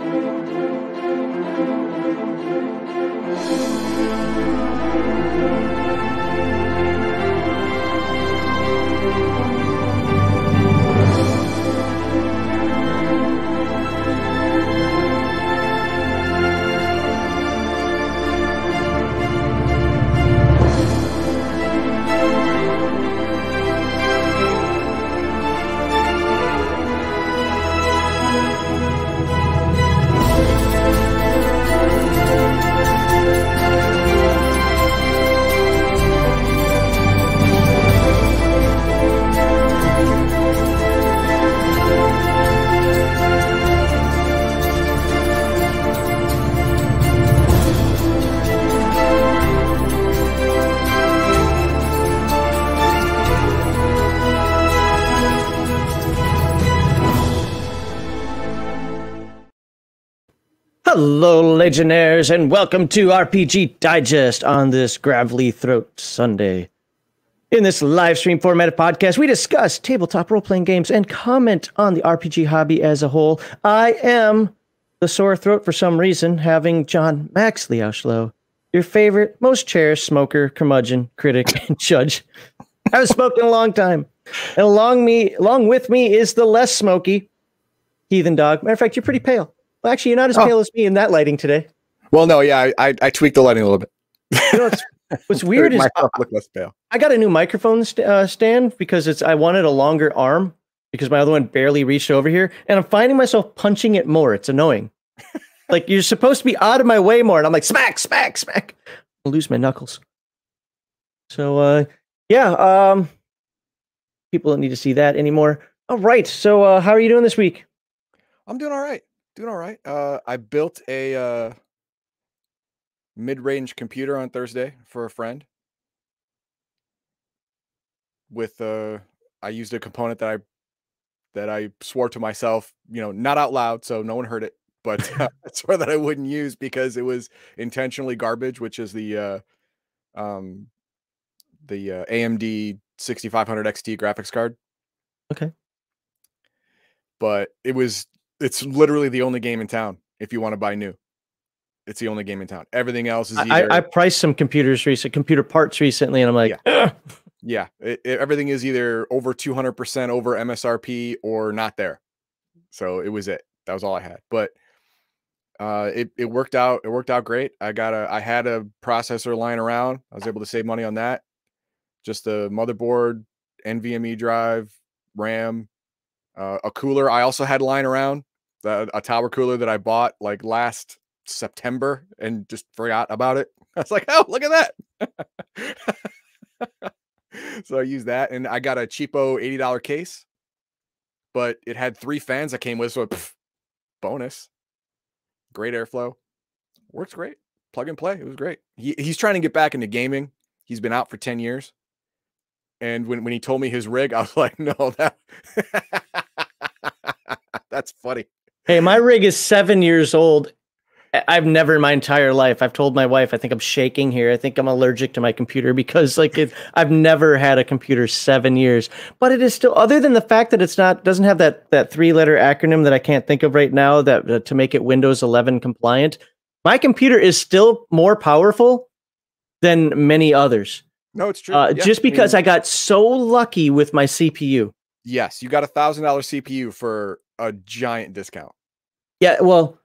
Hello, Legionnaires, and welcome to RPG Digest on this Gravelly Throat Sunday. In this live stream format of podcast, we discuss tabletop role playing games and comment on the RPG hobby as a whole. I am the sore throat for some reason, having John Max Liauschlow, your favorite, most cherished smoker, curmudgeon, critic, and judge. I haven't smoked in a long time. And along me, along with me is the less smoky heathen dog. Matter of fact, you're pretty pale. Well, actually, you're not as Oh. pale as me in that lighting today. Well, no, yeah, I, I, I tweaked the lighting a little bit. You know, what's, weird is myself look less pale. I got a new microphone st- uh, stand because it's I wanted a longer arm because my other one barely reached over here, and I'm finding myself punching it more. It's annoying. like you're supposed to be out of my way more, and I'm like smack, smack, smack. I'll lose my knuckles. So uh, yeah, um, people don't need to see that anymore. All right, so uh, how are you doing this week? I'm doing all right. Doing all right. Uh, I built a uh, mid-range computer on Thursday for a friend. With uh, I used a component that I that I swore to myself, you know, not out loud, so no one heard it, but uh, I swore that I wouldn't use because it was intentionally garbage, which is the uh, um, the uh, AMD 6500 XT graphics card. Okay. But it was it's literally the only game in town if you want to buy new. It's the only game in town. Everything else is either I, I priced some computers recent computer parts recently, and I'm like, "Ugh." yeah, it, it- everything is either over 200% over MSRP or not there. So it was it. That was all I had. But uh it it worked out it worked out great. I got a I had a processor lying around. I was able to save money on that. Just a motherboard, NVMe drive, RAM, uh, a cooler I also had lying around, a tower cooler that I bought like last September and just forgot about it. I was like, "Oh, look at that." so I used that, and I got a cheapo eighty dollar case, but it had three fans that came with, so pff, bonus. Great airflow, works great. Plug and play, it was great. He, he's trying to get back into gaming. He's been out for ten years, and when when he told me his rig, I was like, no, that that's funny. Hey, my rig is seven years old. I- I've never in my entire life. I've told my wife I think I'm shaking here. I think I'm allergic to my computer because like it, I've never had a computer seven years. But it is still other than the fact that it's not doesn't have that that three letter acronym that I can't think of right now that uh, to make it Windows 11 compliant. My computer is still more powerful than many others. No, it's true. Uh, Yeah, just I mean, because I got so lucky with my CPU. yes, you got a thousand dollar CPU for a giant discount. Yeah, well,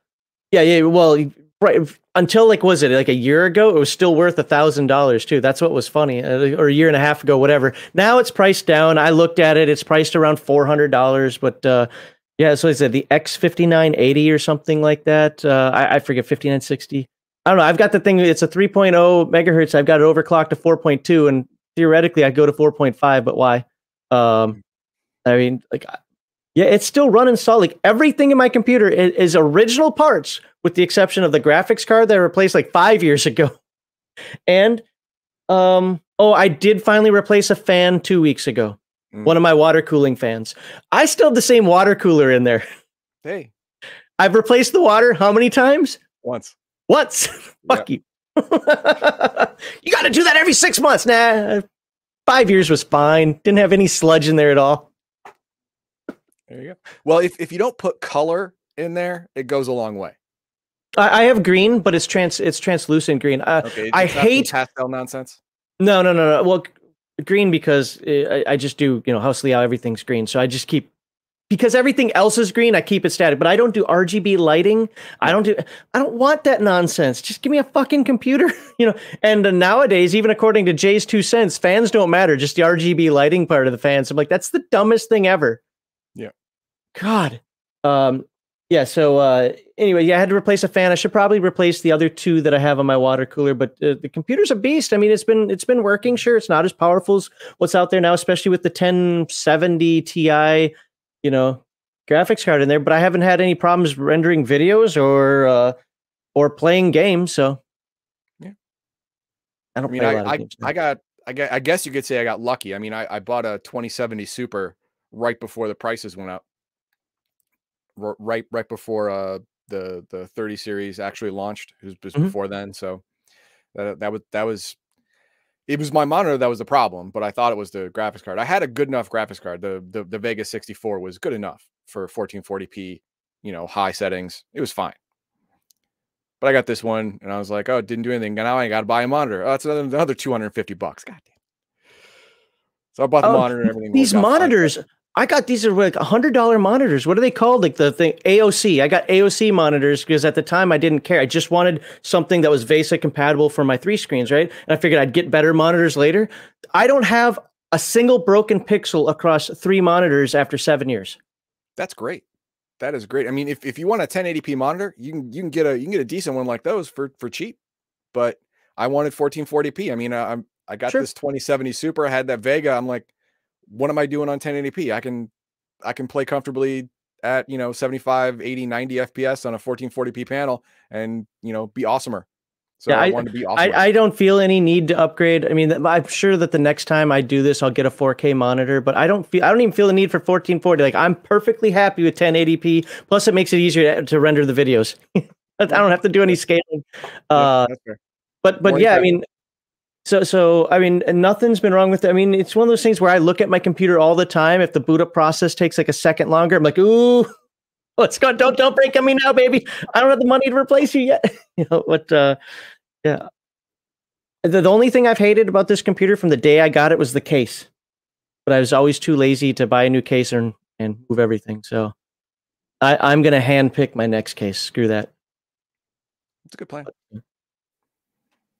yeah, yeah, well, right until like was it like a year ago? It was still worth a thousand dollars too. That's what was funny, uh, or a year and a half ago, whatever. Now it's priced down. I looked at it; it's priced around four hundred dollars. But uh, yeah, so I said the X fifty nine eighty or something like that. Uh, I, I forget fifty nine sixty. I don't know. I've got the thing. It's a 3.0 megahertz. I've got it overclocked to 4.2, and theoretically, I go to 4.5. But why? Um, I mean, like, yeah, it's still running solid. Like everything in my computer is, is original parts, with the exception of the graphics card that I replaced like five years ago. And um, oh, I did finally replace a fan two weeks ago. Mm. One of my water cooling fans. I still have the same water cooler in there. Hey, I've replaced the water how many times? once. Once. Fuck you. you got to do that every six months. Nah, five years was fine. Didn't have any sludge in there at all. There you go. Well, if, if you don't put color in there, it goes a long way. I, I have green, but it's trans it's translucent green. Uh, Okay, I it's not some hate- pastel nonsense. No, no, no, no. Well, green because uh, I, I just do, you know, house layout, everything's green. So I just keep because everything else is green, I keep it static. But I don't do RGB lighting. I don't do. I don't want that nonsense. Just give me a fucking computer, you know. And uh, nowadays, even according to JayzTwoCents, fans don't matter. Just the RGB lighting part of the fans. I'm like, that's the dumbest thing ever. God. Um. Yeah. So uh, anyway, yeah, I had to replace a fan. I should probably replace the other two that I have on my water cooler. But uh, the computer's a beast. I mean, it's been it's been working. Sure, it's not as powerful as what's out there now, especially with the 1070 Ti, you know, graphics card in there. But I haven't had any problems rendering videos or uh, or playing games. So Yeah. I I don't mean, play a I lot of I, games. I got I gue- I guess you could say I got lucky. I mean, I, I bought a 2070 Super right before the prices went up. R- Right right before uh the the 30 series actually launched. It was Mhm. before then, so that that was that was it was my monitor that was the problem, but I thought it was the graphics card. I had a good enough graphics card. The the the Vega 64 was good enough for 1440p, you know, high settings. It was fine. But I got this one and I was like, oh, it didn't do anything. Now I got to buy a monitor. Oh, that's another, another 250 bucks. God damn. So I bought the Oh, monitor and everything. These monitors, fine. I got these are like hundred dollar monitors. What are they called? Like the thing AOC. I got AOC monitors because at the time I didn't care. I just wanted something that was VESA compatible for my three screens, right? And I figured I'd get better monitors later. I don't have a single broken pixel across three monitors after seven years. That's great. That is great. I mean, if, if you want a 1080p monitor, you can you can get a you can get a decent one like those for for cheap. But I wanted 1440p. I mean, I, I'm I got Sure. this 2070 Super. I had that Vega. I'm like, what am I doing on 1080p? I can I can play comfortably at you know 75, 80, 90 FPS on a 1440p panel, and you know be awesomer. So Yeah, I, I- wanted to be awesomer. I, I don't feel any need to upgrade. I mean, I'm sure that the next time I do this, I'll get a 4K monitor, but I don't feel I don't even feel the need for 1440. Like I'm perfectly happy with 1080p. Plus, it makes it easier to, to render the videos. I don't have to do any scaling. Yeah, Uh, that's fair. but but yeah, I mean, so so I mean, nothing's been wrong with it. I mean, it's one of those things where I look at my computer all the time. If the boot up process takes like a second longer, I'm like, ooh, what's going? Don't don't break on me now, baby. I don't have the money to replace you yet. you know what? Uh, yeah. The, the only thing I've hated about this computer from the day I got it was the case, but I was always too lazy to buy a new case and and move everything. So I, I'm gonna hand pick my next case. Screw that. It's a good plan.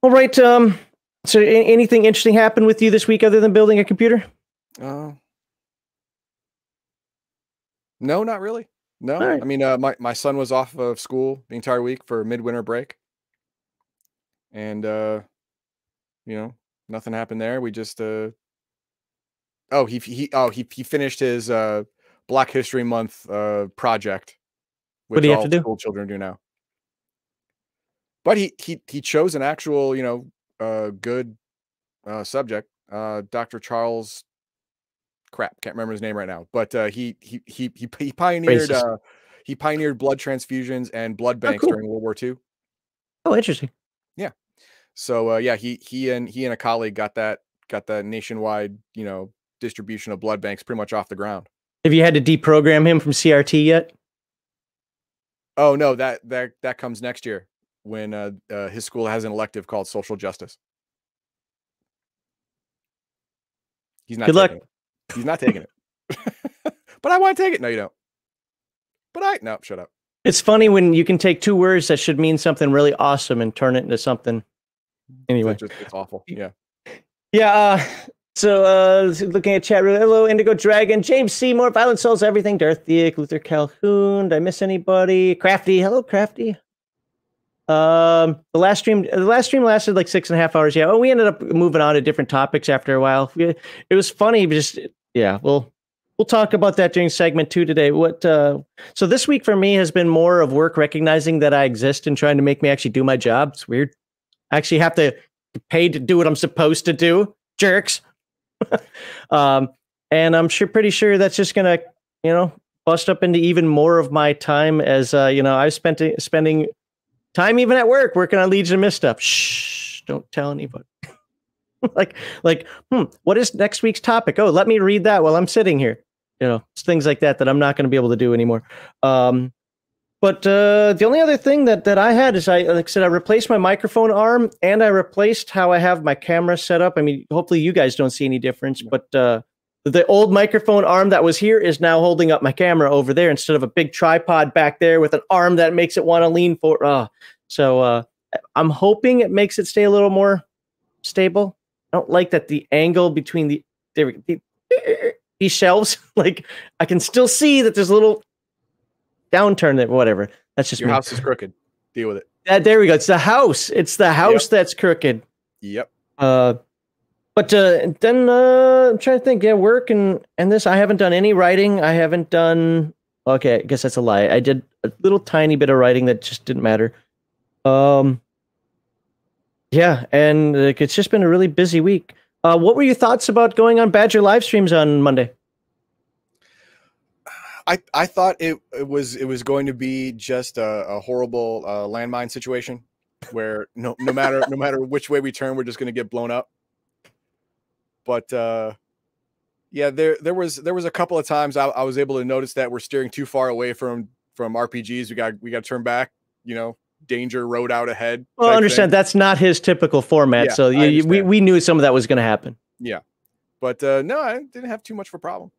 All right. Um. So, anything interesting happened with you this week other than building a computer? Uh, no, not really. No, right. I mean, uh, my my son was off of school the entire week for midwinter break, and uh, you know, nothing happened there. We just uh, oh, he he oh he he finished his uh Black History Month uh project, What do you have to do? School children do now. But he he he chose an actual you know uh good uh subject. Uh, Dr. Charles crap can't remember his name right now but uh he he he he, he pioneered uh he pioneered blood transfusions and blood banks cool. during world war ii Oh, interesting. Yeah. So uh yeah he he and he and a colleague got that got that nationwide you know distribution of blood banks pretty much off the ground Have you had to deprogram him from CRT yet? oh no that that that comes next year when uh, uh his school has an elective called social justice he's not Good luck. taking it. he's not taking it but i want to take it no you don't but i no shut up It's funny when you can take two words that should mean something really awesome and turn it into something. Anyway. it's, just, it's awful yeah Yeah. Uh, so, uh, looking at chat room. Hello, Indigo Dragon, James Seymour, Violent Souls, everything. Darth Theik, Luther Calhoun. Did I miss anybody? Crafty. Hello, Crafty. Um, the last stream, the last stream lasted like six and a half hours. Yeah. Oh, we ended up moving on to different topics after a while. We- It was funny, just yeah. We'll we'll talk about that during segment two today. What? Uh, so this week for me has been more of work recognizing that I exist and trying to make me actually do my job. It's weird. I actually have to paid to do what I'm supposed to do. Jerks. um, and I'm sure pretty sure that's just gonna, you know, bust up into even more of my time as uh, you know, I've spent spending time even at work working on Legion of Myth stuff. Shh, don't tell anybody. like, like, hmm, what is next week's topic? Oh, let me read that while I'm sitting here. You know, it's things like that that I'm not going to be able to do anymore. Um, But uh, the only other thing that, that I had is I like I said I replaced my microphone arm and I replaced how I have my camera set up. I mean, hopefully you guys don't see any difference, but uh, the old microphone arm that was here is now holding up my camera over there instead of a big tripod back there with an arm that makes it want to lean for. Uh, so uh, I'm hoping it makes it stay a little more stable. I don't like that the angle between the, there the these shelves, like I can still see that there's a little downturn that whatever. That's just Your me. house is crooked. Deal with it. Uh, there we go. It's the house. It's the house that's crooked. Yep. Uh, but uh, then uh, I'm trying to think. Yeah, work and and this. I haven't done any writing. I haven't done. Okay, I guess that's a lie. I did a little tiny bit of writing that just didn't matter. Um. Yeah, and like, it's just been a really busy week. Uh, what were your thoughts about going on Badger live streams on Monday? I, I thought it, it was it was going to be just a, a horrible uh, landmine situation where no no matter no matter which way we turn, we're just going to get blown up. But uh, yeah, there there was there was a couple of times I, I was able to notice that we're steering too far away from from RPGs. We got we got to turn back. You know, danger road out ahead. Well, type understand thing. that's not his typical format, Yeah, so I you, we we knew some of that was going to happen. Yeah, but uh, no, I didn't have too much of a problem.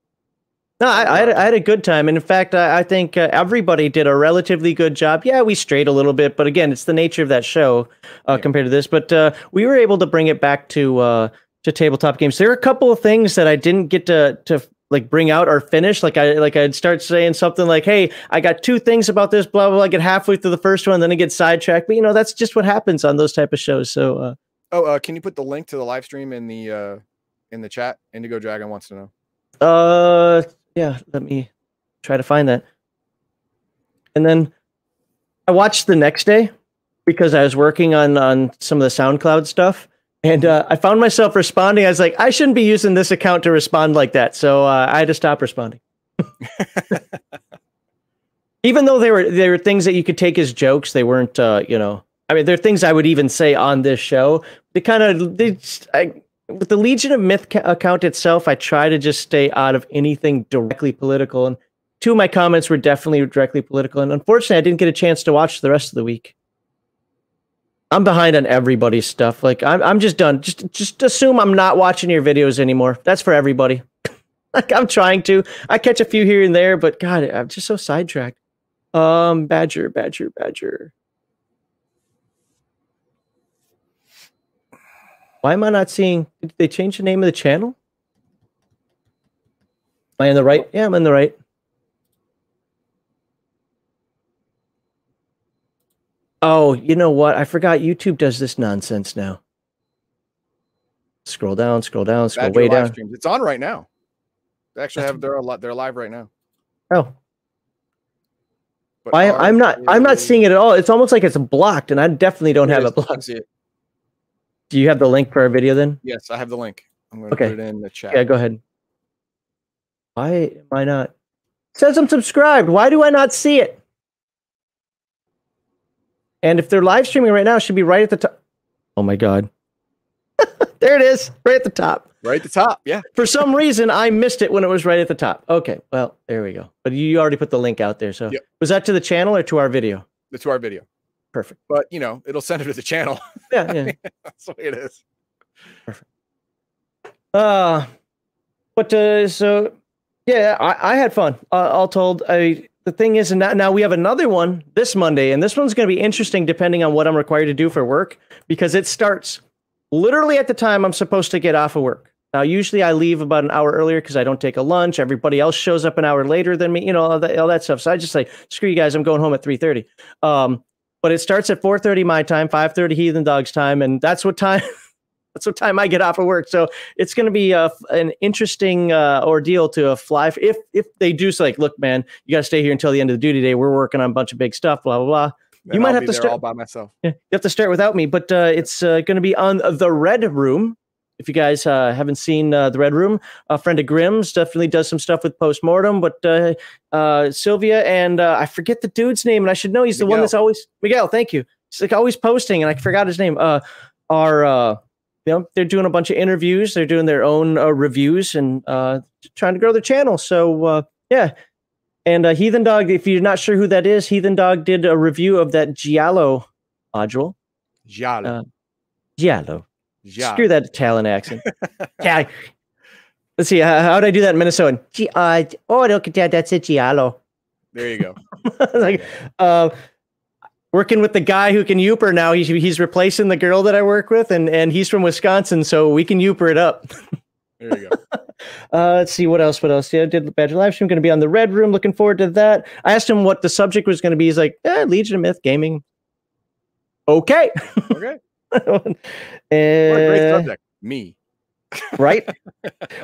No, I, I, had, I had a good time, and in fact, I, I think uh, everybody did a relatively good job. Yeah, we strayed a little bit, but again, it's the nature of that show uh, Yeah. compared to this. But uh, we were able to bring it back to uh, to tabletop games. There are a couple of things that I didn't get to to like bring out or finish. Like I like I'd start saying something like, "Hey, I got two things about this." Blah blah. blah. I get halfway through the first one, then I get sidetracked. But you know, that's just what happens on those type of shows. So. Uh, Oh, uh, can you put the link to the live stream in the uh, in the chat? Indigo Dragon wants to know. Uh, yeah. Let me try to find that. And then I watched the next day because I was working on on some of the SoundCloud stuff, and uh, I found myself responding. I was like, I shouldn't be using this account to respond like that, so uh, I had to stop responding. even though they were they were things that you could take as jokes, they weren't. Uh, you know, I mean, they're things I would even say on this show. They kind of they. just- I, with the Legion of Myth ca- account itself, I try to just stay out of anything directly political. And two of my comments were definitely directly political. And unfortunately, I didn't get a chance to watch the rest of the week. I'm behind on everybody's stuff. Like I'm, I'm just done. Just, just assume I'm not watching your videos anymore. That's for everybody. like I'm trying to. I catch a few here and there, but God, I'm just so sidetracked. Um, Badger, Badger, Badger. Why am I not seeing? Did they change the name of the channel? Am I in the right? Yeah, I'm in the right. Oh, you know what? I forgot YouTube does this nonsense now. Scroll down, scroll down, scroll Badger way down. streams. It's on right now. They actually have they're a lot they're live right now. Oh, But I, I'm not. I'm not seeing it at all. It's almost like it's blocked, and I definitely don't have it blocked. it. Do you have the link for our video then? Yes, I have the link. I'm going to Okay. put it in the chat. Yeah, go ahead. Why am I not? It says I'm subscribed. Why do I not see it? And if they're live streaming right now, it should be right at the top. Oh my god. there it is, right at the top. Right at the top. Yeah. For some reason, I missed it when it was right at the top. Okay, well, there we go. But you already put the link out there. So Yep. was that to the channel or to our video? To our video. Perfect. But you know, it'll send it to the channel. Yeah, yeah. That's the way it is. Uh, but uh, so yeah, I, I had fun. Uh, all told, I the thing is, and now, we have another one this Monday, and this one's going to be interesting depending on what I'm required to do for work because it starts literally at the time I'm supposed to get off of work. Now, usually I leave about an hour earlier because I don't take a lunch. Everybody else shows up an hour later than me, you know, all that, all that stuff. So I just say, screw you guys, I'm going home at 3:30. Um, but it starts at 4:30 my time, 5:30 Heathen Dogs time, and that's what time. That's what time I get off of work. So it's going to be a, an interesting uh, ordeal to uh, fly. If if they do say, like, look, man, you got to stay here until the end of the duty day. We're working on a bunch of big stuff. Blah blah blah. And might I'll have to start- all by myself. Yeah, you have to start without me, but uh, it's uh, going to be on the Red Room. If you guys uh, haven't seen uh, the Red Room, a friend of Grimm's definitely does some stuff with postmortem. But uh, uh, Sylvia and uh, I forget the dude's name, and I should know he's the one that's always Miguel. Thank you. He's like always posting, and I forgot his name. Uh, are uh, you know they're doing a bunch of interviews, they're doing their own uh, reviews, and uh, trying to grow their channel. So uh, yeah, And uh, Heathen Dog, if you're not sure who that is, Heathen Dog did a review of that Giallo module. Giallo. Uh, Giallo. Screw that Italian accent. yeah. Let's see. How, how would I do that in Minnesotan? Gi- uh, oh, look at that. That's it, Giallo. There you go. like, uh, working with the guy who can Youper now. He's he's replacing the girl that I work with, and and he's from Wisconsin, so we can Youper it up. There you go. Uh, let's see what else. What else? Yeah, did the Badger live stream. Going to be on the Red Room. Looking forward to that. I asked him what the subject was going to be. He's like, eh, Legion of Myth gaming. Okay. Okay. What a great subject. Me. Right?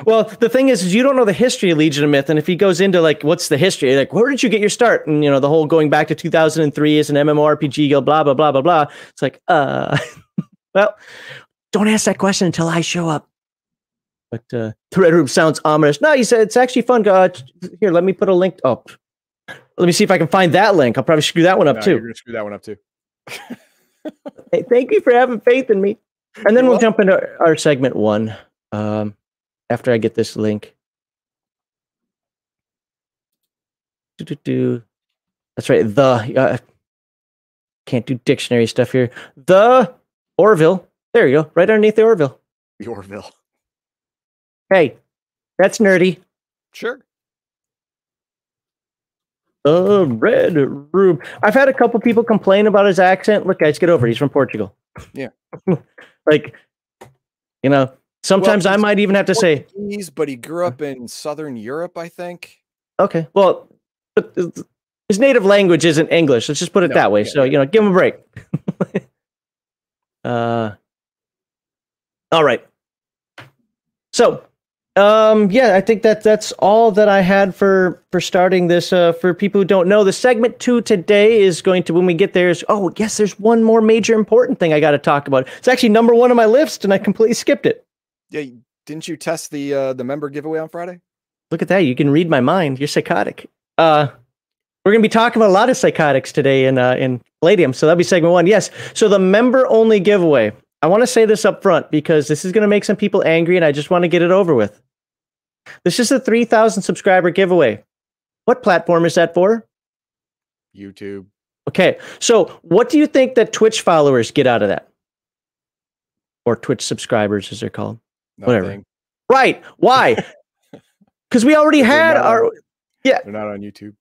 well, the thing is, is, you don't know the history of Legion of Myth, and if he goes into like, what's the history? Like, where did you get your start? And you know, the whole going back to 2003 is an MMORPG blah blah blah blah blah. It's like, uh, well, don't ask that question until I show up. But uh, the red room sounds ominous. No, he said it's actually fun. Uh, here, let me put a link up. Let me see if I can find that link. I'll probably screw that one up No, too. You're gonna screw that one up too. Hey, thank you for having faith in me. And then You're we'll jump into our segment one um, after I get this link. Do-do-do. That's right. The uh, can't do dictionary stuff here. The Orville. There you go. Right underneath the Orville. The Orville. Hey, that's nerdy. Sure. The Red Room. I've had a couple people complain about his accent. Look, guys, get over it. He's from Portugal. Yeah. like, you know, sometimes I might even have to say, but he grew up in Southern Europe, I think. Okay. Well, but his native language isn't English. Let's just put it No, that way. yeah, so, you know, give him a break. uh, all right. So, um, yeah, I think that that's all that I had for for starting this. Uh, for people who don't know, the segment two today is going to when we get there is oh yes, there's one more major important thing I got to talk about. It's actually number one on my list, and I completely skipped it. Yeah. Didn't you test the uh, the member giveaway on Friday? Look at that. You can read my mind. You're psychotic. Uh, we're going to be talking about a lot of psychotics today in uh, in Palladium. So that'll be segment one. Yes. So the member only giveaway. I want to say this up front because this is going to make some people angry, and I just want to get it over with. This is a 3,000 subscriber giveaway. What platform is that for? YouTube. Okay. So what do you think that Twitch followers get out of that? Or Twitch subscribers, as they're called. Whatever. Right. Why? Because we already had our. on- They're not on YouTube.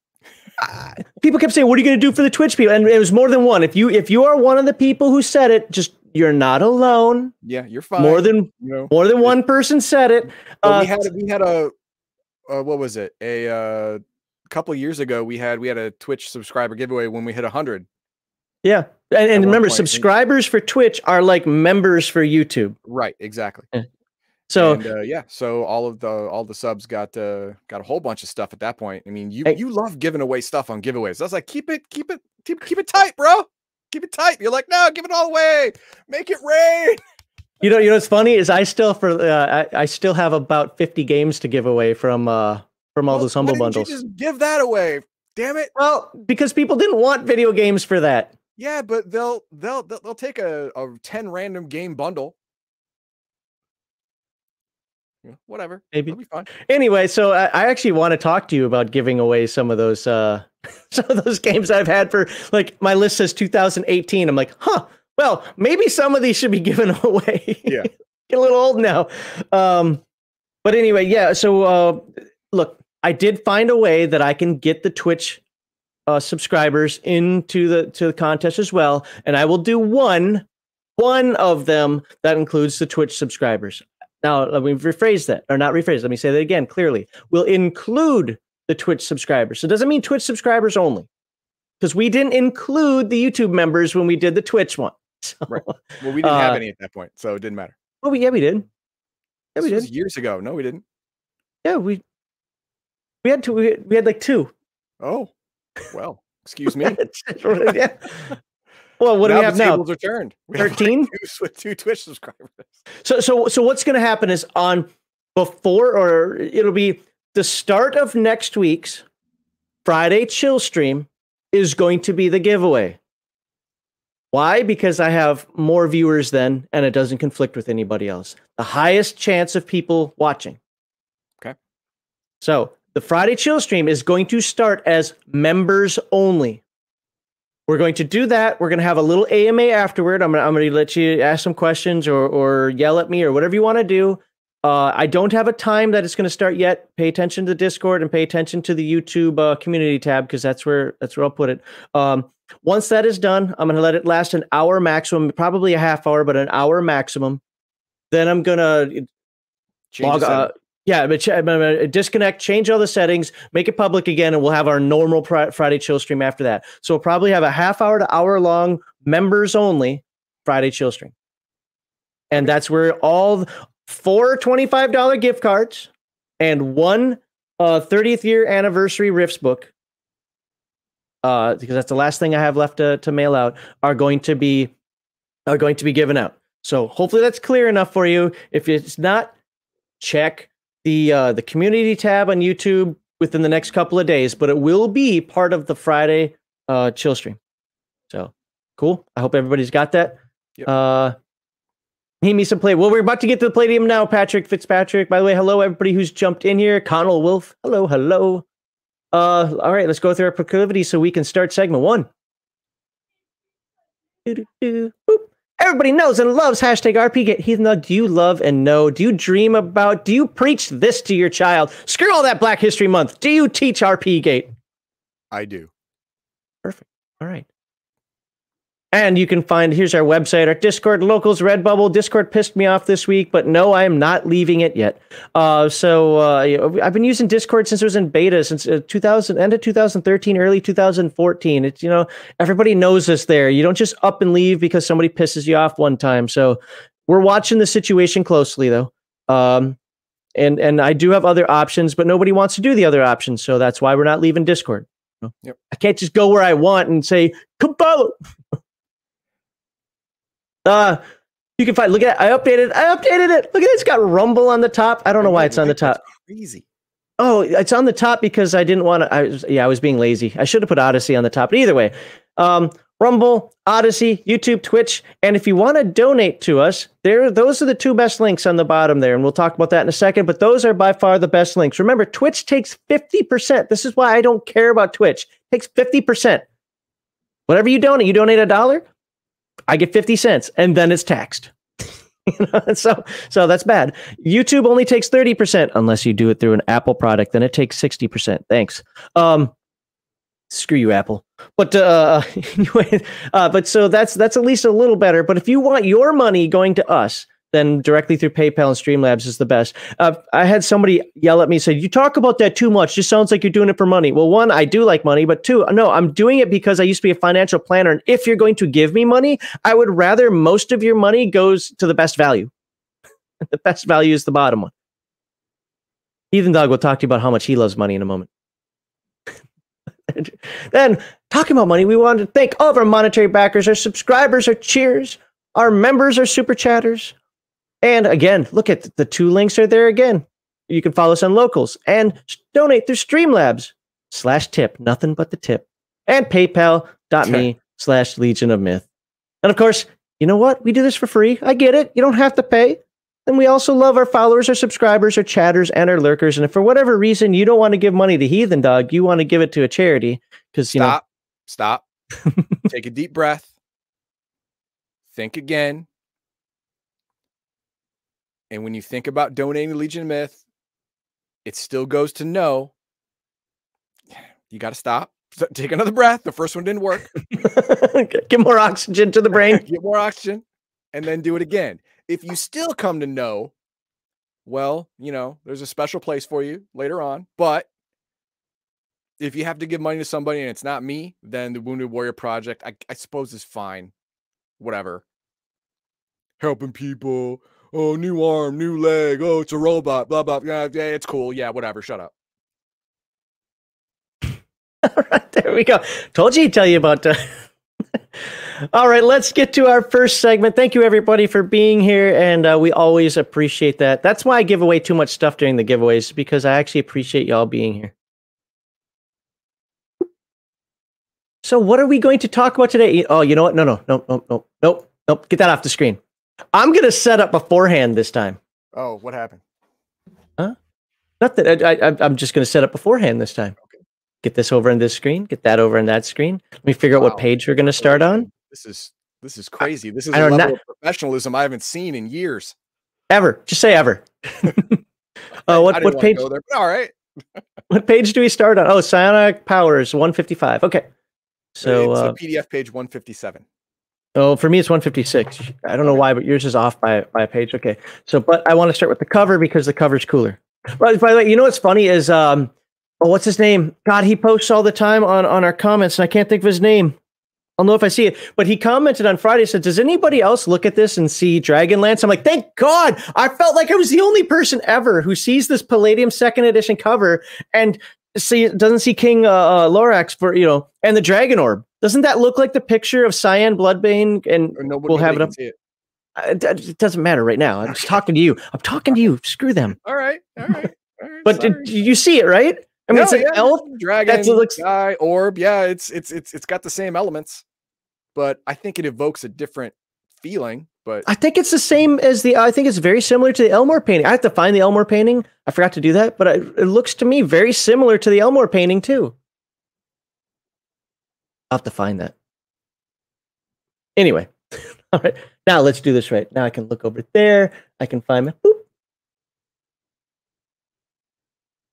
uh, people kept saying, "What are you going to do for the Twitch people?" And it was more than one. If you if you are one of the people who said it, just you're not alone. Yeah, you're fine. More than you know. more than one person said it. Uh, we had we had a uh, what was it a uh, couple years ago we had we had a Twitch subscriber giveaway when we hit hundred. yeah, and, and remember, point, subscribers for Twitch are like members for YouTube. Right, exactly. So and, uh, yeah, so all of the all the subs got uh, got a whole bunch of stuff at that point. I mean, you Hey. you love giving away stuff on giveaways. I was like, keep it, keep it, keep, keep it tight, bro. Keep it tight. You're like, no, give it all away. Make it rain. you know, you know what's funny is I still for uh, I, I still have about fifty games to give away from uh from all Well, those humble bundles. Just give that away. Damn it. Well, because people didn't want video games for that. Yeah, but they'll they'll they'll, they'll take a, a 10 random game bundle. Whatever. Maybe. It'll be fine. Anyway, so I, I actually want to talk to you about giving away some of those uh some of those games I've had for like my list says 2018. I'm like, huh, well, maybe some of these should be given away. Yeah. Get a little old now. Um but anyway, yeah, so uh look, I did find a way that I can get the Twitch uh subscribers into the to the contest as well, and I will do one one of them that includes the Twitch subscribers. Now, let me rephrase that, or not rephrase. Let me say that again clearly. We'll include the Twitch subscribers. So it doesn't mean Twitch subscribers only, because we didn't include the YouTube members when we did the Twitch one. So, Right. Well, we didn't have Uh, any at that point, so it didn't matter. oh, we- yeah, we did. Yeah, This we was did. years ago. No, we didn't. Yeah, we we had two. We had, we had like two. Oh, well, excuse me. yeah. Well, what do we have now? tables are turned. We have, like, 13? with two Twitch subscribers. So so so what's going to happen is on before or it'll be the start of next week's Friday chill stream is going to be the giveaway. Why? Because I have more viewers then and it doesn't conflict with anybody else. The highest chance of people watching. Okay. So the Friday chill stream is going to start as members only. We're going to do that. We're going to have a little AMA afterward. I'm going to, I'm going to let you ask some questions or, or yell at me or whatever you want to do. Uh, I don't have a time that it's going to start yet. Pay attention to the Discord and pay attention to the YouTube uh, community tab because that's where that's where I'll put it. Um, once that is done, I'm going to let it last an hour maximum, probably a half hour, but an hour maximum. Then I'm going to log. Uh, yeah, but I'm disconnect, change all the settings, make it public again, and we'll have our normal Friday chill stream after that. So we'll probably have a half hour to hour long members only Friday chill stream. And that's where all four $25 gift cards and one uh, 30th year anniversary Rifts book, uh, because that's the last thing I have left to, to mail out, are going to be are going to be given out. So hopefully that's clear enough for you. If it's not, check the uh, the community tab on YouTube within the next couple of days, but it will be part of the Friday uh, chill stream. So cool. I hope everybody's got that. Yep. Uh, Need me some play. Well, we're about to get to the palladium now, Patrick Fitzpatrick. By the way, hello everybody who's jumped in here. Connell Wolf. Hello, hello. Uh, all right, let's go through our proclivity so we can start segment one. Everybody knows and loves hashtag RP RPGate. Heathen do you love and know? Do you dream about? Do you preach this to your child? Screw all that Black History Month. Do you teach RPGate? I do. Perfect. All right. And you can find here's our website, our Discord, locals, Redbubble. Discord pissed me off this week, but no, I am not leaving it yet. Uh, so uh, I've been using Discord since it was in beta, since uh, 2000, end of 2013, early 2014. It's you know everybody knows us there. You don't just up and leave because somebody pisses you off one time. So we're watching the situation closely, though. Um, and and I do have other options, but nobody wants to do the other options, so that's why we're not leaving Discord. Yep. I can't just go where I want and say, "Come follow." Uh, you can find. Look at. It. I updated. I updated it. Look at it. It's got Rumble on the top. I don't know why it's on the top. crazy. Oh, it's on the top because I didn't want to. I was, yeah, I was being lazy. I should have put Odysee on the top. But either way, um, Rumble, Odysee, YouTube, Twitch, and if you want to donate to us, there those are the two best links on the bottom there, and we'll talk about that in a second. But those are by far the best links. Remember, Twitch takes fifty percent. This is why I don't care about Twitch. It takes fifty percent. Whatever you donate, you donate a dollar, I get 50 cents and then it's taxed. So so that's bad. YouTube only takes 30% unless you do it through an Apple product, then it takes 60%. Thanks. Um screw you Apple. But uh anyway, uh but so that's that's at least a little better, but if you want your money going to us, then directly through PayPal and Streamlabs is the best. Uh, I had somebody yell at me say, "You talk about that too much. Just sounds like you're doing it for money." Well, one, I do like money, but two, no, I'm doing it because I used to be a financial planner, and if you're going to give me money, I would rather most of your money goes to the best value. the best value is the bottom one. Heathen Dog will talk to you about how much he loves money in a moment. then, talking about money, we want to thank all of our monetary backers, our subscribers, our cheers, our members, our super chatters, and again, look at the two links are there again. You can follow us on locals and donate through Streamlabs slash tip, nothing but the tip, and paypal.me slash Legion of Myth. And of course, you know what? We do this for free. I get it. You don't have to pay. And we also love our followers, our subscribers, our chatters, and our lurkers. And if for whatever reason you don't want to give money to Heathen Dog, you want to give it to a charity because you stop, know. Stop. Take a deep breath. Think again. And when you think about donating to Legion Myth, it still goes to no. You got to stop. Take another breath. The first one didn't work. Get more oxygen to the brain. Get more oxygen and then do it again. If you still come to no, well, you know, there's a special place for you later on. But if you have to give money to somebody and it's not me, then the Wounded Warrior Project, I, I suppose, is fine. Whatever. Helping people, oh, new arm, new leg. Oh, it's a robot. Blah blah. Yeah, yeah it's cool. Yeah, whatever. Shut up. All right, there we go. Told you he'd tell you about. Uh... All right, let's get to our first segment. Thank you, everybody, for being here, and uh, we always appreciate that. That's why I give away too much stuff during the giveaways because I actually appreciate y'all being here. So, what are we going to talk about today? Oh, you know what? No, no, no, no, no, no, no. Get that off the screen. I'm gonna set up beforehand this time. Oh, what happened? Huh? Nothing. I, I, I'm just going to set up beforehand this time. Okay. Get this over in this screen. Get that over in that screen. Let me figure out what page we're going to start on. This is this is crazy. This is I a level of professionalism I haven't seen in years. Ever. Just say ever. uh, what what page? There, all right. What page do we start on? Oh, Psionic Powers 155. Okay. So, it's uh, PDF page 157. Oh, for me it's 156. I don't know why, but yours is off by by a page. Okay. So, but I want to start with the cover because the cover's cooler. By, by the way, you know what's funny is um, oh, what's his name? God, he posts all the time on on our comments, and I can't think of his name. I'll know if I see it. But he commented on Friday, said, Does anybody else look at this and see Dragonlance? I'm like, Thank God. I felt like I was the only person ever who sees this Palladium second edition cover and see doesn't see King uh, uh, Lorac for, you know, and the Dragon Orb. Doesn't that look like the picture of Cyan Bloodbane? And Nobody, We'll have it up. it. it doesn't matter right now. I'm just talking to you. I'm talking to you. Screw them. All right. All right. All right. But did, you see it, right? I mean, No, it's an yeah, elf. dragon, That's- it looks- guy, orb. Yeah, it's it's it's it's got the same elements, but I think it evokes a different feeling. But I think it's the same as the. I think it's very similar to the Elmore painting. I have to find the Elmore painting. I forgot to do that, but I, it looks to me very similar to the Elmore painting too. I'll have to find that. Anyway, all right. Now let's do this right. Now I can look over there. I can find my. boop.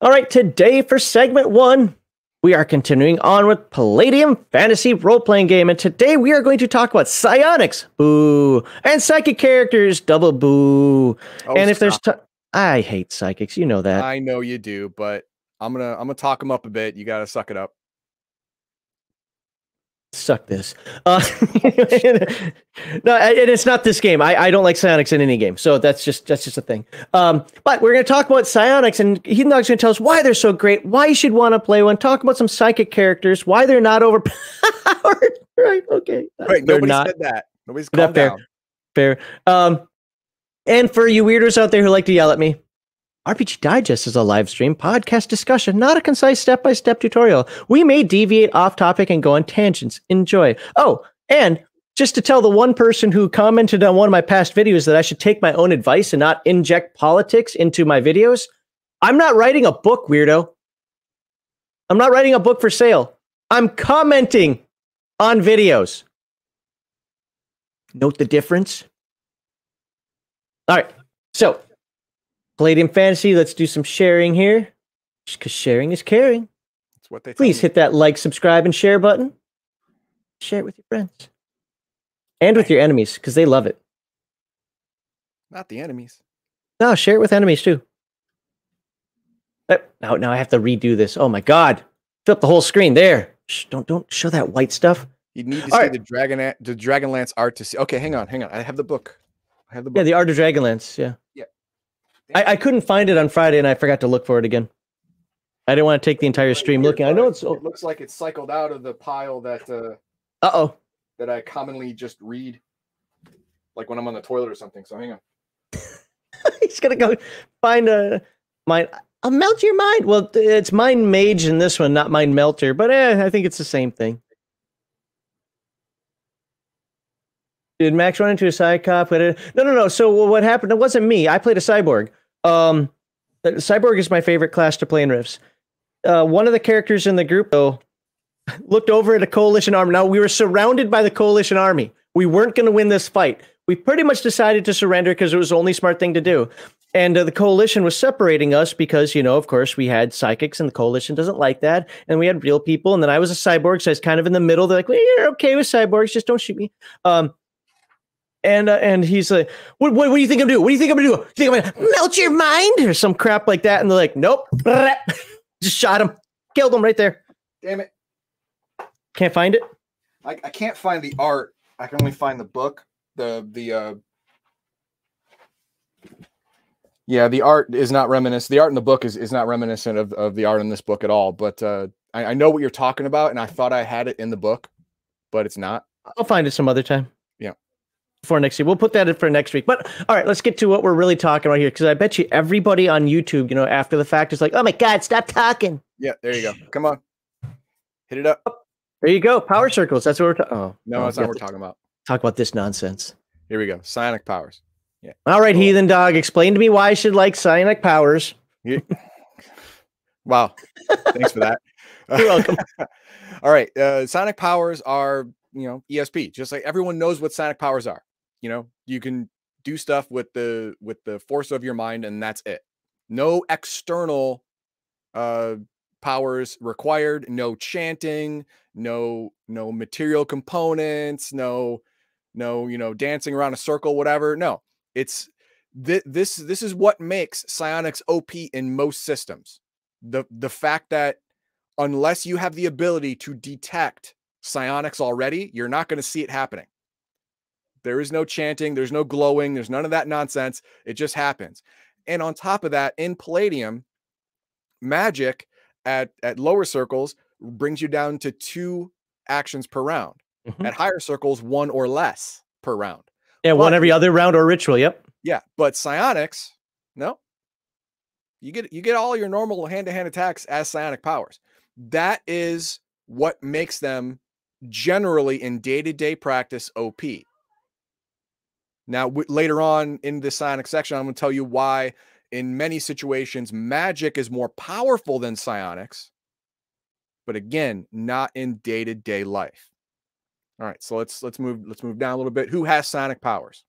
All right. Today for segment one, we are continuing on with Palladium Fantasy Role Playing Game, and today we are going to talk about psionics, boo, and psychic characters, double boo. oh, and if there's, stop. t- I hate psychics, you know that. I know you do, but I'm gonna I'm gonna talk them up a bit. You gotta suck it up. Suck this. Uh, no, and it's not this game. I, I don't like psionics in any game, so that's just that's just a thing. Um, but we're going to talk about psionics, and Heathen Dog's going to tell us why they're so great, why you should want to play one. Talk about some psychic characters, why they're not overpowered. right? Okay. Wait, they're nobody not said that. Nobody's Not calm fair. down. fair. Um, and for you weirdos out there who like to yell at me, RPG Digest is a live stream podcast discussion, not a concise step by step tutorial. We may deviate off topic and go on tangents. Enjoy. Oh, and just to tell the one person who commented on one of my past videos that I should take my own advice and not inject politics into my videos, I'm not writing a book, weirdo. I'm not writing a book for sale. I'm commenting on videos. Note the difference. All right. So, Palladium Fantasy, let's do some sharing here. Because sharing is caring. That's what they. Please hit that like, subscribe, and share button. Share it with your friends and with your enemies because they love it. Not the enemies. No, share it with enemies too. Now, now I have to redo this. Oh my god! Fill up the whole screen there. Shh, don't don't show that white stuff. You need to All see right. the dragon the Dragonlance art to see. Okay, hang on, hang on. I have the book. I have the book. Yeah, the Art of Dragonlance. Yeah. Yeah, I, I couldn't find it on Friday, and I forgot to look for it again. I didn't want to take the entire stream looking. I know it's. It looks like it's cycled out of the pile that uh, oh. that I commonly just read, like when I'm on the toilet or something. So hang on. He's gonna go find a mind. I'll melt your mind. Well, it's mind mage in this one, not mind melter. But eh, I think it's the same thing. Did Max run into a? But, uh, No, no, no. So what happened? It wasn't me. I played a cyborg. Um, uh, cyborg is my favorite class to play in Rifts. Uh, one of the characters in the group though looked over at a coalition army. Now we were surrounded by the coalition army. We weren't going to win this fight. We pretty much decided to surrender because it was the only smart thing to do. And uh, the coalition was separating us because, you know, of course, we had psychics and the coalition doesn't like that. And we had real people. And then I was a cyborg, so I was kind of in the middle. They're like, well, you're okay with cyborgs, just don't shoot me. Um, and uh, and he's like, what, what, what do you think I'm doing? What do you think I'm gonna do? You think I'm gonna melt your mind or some crap like that? And they're like, nope. Just shot him, killed him right there. Damn it! Can't find it. I, I can't find the art. I can only find the book. The the uh Yeah, the art is not reminiscent. The art in the book is, is not reminiscent of, of the art in this book at all. But uh I, I know what you're talking about, and I thought I had it in the book, but it's not. I'll find it some other time. Yeah. For next week. We'll put that in for next week. But all right, let's get to what we're really talking about here. Because I bet you everybody on YouTube, you know, after the fact is like, oh my God, stop talking. Yeah, there you go. Come on. Hit it up. There you go. Power circles. That's what we're talking. Oh, No, oh, that's not what we're talking about. Talk about this nonsense. Here we go. Psionic powers. Yeah. All right, Cool. heathen dog, explain to me why I should like psionic powers. You- Wow. Thanks for that. You're welcome. All right. Uh, psionic powers are, you know, ESP. Just like everyone knows what psionic powers are. You know, you can do stuff with the with the force of your mind, and that's it. No external uh powers required, no chanting, no no material components, no no, you know, dancing around a circle, whatever. No, it's th- this this is what makes psionics OP in most systems. The the fact that unless you have the ability to detect psionics already, you're not going to see it happening. There is no chanting, there's no glowing, there's none of that nonsense. It just happens. And on top of that, in Palladium, magic at, at lower circles brings you down to two actions per round. Mm-hmm. At higher circles, one or less per round. Yeah, but, one every other round or ritual. Yep. Yeah, but psionics, no. You get you get all your normal hand-to-hand attacks as psionic powers. That is what makes them generally in day-to-day practice OP. Now, later on in the psionic section, I'm going to tell you why in many situations magic is more powerful than psionics, but again, not in day-to-day life. All right, so let's let's move let's move down a little bit. Who has psionic powers?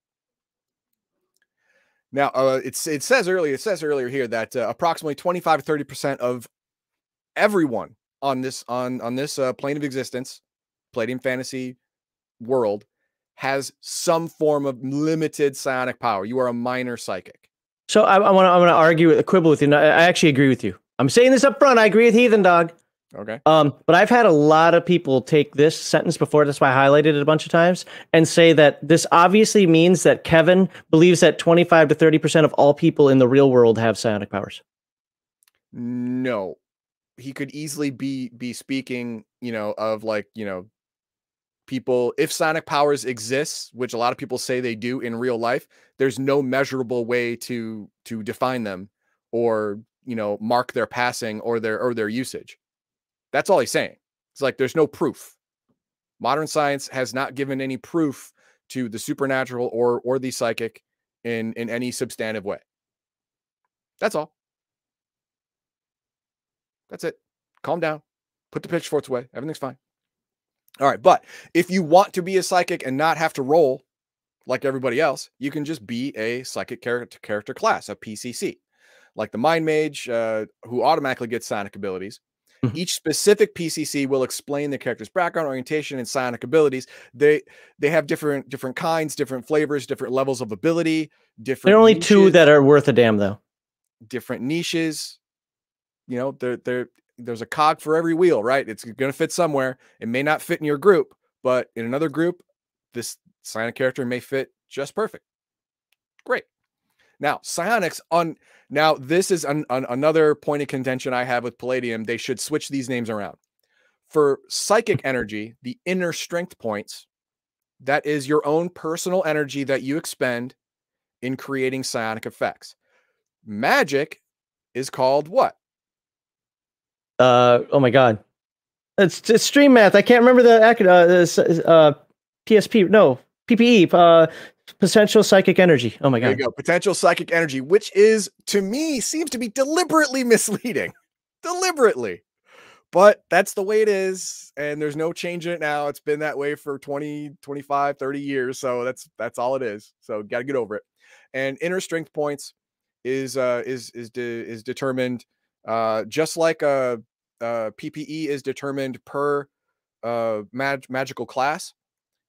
Now, uh, it's it says earlier it says earlier here that uh, approximately 25 to 30 percent of everyone on this on on this uh, plane of existence, Palladium Fantasy world, has some form of limited psionic power. You are a minor psychic. So I, I want to I want to argue a quibble with you. I actually agree with you. I'm saying this up front. I agree with Heathen Dog. Okay. Um, but I've had a lot of people take this sentence before. That's why I highlighted it a bunch of times and say that this obviously means that Kevin believes that 25 to 30 percent of all people in the real world have psionic powers. No, he could easily be be speaking, you know, of like you know, people. If psionic powers exists, which a lot of people say they do in real life, there's no measurable way to to define them or you know mark their passing or their or their usage that's all he's saying. It's like there's no proof. Modern science has not given any proof to the supernatural or or the psychic in in any substantive way. That's all. That's it. Calm down. Put the pitchforks away. Everything's fine. All right, but if you want to be a psychic and not have to roll like everybody else, you can just be a psychic character character class, a PCC, like the mind mage, uh, who automatically gets psionic abilities, Mm-hmm. Each specific PCC will explain the character's background, orientation, and psionic abilities. They they have different different kinds, different flavors, different levels of ability. Different. There are only niches, two that are worth a damn, though. Different niches. You know, there there there's a cog for every wheel, right? It's going to fit somewhere. It may not fit in your group, but in another group, this psionic character may fit just perfect. Great. Now, psionics on now this is an, an, another point of contention I have with Palladium. They should switch these names around. For psychic energy, the inner strength points, that is your own personal energy that you expend in creating psionic effects. Magic is called what? Uh oh my god. It's, it's stream math. I can't remember the uh, uh PSP. No, PPE. Uh, Potential psychic energy. Oh my god. There you go. Potential psychic energy, which is to me seems to be deliberately misleading. deliberately. But that's the way it is and there's no change in it now. It's been that way for 20, 25, 30 years, so that's that's all it is. So got to get over it. And inner strength points is uh is is de- is determined uh just like a, a PPE is determined per uh mag- magical class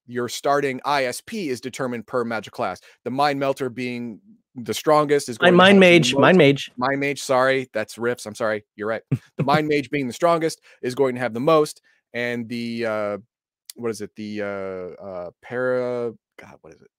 your starting ISP is determined per magic class. The mind melter being the strongest is going mind mage, mind mage, mind mage. Sorry, that's Rifts. I'm sorry. You're right. The mind mage being the strongest is going to have the most, and the uh, what is it? The uh, uh, para. God, what is it?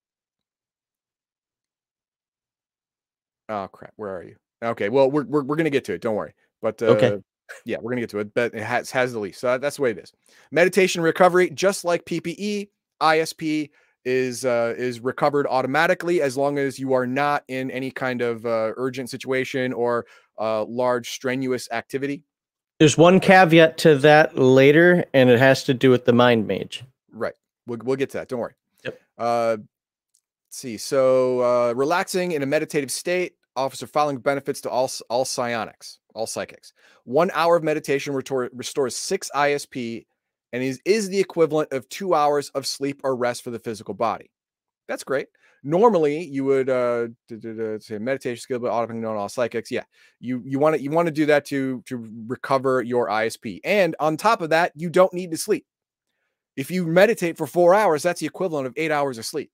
Oh crap! Where are you? Okay, well we're we're, we're gonna get to it. Don't worry. But uh, okay. Yeah, we're gonna get to it, but it has has the least. So that's the way it is. Meditation recovery, just like PPE, ISP is uh, is recovered automatically as long as you are not in any kind of uh, urgent situation or uh, large strenuous activity. There's one caveat to that later, and it has to do with the mind mage. Right. We'll we'll get to that. Don't worry. Yep. Uh, let's see. So uh, relaxing in a meditative state offers following benefits to all all psionics. all psychics. One hour of meditation restore, restores six ISP and is, is the equivalent of two hours of sleep or rest for the physical body. That's great. Normally, you would uh, say meditation skill, but automatically known all psychics. Yeah, you you want to you want to do that to to recover your ISP, and on top of that, you don't need to sleep. If you meditate for four hours, that's the equivalent of eight hours of sleep.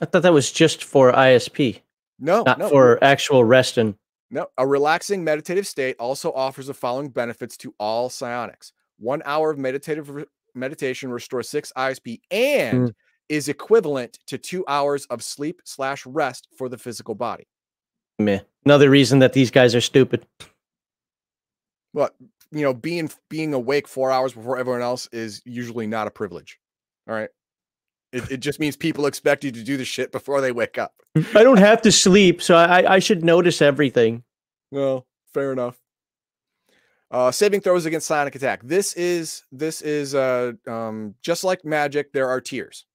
I thought that was just for ISP. No, not no. for actual rest and. No, a relaxing meditative state also offers the following benefits to all psionics. One hour of meditative re- meditation restores six ISP and mm. is equivalent to two hours of sleep slash rest for the physical body. Meh. Another reason that these guys are stupid. Well, you know, being being awake four hours before everyone else is usually not a privilege. All right. It, it just means people expect you to do the shit before they wake up. I don't have to sleep, so I, I should notice everything. Well, fair enough. Uh, saving throws against psionic attack. This is this is uh um just like magic. There are tiers.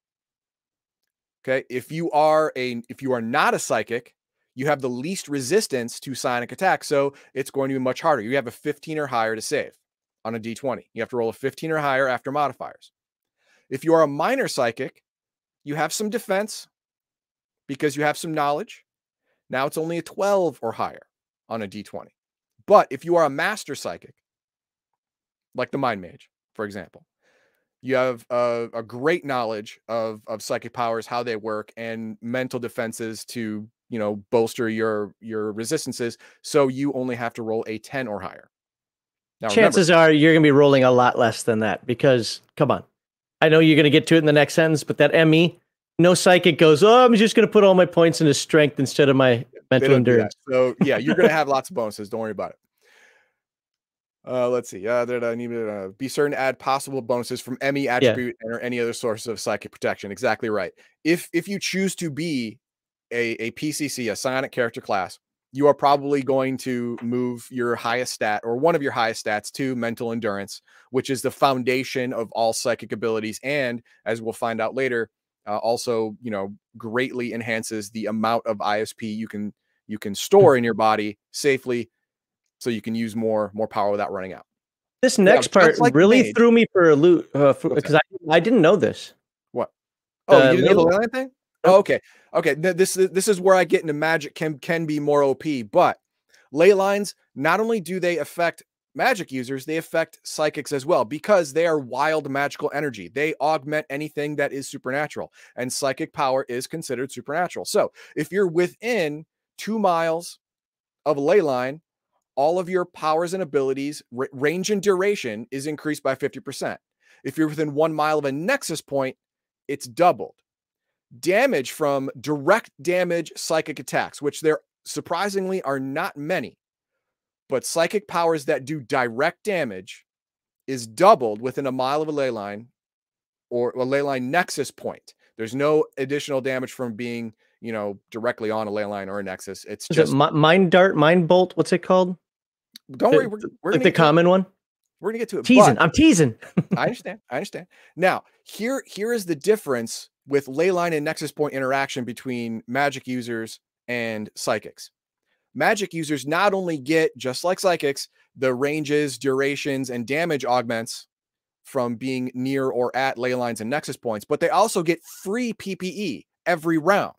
Okay, if you are a if you are not a psychic, you have the least resistance to psionic attack, so it's going to be much harder. You have a 15 or higher to save on a d20. You have to roll a 15 or higher after modifiers. If you are a minor psychic, you have some defense because you have some knowledge. Now it's only a 12 or higher on a d20. But if you are a master psychic, like the mind mage, for example, you have a, a, great knowledge of, of psychic powers, how they work, and mental defenses to you know bolster your your resistances. So you only have to roll a 10 or higher. Now, Chances remember, are you're going to be rolling a lot less than that because, come on, I know you're going to get to it in the next sentence, but that ME, no psychic goes, oh, I'm just going to put all my points into strength instead of my mental endurance. So yeah, you're going to have lots of bonuses. Don't worry about it. Uh, let's see. Uh, that I need to uh, be certain to add possible bonuses from ME attribute yeah. or any other source of psychic protection. Exactly right. If if you choose to be a, a PCC, a psionic character class, you are probably going to move your highest stat or one of your highest stats to mental endurance, which is the foundation of all psychic abilities. And as we'll find out later, uh, also, you know, greatly enhances the amount of ISP you can you can store in your body safely so you can use more more power without running out. This next yeah, part like really made. threw me for a loop because uh, I, I didn't know this. What? Oh, uh, you didn't know the land thing? Oh, okay. Okay. This this is where I get into magic can can be more OP, but ley lines not only do they affect magic users, they affect psychics as well because they are wild magical energy. They augment anything that is supernatural, and psychic power is considered supernatural. So if you're within two miles of a ley line, all of your powers and abilities, range and duration is increased by 50%. If you're within one mile of a nexus point, it's doubled damage from direct damage psychic attacks, which there surprisingly are not many, but psychic powers that do direct damage is doubled within a mile of a ley line or a ley line nexus point. There's no additional damage from being, you know, directly on a ley line or a nexus. It's is just it mind dart, mind bolt. What's it called? Don't the, worry, we're, we're like the common one. We're gonna get to it. Teasing. I'm teasing. I understand. I understand. Now, here, here is the difference with leyline and nexus point interaction between magic users and psychics. Magic users not only get, just like psychics, the ranges, durations, and damage augments from being near or at ley lines and nexus points, but they also get free PPE every round.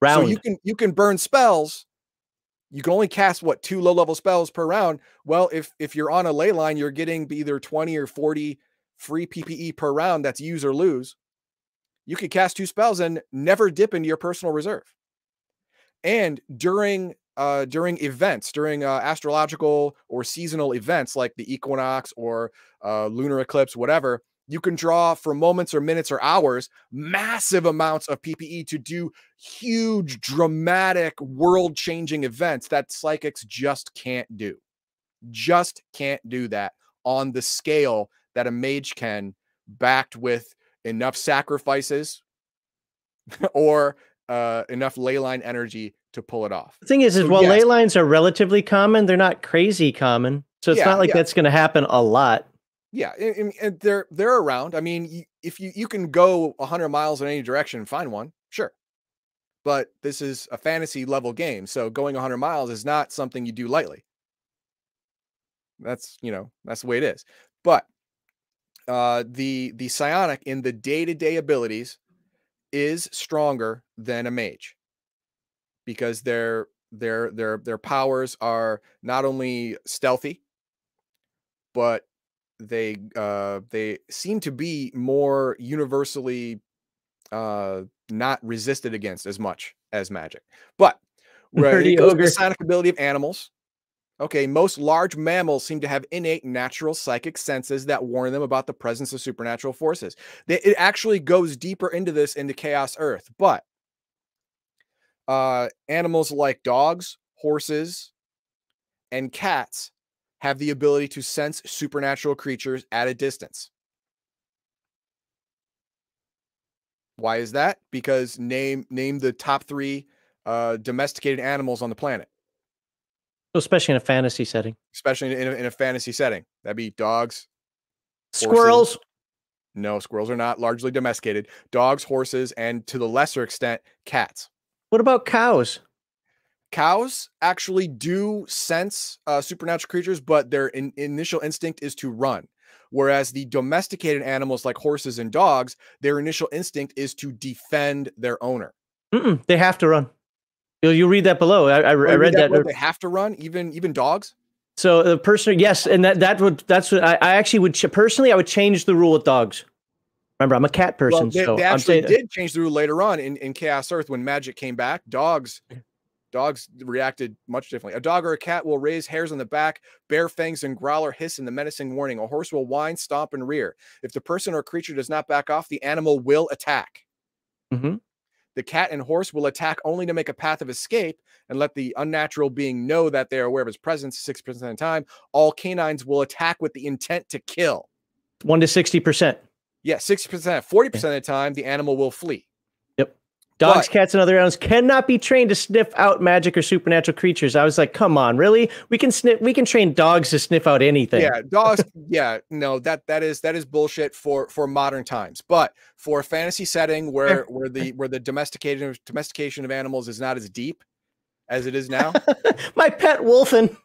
Round. So you can you can burn spells. You can only cast what two low level spells per round. Well, if if you're on a ley line, you're getting either 20 or 40 free PPE per round. That's use or lose you could cast two spells and never dip into your personal reserve. And during uh, during events, during uh, astrological or seasonal events like the equinox or uh, lunar eclipse, whatever, you can draw for moments or minutes or hours massive amounts of PPE to do huge, dramatic, world changing events that psychics just can't do. Just can't do that on the scale that a mage can, backed with enough sacrifices or uh, enough leyline energy to pull it off. The thing is, is so, while yes. ley lines are relatively common, they're not crazy common. So it's yeah, not like yeah. that's going to happen a lot. Yeah, and, and, they're they're around. I mean, if you you can go 100 miles in any direction and find one, sure. But this is a fantasy level game, so going 100 miles is not something you do lightly. That's you know that's the way it is. But uh, the the psionic in the day to day abilities is stronger than a mage because their their their their powers are not only stealthy but they uh they seem to be more universally uh not resisted against as much as magic. But right, the psionic ability of animals Okay, most large mammals seem to have innate natural psychic senses that warn them about the presence of supernatural forces. It actually goes deeper into this into Chaos Earth, but uh, animals like dogs, horses, and cats have the ability to sense supernatural creatures at a distance. Why is that? Because name name the top three uh, domesticated animals on the planet especially in a fantasy setting. Especially in a, in a fantasy setting. That'd be dogs, squirrels. Horses. No, squirrels are not largely domesticated. Dogs, horses, and to the lesser extent, cats. What about cows? Cows actually do sense uh, supernatural creatures, but their in- initial instinct is to run. Whereas the domesticated animals like horses and dogs, their initial instinct is to defend their owner. Mm-mm, they have to run. You you read that below. I, I, oh, I read that. that they have to run, even even dogs. So the person, yes, and that that would that's what I, I actually would ch- personally I would change the rule with dogs. Remember, I'm a cat person. Well, they, so they actually did change the rule later on in, in Chaos Earth when magic came back. Dogs dogs reacted much differently. A dog or a cat will raise hairs on the back, bare fangs, and growl or hiss in the menacing warning. A horse will whine, stomp, and rear. If the person or creature does not back off, the animal will attack. Mm-hmm. The cat and horse will attack only to make a path of escape and let the unnatural being know that they are aware of his presence 6% of the time. All canines will attack with the intent to kill. 1 to 60%. Yeah, 60%. 40% of the time, the animal will flee. Dogs, cats, and other animals cannot be trained to sniff out magic or supernatural creatures. I was like, come on, really? We can sniff. We can train dogs to sniff out anything. Yeah, dogs. yeah, no, that that is that is bullshit for for modern times. But for a fantasy setting where where the where the domestication domestication of animals is not as deep as it is now, my pet wolfen.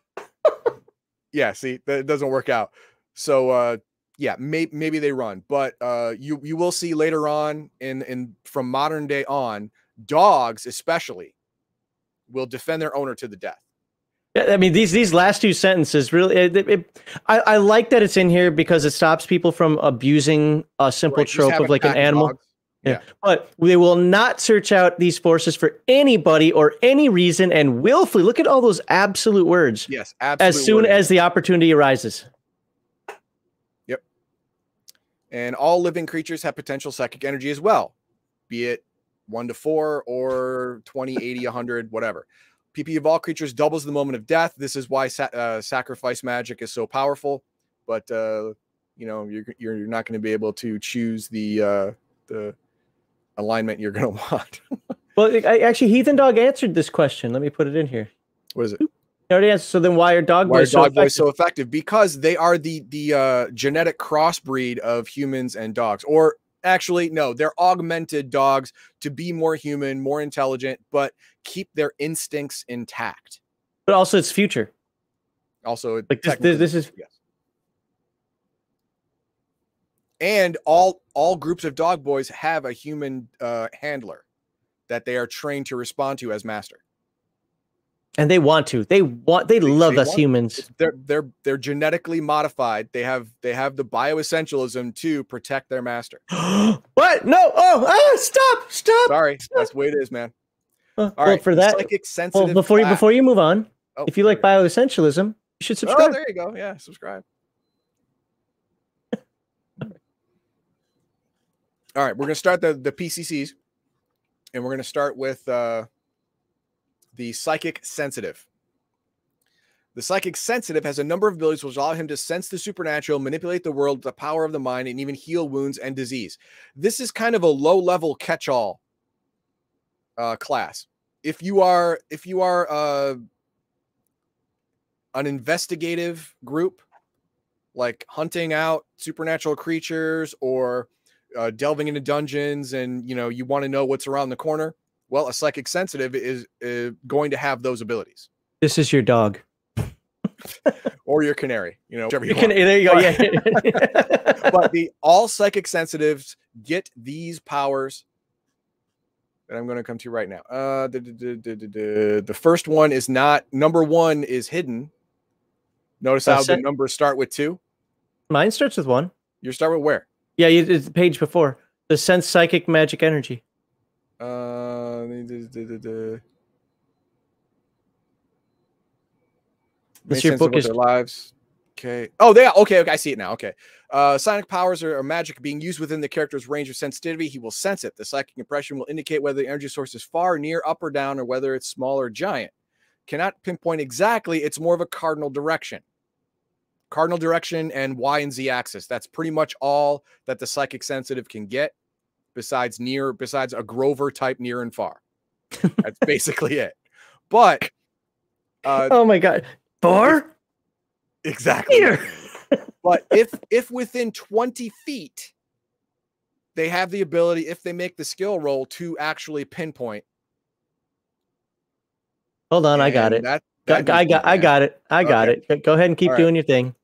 yeah, see, that doesn't work out. So uh yeah, may, maybe they run, but uh, you you will see later on in in from modern day on, dogs especially will defend their owner to the death. I mean these these last two sentences really. It, it, I I like that it's in here because it stops people from abusing a simple right, trope of like an animal. Dogs. Yeah. yeah. But they will not search out these forces for anybody or any reason and willfully look at all those absolute words. Yes, absolute as soon words. as the opportunity arises. And all living creatures have potential psychic energy as well, be it one to four or 20, 80, 100, whatever. PP of all creatures doubles the moment of death. This is why sa- uh, sacrifice magic is so powerful. But uh, you know, you're you're not going to be able to choose the uh, the alignment you're going to want. well, I, actually, Heathen Dog answered this question. Let me put it in here. What is it? So then, why are dog why boys, are so, dog effective? boys so effective? Because they are the the uh, genetic crossbreed of humans and dogs, or actually, no, they're augmented dogs to be more human, more intelligent, but keep their instincts intact. But also, it's future. Also, like this, this, this is yes. And all all groups of dog boys have a human uh, handler that they are trained to respond to as master. And they want to. They want. They, they love they us humans. They're they're they're genetically modified. They have they have the bioessentialism to protect their master. what? No! Oh! Ah! Stop! Stop! Sorry, stop. that's the way it is, man. Uh, All well, right, for that, psychic sensitive. Well, before you before you move on, oh, if you like bioessentialism, you should oh, subscribe. Oh, there you go. Yeah, subscribe. All right, we're gonna start the the PCCs, and we're gonna start with. uh the psychic sensitive. The psychic sensitive has a number of abilities which allow him to sense the supernatural, manipulate the world, the power of the mind, and even heal wounds and disease. This is kind of a low level catch all uh, class. If you are if you are uh, an investigative group, like hunting out supernatural creatures or uh, delving into dungeons, and you know you want to know what's around the corner, well, a psychic sensitive is uh, going to have those abilities. This is your dog. or your canary, you know, whichever you You can, there you go. Yeah. but the all psychic sensitives get these powers that I'm going to come to right now. Uh, the, the, the, the, first one is not number one is hidden. Notice Uh, how the numbers start with two. Mine starts with one. You start with where? Yeah, you, it's the page before. The sense psychic magic energy. Uh, May your book is their lives. Okay. Oh, they okay. Okay, I see it now. Okay. Uh, psionic powers are magic being used within the character's range of sensitivity. He will sense it. The psychic impression will indicate whether the energy source is far, near, up, or down, or whether it's small or giant. Cannot pinpoint exactly. It's more of a cardinal direction. Cardinal direction and Y and Z axis. That's pretty much all that the psychic sensitive can get, besides near, besides a Grover type near and far. That's basically it. But uh, Oh my god. Four? exactly. Here. but if if within 20 feet they have the ability if they make the skill roll to actually pinpoint Hold on, I got it. that, Got, that I got I got it. I got Okay. it. Go- ahead and keep right. doing your thing.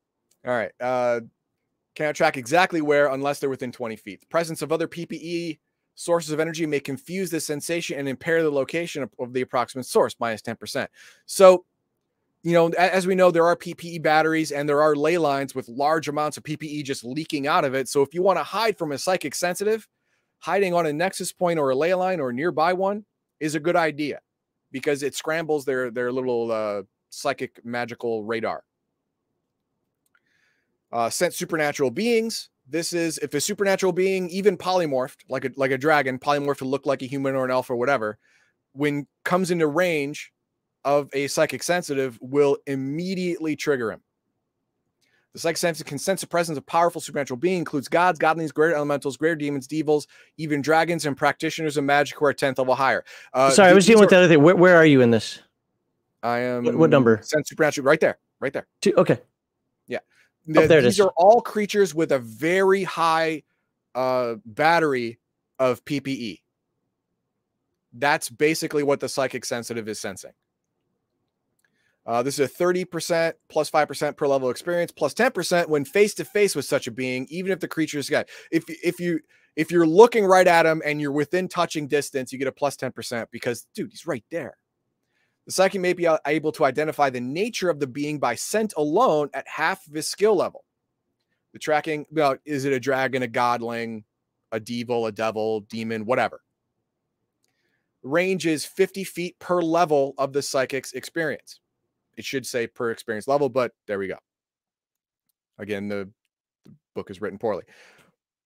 all right uh cannot track exactly where unless they're within 20 feet. The presence of other ppe sources of energy may confuse the sensation and impair the location of, of the approximate source minus 10% so you know as we know there are ppe batteries and there are ley lines with large amounts of ppe just leaking out of it. So if you want to hide from a psychic sensitive hiding on a nexus point or a ley line or nearby one is a good idea because it scrambles their their little uh, psychic magical radar uh, sense supernatural beings. This is if a supernatural being, even polymorphed, like a like a dragon, polymorphed to look like a human or an elf or whatever, when comes into range of a psychic sensitive, will immediately trigger him. The psychic sensitive can sense the presence of powerful supernatural being, includes gods, godlings, greater elementals, greater demons, devils, even dragons, and practitioners of magic who are 10th level higher. Uh, Sorry, I was dealing with the other thing. Where, where are you in this? I am What- what number? Sense supernatural, right there, right there. Two, okay. The- there these are all creatures with a very high uh, battery of PPE. That's basically what the psychic sensitive is sensing. Uh, this is a 30% plus 5% per level experience plus 10% when face to face with such a being, even if the creature is got. If if you if you're looking right at him and you're within touching distance, you get a plus 10% because dude, he's right there. The psychic may be uh, able to identify the nature of the being by scent alone at half of his skill level. The tracking, well, is it a dragon, a godling, a devil, a devil, demon, whatever. Range is 50 feet per level of the psychic's experience. It should say per experience level, but there we go. Again, the, the book is written poorly.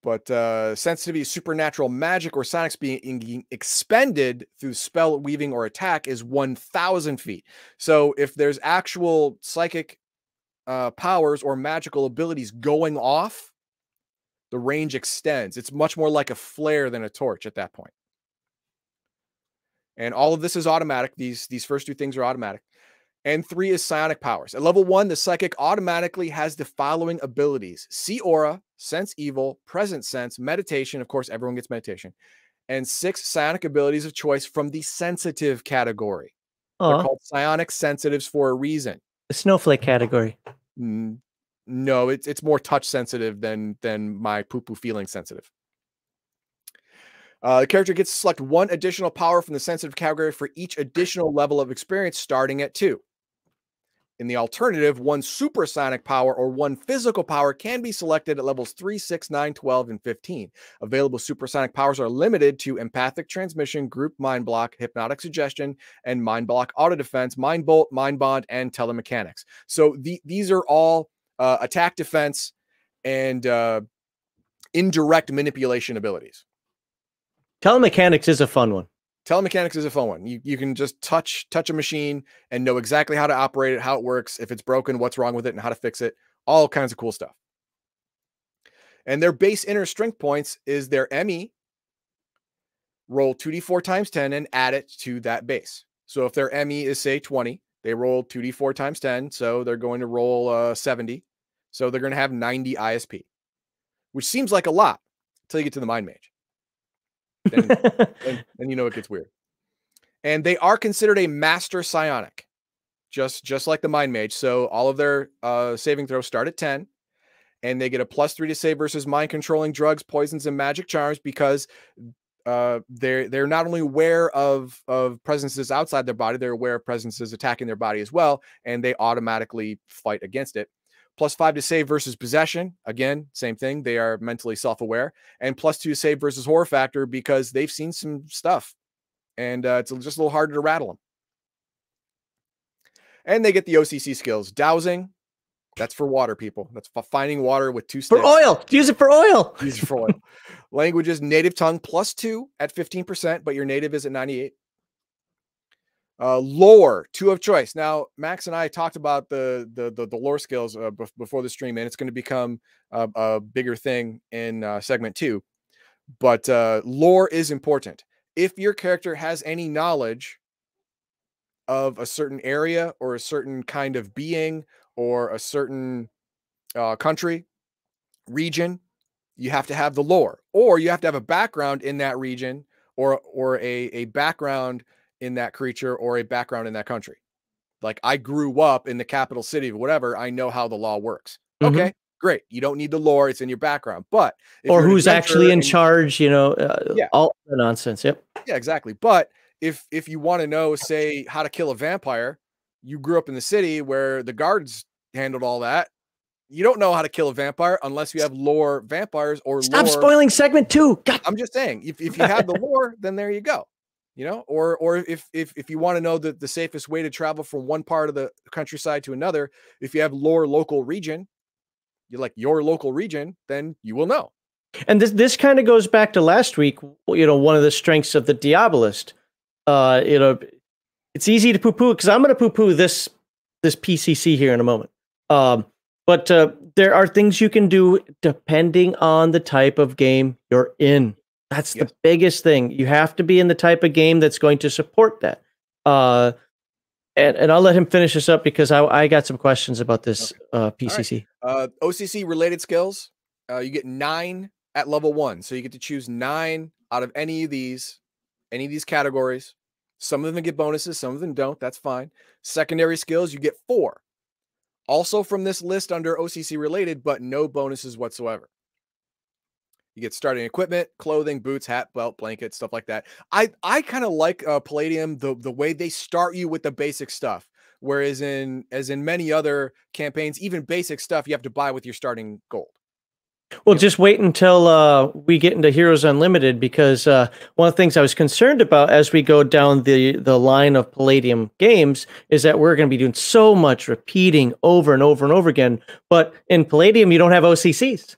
But uh, sensitivity supernatural magic or psionics being expended through spell weaving or attack is 1,000 feet. So if there's actual psychic uh, powers or magical abilities going off, the range extends. It's much more like a flare than a torch at that point. And all of this is automatic. These these first two things are automatic. And three is psionic powers. At level one, the psychic automatically has the following abilities see aura, sense evil, present sense, meditation. Of course, everyone gets meditation. And six psionic abilities of choice from the sensitive category. They're called psionic sensitives for a reason. the snowflake category. No, it's it's more touch sensitive than than my poo poo feeling sensitive. Uh, the character gets to select one additional power from the sensitive category for each additional level of experience, starting at two. In the alternative, one super psionic power or one physical power can be selected at levels 3, 6, 9, 12, and 15. Available super psionic powers are limited to empathic transmission, group mind block, hypnotic suggestion, and mind block auto defense, mind bolt, mind bond, and telemechanics. So the, these are all uh, attack defense and uh, indirect manipulation abilities. Telemechanics is a fun one. Telemechanics is a fun one. You you can just touch touch a machine and know exactly how to operate it, how it works, if it's broken, what's wrong with it, and how to fix it. All kinds of cool stuff. And their base inner strength points is their ME. Roll 2d4 times 10 and add it to that base. So if their ME is say 20, they roll 2d4 times 10, so they're going to roll uh, 70. So they're going to have 90 ISP, which seems like a lot until you get to the mind mage then, then, then you know it gets weird. And they are considered a master psionic, just just like the mind mage. So all of their uh, saving throws start at ten, and they get a plus three to save versus mind controlling drugs, poisons, and magic charms because uh, they're they're not only aware of of presences outside their body, they're aware of presences attacking their body as well, and they automatically fight against it. Plus five to save versus possession. Again, same thing. They are mentally self aware. And plus two to save versus horror factor because they've seen some stuff, and uh, it's just a little harder to rattle them. And they get the OCC skills dowsing. That's for water people. That's finding water with two sticks. For oil. Use it for oil. Use it for oil. Languages native tongue plus two at 15%, but your native is at 98. Uh, lore, two of choice. Now, Max and I talked about the the the, the lore skills uh, before the stream, and it's going to become a, a, bigger thing in uh, segment two. But uh, lore is important. If your character has any knowledge of a certain area or a certain kind of being or a certain uh, country, region, you have to have the lore, or you have to have a background in that region, or or a a background in that creature, or a background in that country. Like I grew up in the capital city of whatever. I know how the law works. Mm-hmm. Okay, great. You don't need the lore; it's in your background. But or who's actually in charge? You know, uh, yeah, all the nonsense. Yep. Yeah, exactly. But if if you want to know, say, how to kill a vampire, you grew up in the city where the guards handled all that. You don't know how to kill a vampire unless you have lore vampires or stop lore. spoiling segment two. God. I'm just saying, if, if you have the lore, then there you go. You know, or or if if if you want to know the, the safest way to travel from one part of the countryside to another, if you have lower local region, you like your local region, then you will know. And this this kind of goes back to last week. You know, one of the strengths of the Diabolist. Uh, you know, it's easy to poo poo because I'm going to poo poo this this PCC here in a moment. Um, but uh, there are things you can do depending on the type of game you're in. That's yes. the biggest thing. You have to be in the type of game that's going to support that. Uh, and, and I'll let him finish this up because I, I got some questions about this okay. uh, PCC. Right. Uh, OCC related skills. Uh, you get nine at level one, so you get to choose nine out of any of these, any of these categories. Some of them get bonuses, some of them don't. That's fine. Secondary skills, you get four also from this list under OCC related, but no bonuses whatsoever. You get starting equipment, clothing, boots, hat, belt, blanket, stuff like that. I I kind of like uh, Palladium the the way they start you with the basic stuff. Whereas in as in many other campaigns, even basic stuff you have to buy with your starting gold. Well, just wait until uh, we get into Heroes Unlimited because uh, one of the things I was concerned about as we go down the the line of Palladium games is that we're going to be doing so much repeating over and over and over again. But in Palladium, you don't have OCCs,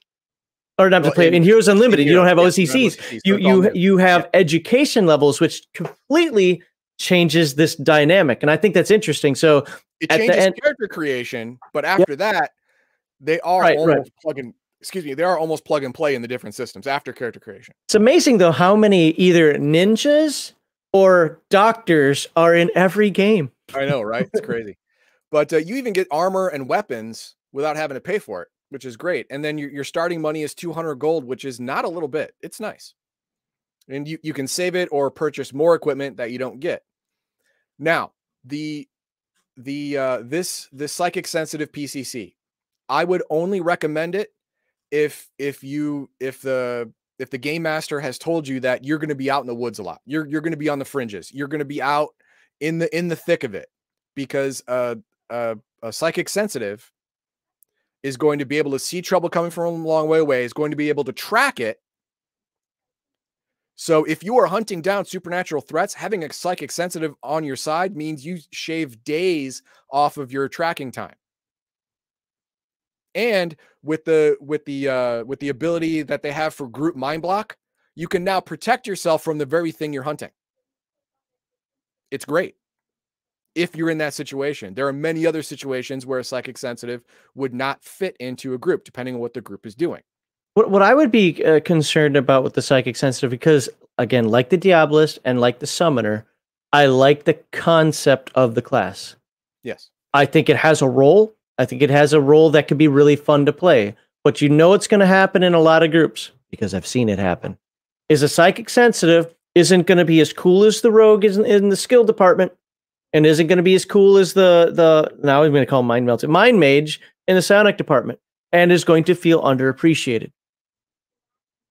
or not well, play in, in Heroes Unlimited, in you don't have OCCs. OCCs. You you you have yeah. education levels, which completely changes this dynamic, and I think that's interesting. So it changes end, character creation, but after yeah. that, they are right, almost right. plug excuse me, they are almost plug and play in the different systems after character creation. It's amazing though how many either ninjas or doctors are in every game. I know, right? It's crazy. But uh, you even get armor and weapons without having to pay for it, which is great. And then your, your starting money is 200 gold, which is not a little bit. It's nice. And you, you can save it or purchase more equipment that you don't get. Now, the the uh this this psychic sensitive PCC, I would only recommend it if if you if the if the game master has told you that you're going to be out in the woods a lot you're you're going to be on the fringes you're going to be out in the in the thick of it because uh, uh, a psychic sensitive is going to be able to see trouble coming from a long way away is going to be able to track it. So if you are hunting down supernatural threats having a psychic sensitive on your side means you shave days off of your tracking time. And with the with the uh with the ability that they have for group mind block you can now protect yourself from the very thing you're hunting. It's great if you're in that situation. There are many other situations where a psychic sensitive would not fit into a group depending on what the group is doing. What, what i would be uh, concerned about with the psychic sensitive because again like the diabolist and like the summoner i like the concept of the class. Yes. I think it has a role. I think it has a role that could be really fun to play. But you know it's going to happen in a lot of groups because I've seen it happen. Is a psychic sensitive isn't going to be as cool as the rogue is in, in the skill department, and isn't going to be as cool as the the now I'm going to call him mind melted mind mage in the Psionic department, and is going to feel underappreciated.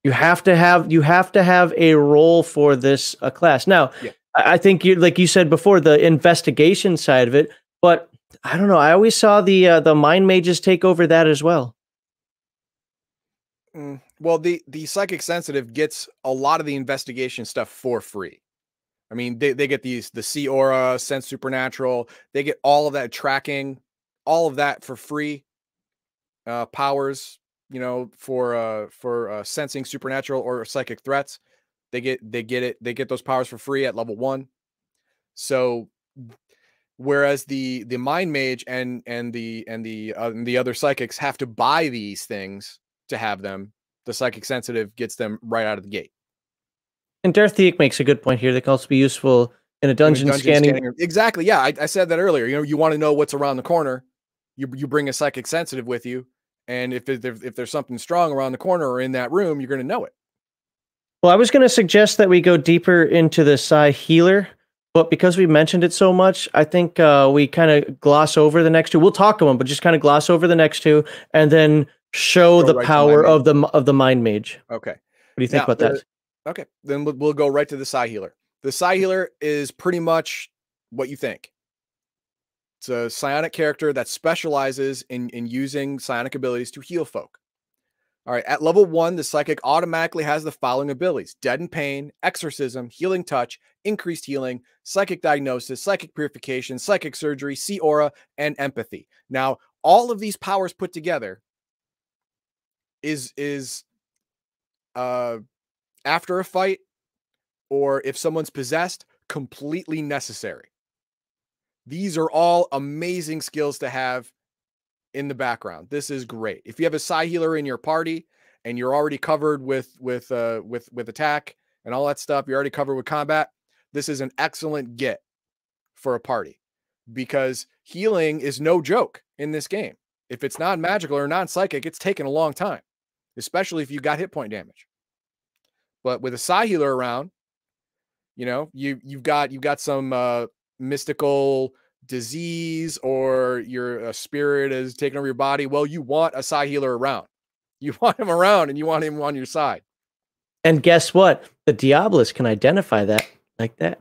You have to have you have to have a role for this uh, class. Now, Yeah. I I think you like you said before the investigation side of it, but I don't know. I always saw the uh, the mind mages take over that as well. Mm, Well, the the psychic sensitive gets a lot of the investigation stuff for free. I mean, they, they get these the see aura, sense supernatural. They get all of that tracking, all of that for free. Uh, powers, you know, for uh for uh, sensing supernatural or psychic threats. They get they get it. They get those powers for free at level one. So, whereas the the mind mage and and the and the uh, and the other psychics have to buy these things to have them, the psychic sensitive gets them right out of the gate. And Darth Theek makes a good point here. They can also be useful in a a dungeon, scanning. room. Exactly. Yeah, I, I said that earlier. You know, you want to know what's around the corner. You you bring a psychic sensitive with you, and if if, if there's something strong around the corner or in that room, you're going to know it. Well, I was going to suggest that we go deeper into the Psi healer, but because we mentioned it so much, I think uh, we kind of gloss over the next two. We'll talk to them, but just kind of gloss over the next two, and then show Go the right power of the of the mind mage. Okay. What do you think Now, about the- that? Okay. Then we'll, we'll go right to the Psi healer. The Psi healer is pretty much what you think. It's a psionic character that specializes in, in using psionic abilities to heal folk. All right. At level one, the psychic automatically has the following abilities deaden pain, exorcism, healing touch, increased healing, psychic diagnosis, psychic purification, psychic surgery, see aura, and empathy. Now, all of these powers put together is is uh after a fight or if someone's possessed, completely necessary. These are all amazing skills to have in the background. This is great. If you have a psi healer in your party and you're already covered with with uh with with attack and all that stuff, you're already covered with combat, this is an excellent get for a party because healing is no joke in this game. If it's non-magical or non-psychic, it's taken a long time, especially if you got hit point damage. But with a psi healer around, you know, you you've got you've got some uh mystical disease or your a spirit is taking over your body. Well, you want a psi healer around. You want him around and you want him on your side. And guess what? The Diabolist can identify that like that.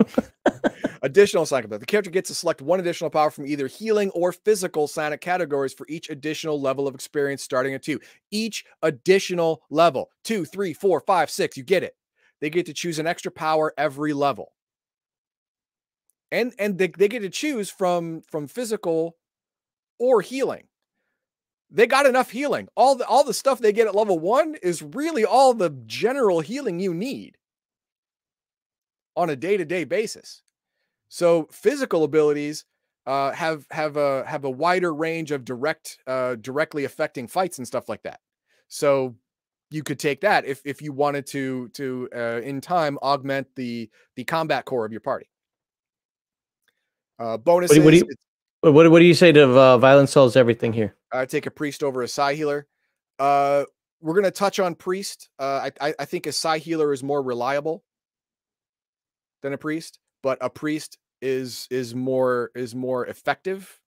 Additional psionic ability. The character gets to select one additional power from either healing or physical psionic categories for each additional level of experience, starting at two. Each additional level, two, three, four, five, six. You get it. They get to choose an extra power every level. And and they, they get to choose from from physical or healing. They got enough healing. All the all the stuff they get at level one is really all the general healing you need on a day-to-day basis. So physical abilities uh, have have a have a wider range of direct uh, directly affecting fights and stuff like that. So you could take that if if you wanted to to uh, in time augment the the combat core of your party. Uh, bonuses. what do you- What what do you say to uh, violence solves everything here? I take a priest over a psi healer. Uh, we're gonna touch on priest. Uh, I, I I think a psi healer is more reliable than a priest, but a priest is is more is more effective.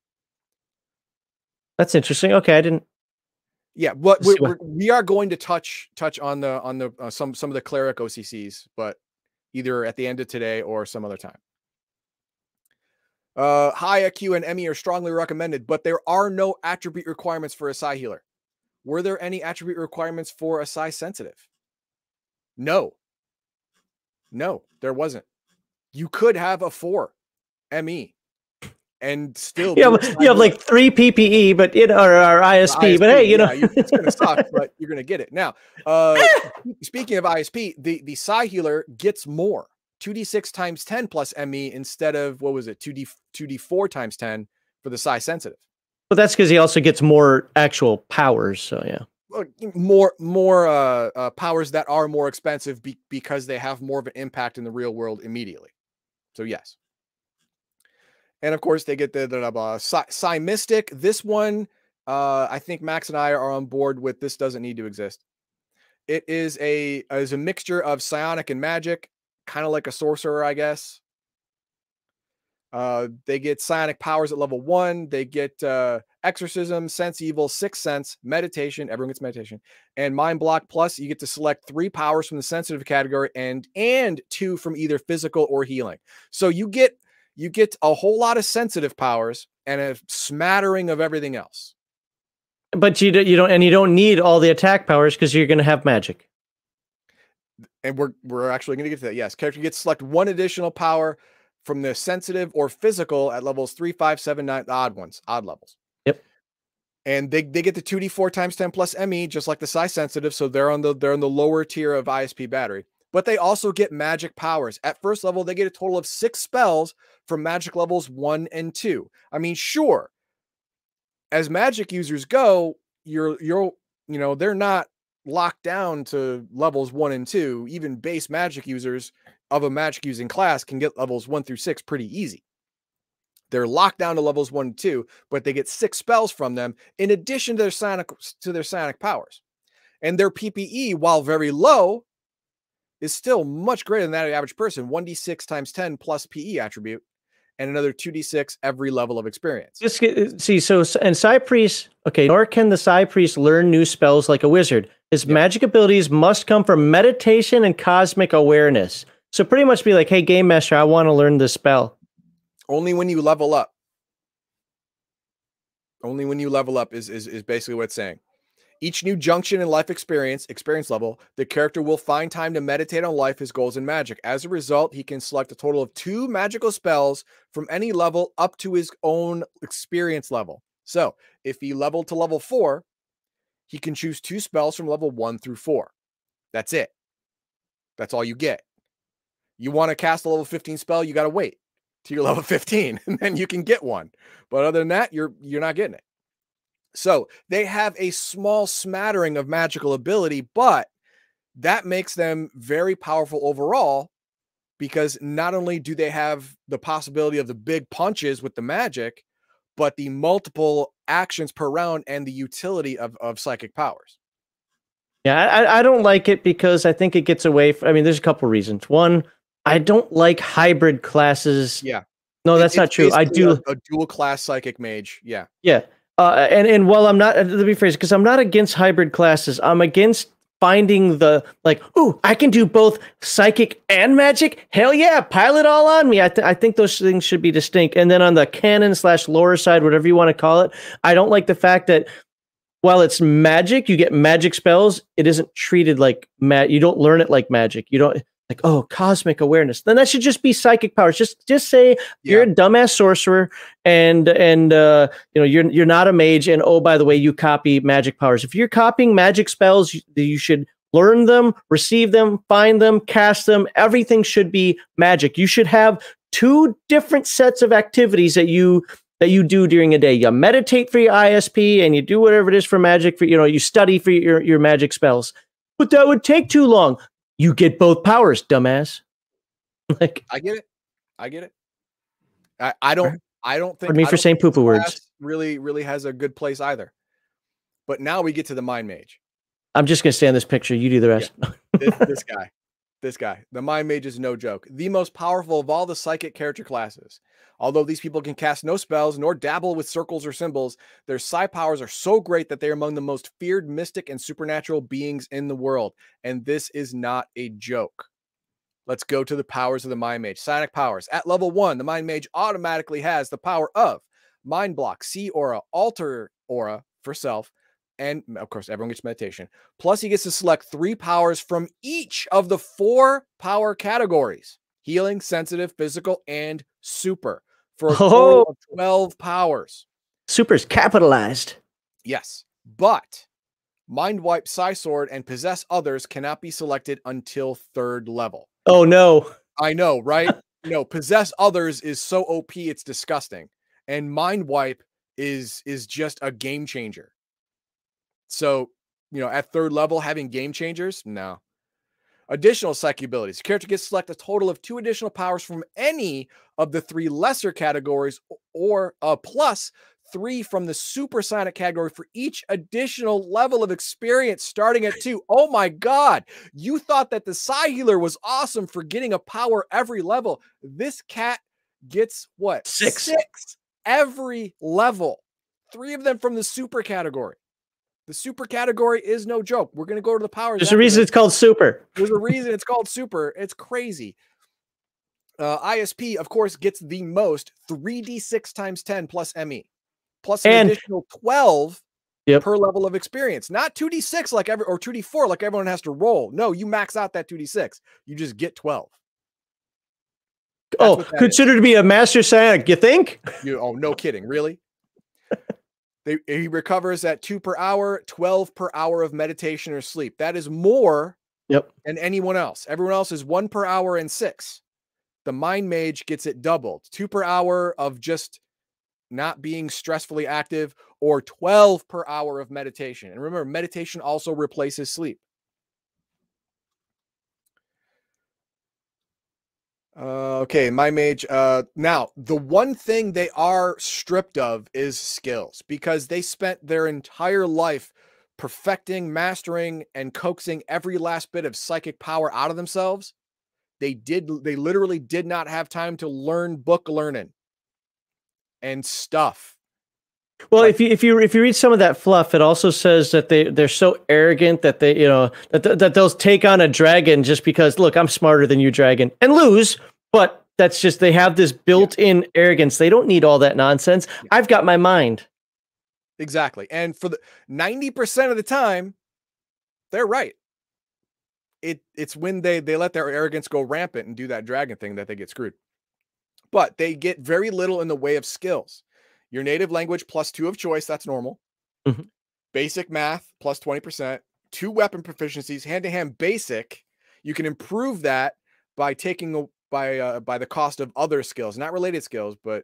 That's interesting. Okay, I didn't. Yeah, what we're, we're, we are going to touch touch on the on the uh, some some of the cleric OCCs, but either at the end of today or some other time. Uh, high IQ and ME are strongly recommended, but there are no attribute requirements for a psi healer. Were there any attribute requirements for a psi sensitive? No. No, there wasn't. You could have a four ME and still You have, you have like three PPE, but it or, or ISP, but hey, you know, you- it's gonna suck, but you're gonna get it. Now, uh, speaking of ISP, the the Psi healer gets more. 2d6 times 10 plus ME instead of what was it? 2d 2d4 times 10 for the Psi sensitive. but that's because he also gets more actual powers. So yeah. More more uh, uh, powers that are more expensive be- because they have more of an impact in the real world immediately. So yes. And of course, they get the, the uh, Psi Mystic. This one, uh, I think Max and I are on board with. This doesn't need to exist. It is a is a mixture of psionic and magic, kind of like a sorcerer, I guess. Uh, they get psionic powers at level one. They get uh, exorcism, sense evil, sixth sense, meditation. Everyone gets meditation, and mind block plus. You get to select three powers from the sensitive category and and two from either physical or healing. So you get you get a whole lot of sensitive powers and a smattering of everything else. But you don't, you don't, and you don't need all the attack powers because you're going to have magic. And we're we're actually going to get to that. Yes, character gets select one additional power from the sensitive or physical at levels three, five, seven, nine, odd ones, odd levels. Yep. And they, they get the 2d4 times 10 plus ME, just like the psi sensitive. So they're on the they're on the lower tier of ISP battery. But they also get magic powers. At first level, they get a total of six spells from magic levels one and two. I mean, sure, as magic users go, you're you're you know, they're not locked down to levels one and two. Even base magic users of a magic using class can get levels one through six pretty easy. They're locked down to levels one and two, but they get six spells from them in addition to their psionic to their psionic powers. And their PPE, while very low, is still much greater than that of the average person. 1d6 times 10 plus PE attribute and another 2d6 every level of experience. Just uh, see, so and Psi Priest, okay, nor can the Psi Priest learn new spells like a wizard. His yep. magic abilities must come from meditation and cosmic awareness. So pretty much be like, hey, game master, I want to learn this spell. Only when you level up. Only when you level up is, is, is basically what it's saying. Each new junction in life experience, experience level, the character will find time to meditate on life, his goals, and magic. As a result, he can select a total of two magical spells from any level up to his own experience level. So if he leveled to level four, he can choose two spells from level one through four. That's it. That's all you get. You want to cast a level 15 spell, you got to wait to your level 15 and then you can get one. But other than that, you're you're not getting it. So they have a small smattering of magical ability, but that makes them very powerful overall because not only do they have the possibility of the big punches with the magic, but the multiple actions per round and the utility of, of psychic powers. Yeah, I, I don't like it because I think it gets away. From, I mean, there's a couple reasons. One, I don't like hybrid classes. Yeah. No, that's not true. I do a, a, dual class psychic mage. Yeah. Yeah. Uh, and and while I'm not, uh, let me phrase because I'm not against hybrid classes. I'm against finding the like, oh, I can do both psychic and magic. Hell yeah, pile it all on me. I, th- I think those things should be distinct. And then on the canon slash lore side, whatever you want to call it, I don't like the fact that while it's magic, you get magic spells. It isn't treated like mat. You don't learn it like magic. You don't like oh cosmic awareness. Then that should just be psychic powers. Just just say yeah. you're a dumbass sorcerer and and uh you know you're you're not a mage and oh by the way you copy magic powers. If you're copying magic spells you, you should learn them receive them find them cast them. Everything should be magic. You should have two different sets of activities that you that you do during a day. You meditate for your isp and you do whatever it is for magic for you know you study for your your magic spells. But that would take too long you get both powers, dumbass. like I get it. I get it. I, I don't I don't think me for saying poo words. Really, really has a good place either. But now we get to the mind mage. I'm just gonna stay on this picture. You do the rest. Yeah. this, this guy. This guy. The mind mage is no joke. The most powerful of all the psychic character classes. Although these people can cast no spells nor dabble with circles or symbols, their psi powers are so great that they are among the most feared mystic and supernatural beings in the world. And this is not a joke. Let's go to the powers of the Mind Mage. Psionic powers. At level one, the Mind Mage automatically has the power of Mind Block, See Aura, Alter Aura for self, and of course, everyone gets meditation. Plus, he gets to select three powers from each of the four power categories healing, sensitive, physical, and super for a oh. total oh. of 12 powers. Super's capitalized. Yes. But Mind Wipe, Psi Sword, and Possess Others cannot be selected until third level. Oh, no. I know, right? no, Possess Others is so OP, it's disgusting. And Mind Wipe is is just a game changer. So, you know, at third level, having game changers, no. Additional psychic abilities. Character gets select a total of two additional powers from any of the three lesser categories, or uh, plus three from the super psionic category for each additional level of experience starting at two. Oh my God. You thought that the Psi Healer was awesome for getting a power every level. This cat gets what? Six. Six every level. Three of them from the super category. The super category is no joke. We're going to go to the powers. There's a reason it's called super. There's a reason it's called super. It's crazy. Uh, ISP, of course, gets the most 3d6 times 10 plus ME, plus an And- additional 12 Yep. per level of experience. Not 2d6 like every or 2d4 like everyone has to roll. No, you max out that 2d6. You just get 12. oh, what that is. considered to be a master psionic, you think? You oh no kidding, really? They, he recovers at two per hour, 12 per hour of meditation or sleep. That is more Yep. than anyone else. Everyone else is one per hour and six. The mind mage gets it doubled two per hour of just not being stressfully active, or 12 per hour of meditation. And remember, meditation also replaces sleep. Uh, okay, mind mage. Uh, now the one thing they are stripped of is skills because they spent their entire life perfecting, mastering, and coaxing every last bit of psychic power out of themselves. They did. They literally did not have time to learn book learning and stuff. Well, Like- if you if you if you read some of that fluff, it also says that they they're so arrogant that they you know that th- that they'll take on a dragon just because look I'm smarter than you, dragon, and lose. But that's just they have this built-in arrogance. They don't need all that nonsense. I've got my mind. Exactly. And for the 90% of the time, they're right. It it's when they they let their arrogance go rampant and do that dragon thing that they get screwed. But they get very little in the way of skills. Your native language plus 2 of choice, that's normal. Mhm. Basic math plus 20%, two weapon proficiencies, hand-to-hand basic. You can improve that by taking a, by uh, by the cost of other skills, not related skills, but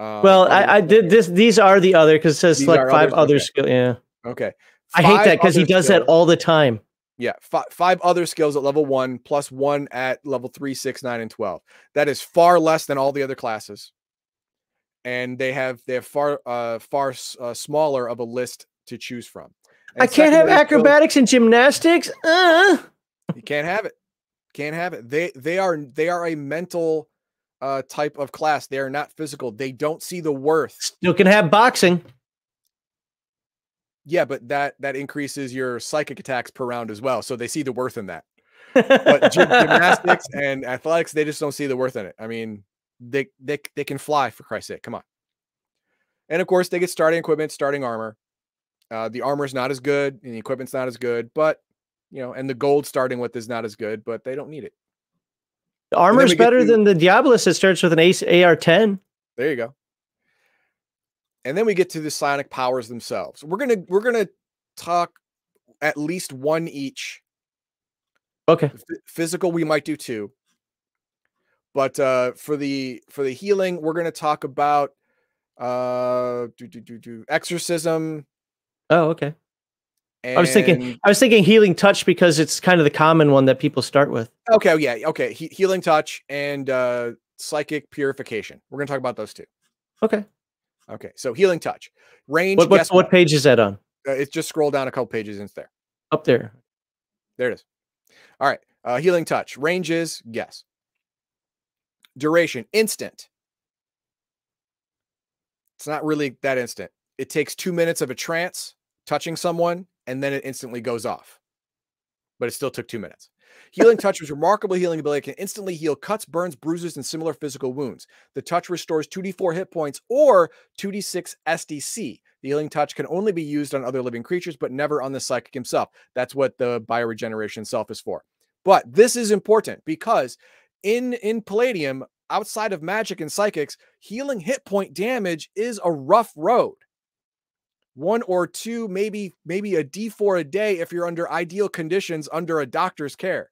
um, Well, I, I did this. These are the other because it says select five other Okay. skill. Yeah, Okay. I hate that because he does that all the time. Yeah, five, five other skills at level one, plus one at level three, six, nine, and twelve. That is far less than all the other classes, and they have they have far uh far uh, smaller of a list to choose from. I can't have acrobatics and gymnastics. Uh. You can't have it. Can't have it. They they are they are a mental uh type of class. They are not physical. They don't see the worth. Still can have boxing. Yeah, but that that increases your psychic attacks per round as well. So they see the worth in that. but gym- gymnastics and athletics, they just don't see the worth in it. I mean, they they they can fly for Christ's sake. Come on. And of course, they get starting equipment, starting armor. Uh, the armor is not as good, and the equipment's not as good, but you know, and the gold starting with is not as good, but they don't need it. The armor's better to- than the Diabolist that starts with an ace AR10. There you go. And then we get to the psionic powers themselves. We're gonna we're gonna talk at least one each. Okay. Ph- physical we might do two but uh for the for the healing we're going to talk about uh do, do, do, do, exorcism Oh, okay. and, I was thinking I was thinking healing touch because it's kind of the common one that people start with. okay yeah okay he, healing touch and uh psychic purification we're going to talk about those two Okay. okay so healing touch range What what, what page is that on? Uh, it's just scroll down a couple pages and it's there Up there. There it is. All right. Uh, healing touch. Range is guess. Duration instant. It's not really that instant. It takes two minutes of a trance touching someone and then it instantly goes off. But it still took two minutes. Healing touch was remarkable healing ability. Can instantly heal cuts, burns, bruises, and similar physical wounds. The touch restores 2d4 hit points or 2d6 SDC. The healing touch can only be used on other living creatures, but never on the psychic himself. That's what the bioregeneration self is for. But this is important because in in Palladium, outside of magic and psychics, healing hit point damage is a rough road. One or two, maybe maybe a D4 a day if you're under ideal conditions under a doctor's care.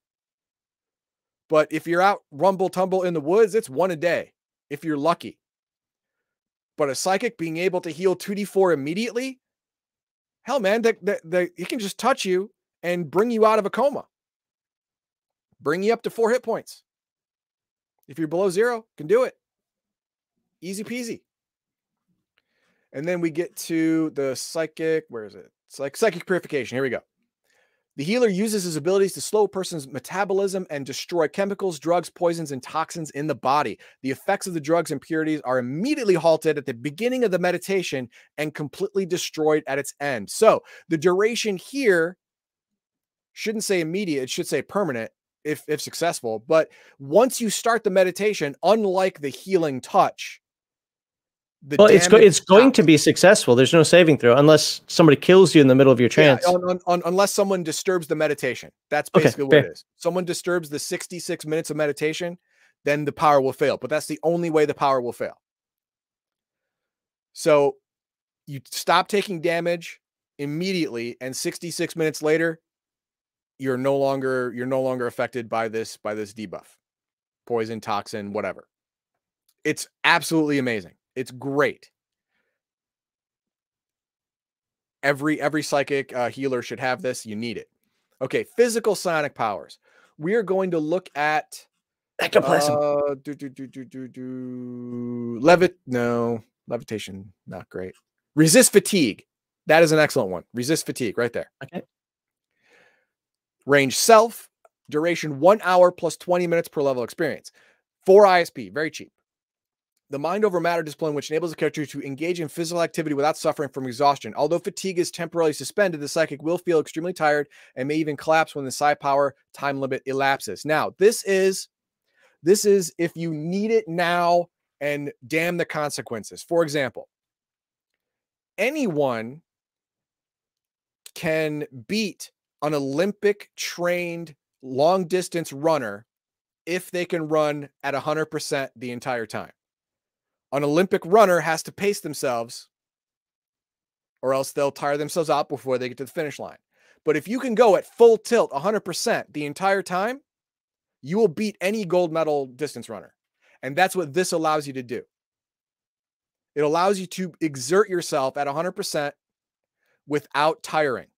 But if you're out rumble tumble in the woods, it's one a day if you're lucky. But a psychic being able to heal 2d4 immediately, hell man, that that he can just touch you and bring you out of a coma. Bring you up to four hit points. If you're below zero, can do it. Easy peasy. And then we get to the psychic. Where is it? It's like psychic purification. Here we go. The healer uses his abilities to slow a person's metabolism and destroy chemicals, drugs, poisons, and toxins in the body. The effects of the drugs and impurities are immediately halted at the beginning of the meditation and completely destroyed at its end. So the duration here shouldn't say immediate, it should say permanent if, if successful. But once you start the meditation, unlike the healing touch, the well, it's go- it's going to be successful. There's no saving throw unless somebody kills you in the middle of your trance. Yeah, on, on, unless someone disturbs the meditation. That's basically okay, what fair. it is. Someone disturbs the 66 minutes of meditation, then the power will fail. But that's the only way the power will fail. So you stop taking damage immediately, and 66 minutes later, you're no longer you're no longer affected by this by this debuff, poison, toxin, whatever. It's absolutely amazing. It's great. Every every psychic uh, healer should have this. You need it. Okay, physical psionic powers. We are going to look at ectoplasm. Uh, do, do, do, do, do, do. Levit. No, levitation. Not great. Resist fatigue. That is an excellent one. Resist fatigue right there. Okay. Range self. Duration one hour plus 20 minutes per level experience. Four ISP. Very cheap the mind over matter discipline, which enables the character to engage in physical activity without suffering from exhaustion. Although fatigue is temporarily suspended, the psychic will feel extremely tired and may even collapse when the psi power time limit elapses. Now, this is this is if you need it now and damn the consequences. For example, anyone can beat an Olympic trained long distance runner if they can run at 100% the entire time an Olympic runner has to pace themselves or else they'll tire themselves out before they get to the finish line. But if you can go at full tilt 100% the entire time, you will beat any gold medal distance runner. And that's what this allows you to do. It allows you to exert yourself at 100% without tiring.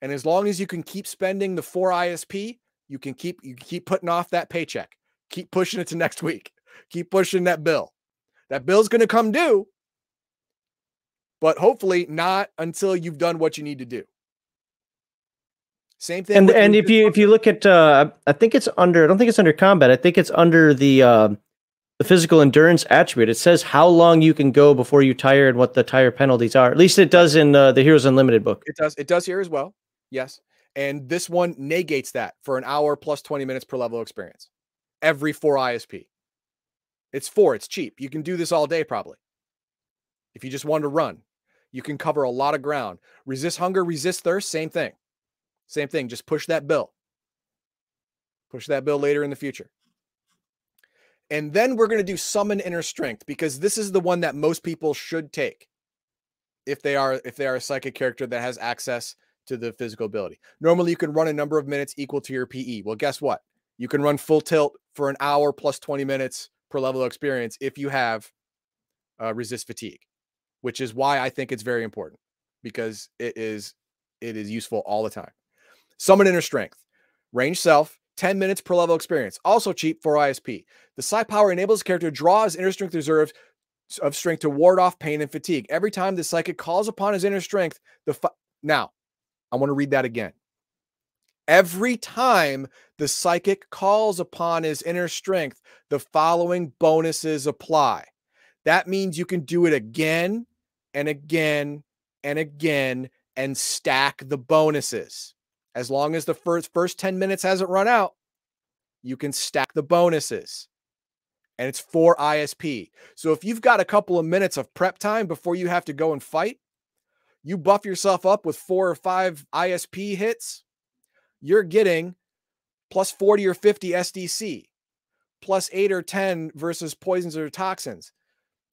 And as long as you can keep spending the 4 ISP, you can keep you can keep putting off that paycheck. Keep pushing it to next week. Keep pushing that bill. That bill's going to come due, but hopefully not until you've done what you need to do. Same thing. And and if you if you look at uh, I think it's under I don't think it's under combat. I think it's under the uh, the physical endurance attribute. It says how long you can go before you tire and what the tire penalties are. At least it does in uh, the Heroes Unlimited book. It does. It does here as well. Yes. And this one negates that for an hour plus 20 minutes per level experience every four ISP. It's four, it's cheap. You can do this all day probably. If you just want to run, you can cover a lot of ground. Resist hunger, resist thirst, same thing. Same thing. Just push that bill. Push that bill later in the future. And then we're going to do summon inner strength because this is the one that most people should take if they are if they are a psychic character that has access to the physical ability. Normally you can run a number of minutes equal to your PE. Well, guess what? You can run full tilt for an hour plus 20 minutes per level of experience if you have uh, resist fatigue, which is why I think it's very important because it is it is useful all the time. Summon inner strength, range self, 10 minutes per level experience, also cheap for ISP. The psi power enables the character to draw his inner strength reserve of strength to ward off pain and fatigue. Every time the psychic calls upon his inner strength, the now I want to read that again. Every time the psychic calls upon his inner strength, the following bonuses apply. That means you can do it again and again and again and stack the bonuses. As long as the first first 10 minutes hasn't run out, you can stack the bonuses. And it's for ISP. So if you've got a couple of minutes of prep time before you have to go and fight, you buff yourself up with four or five ISP hits, you're getting plus 40 or 50 SDC, plus 8 or 10 versus poisons or toxins,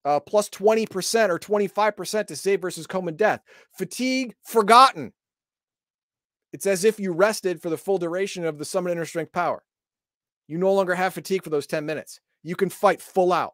uh, plus 20% or 25% to save versus coma death. Fatigue forgotten. It's as if you rested for the full duration of the summon inner strength power. You no longer have fatigue for those 10 minutes. You can fight full out.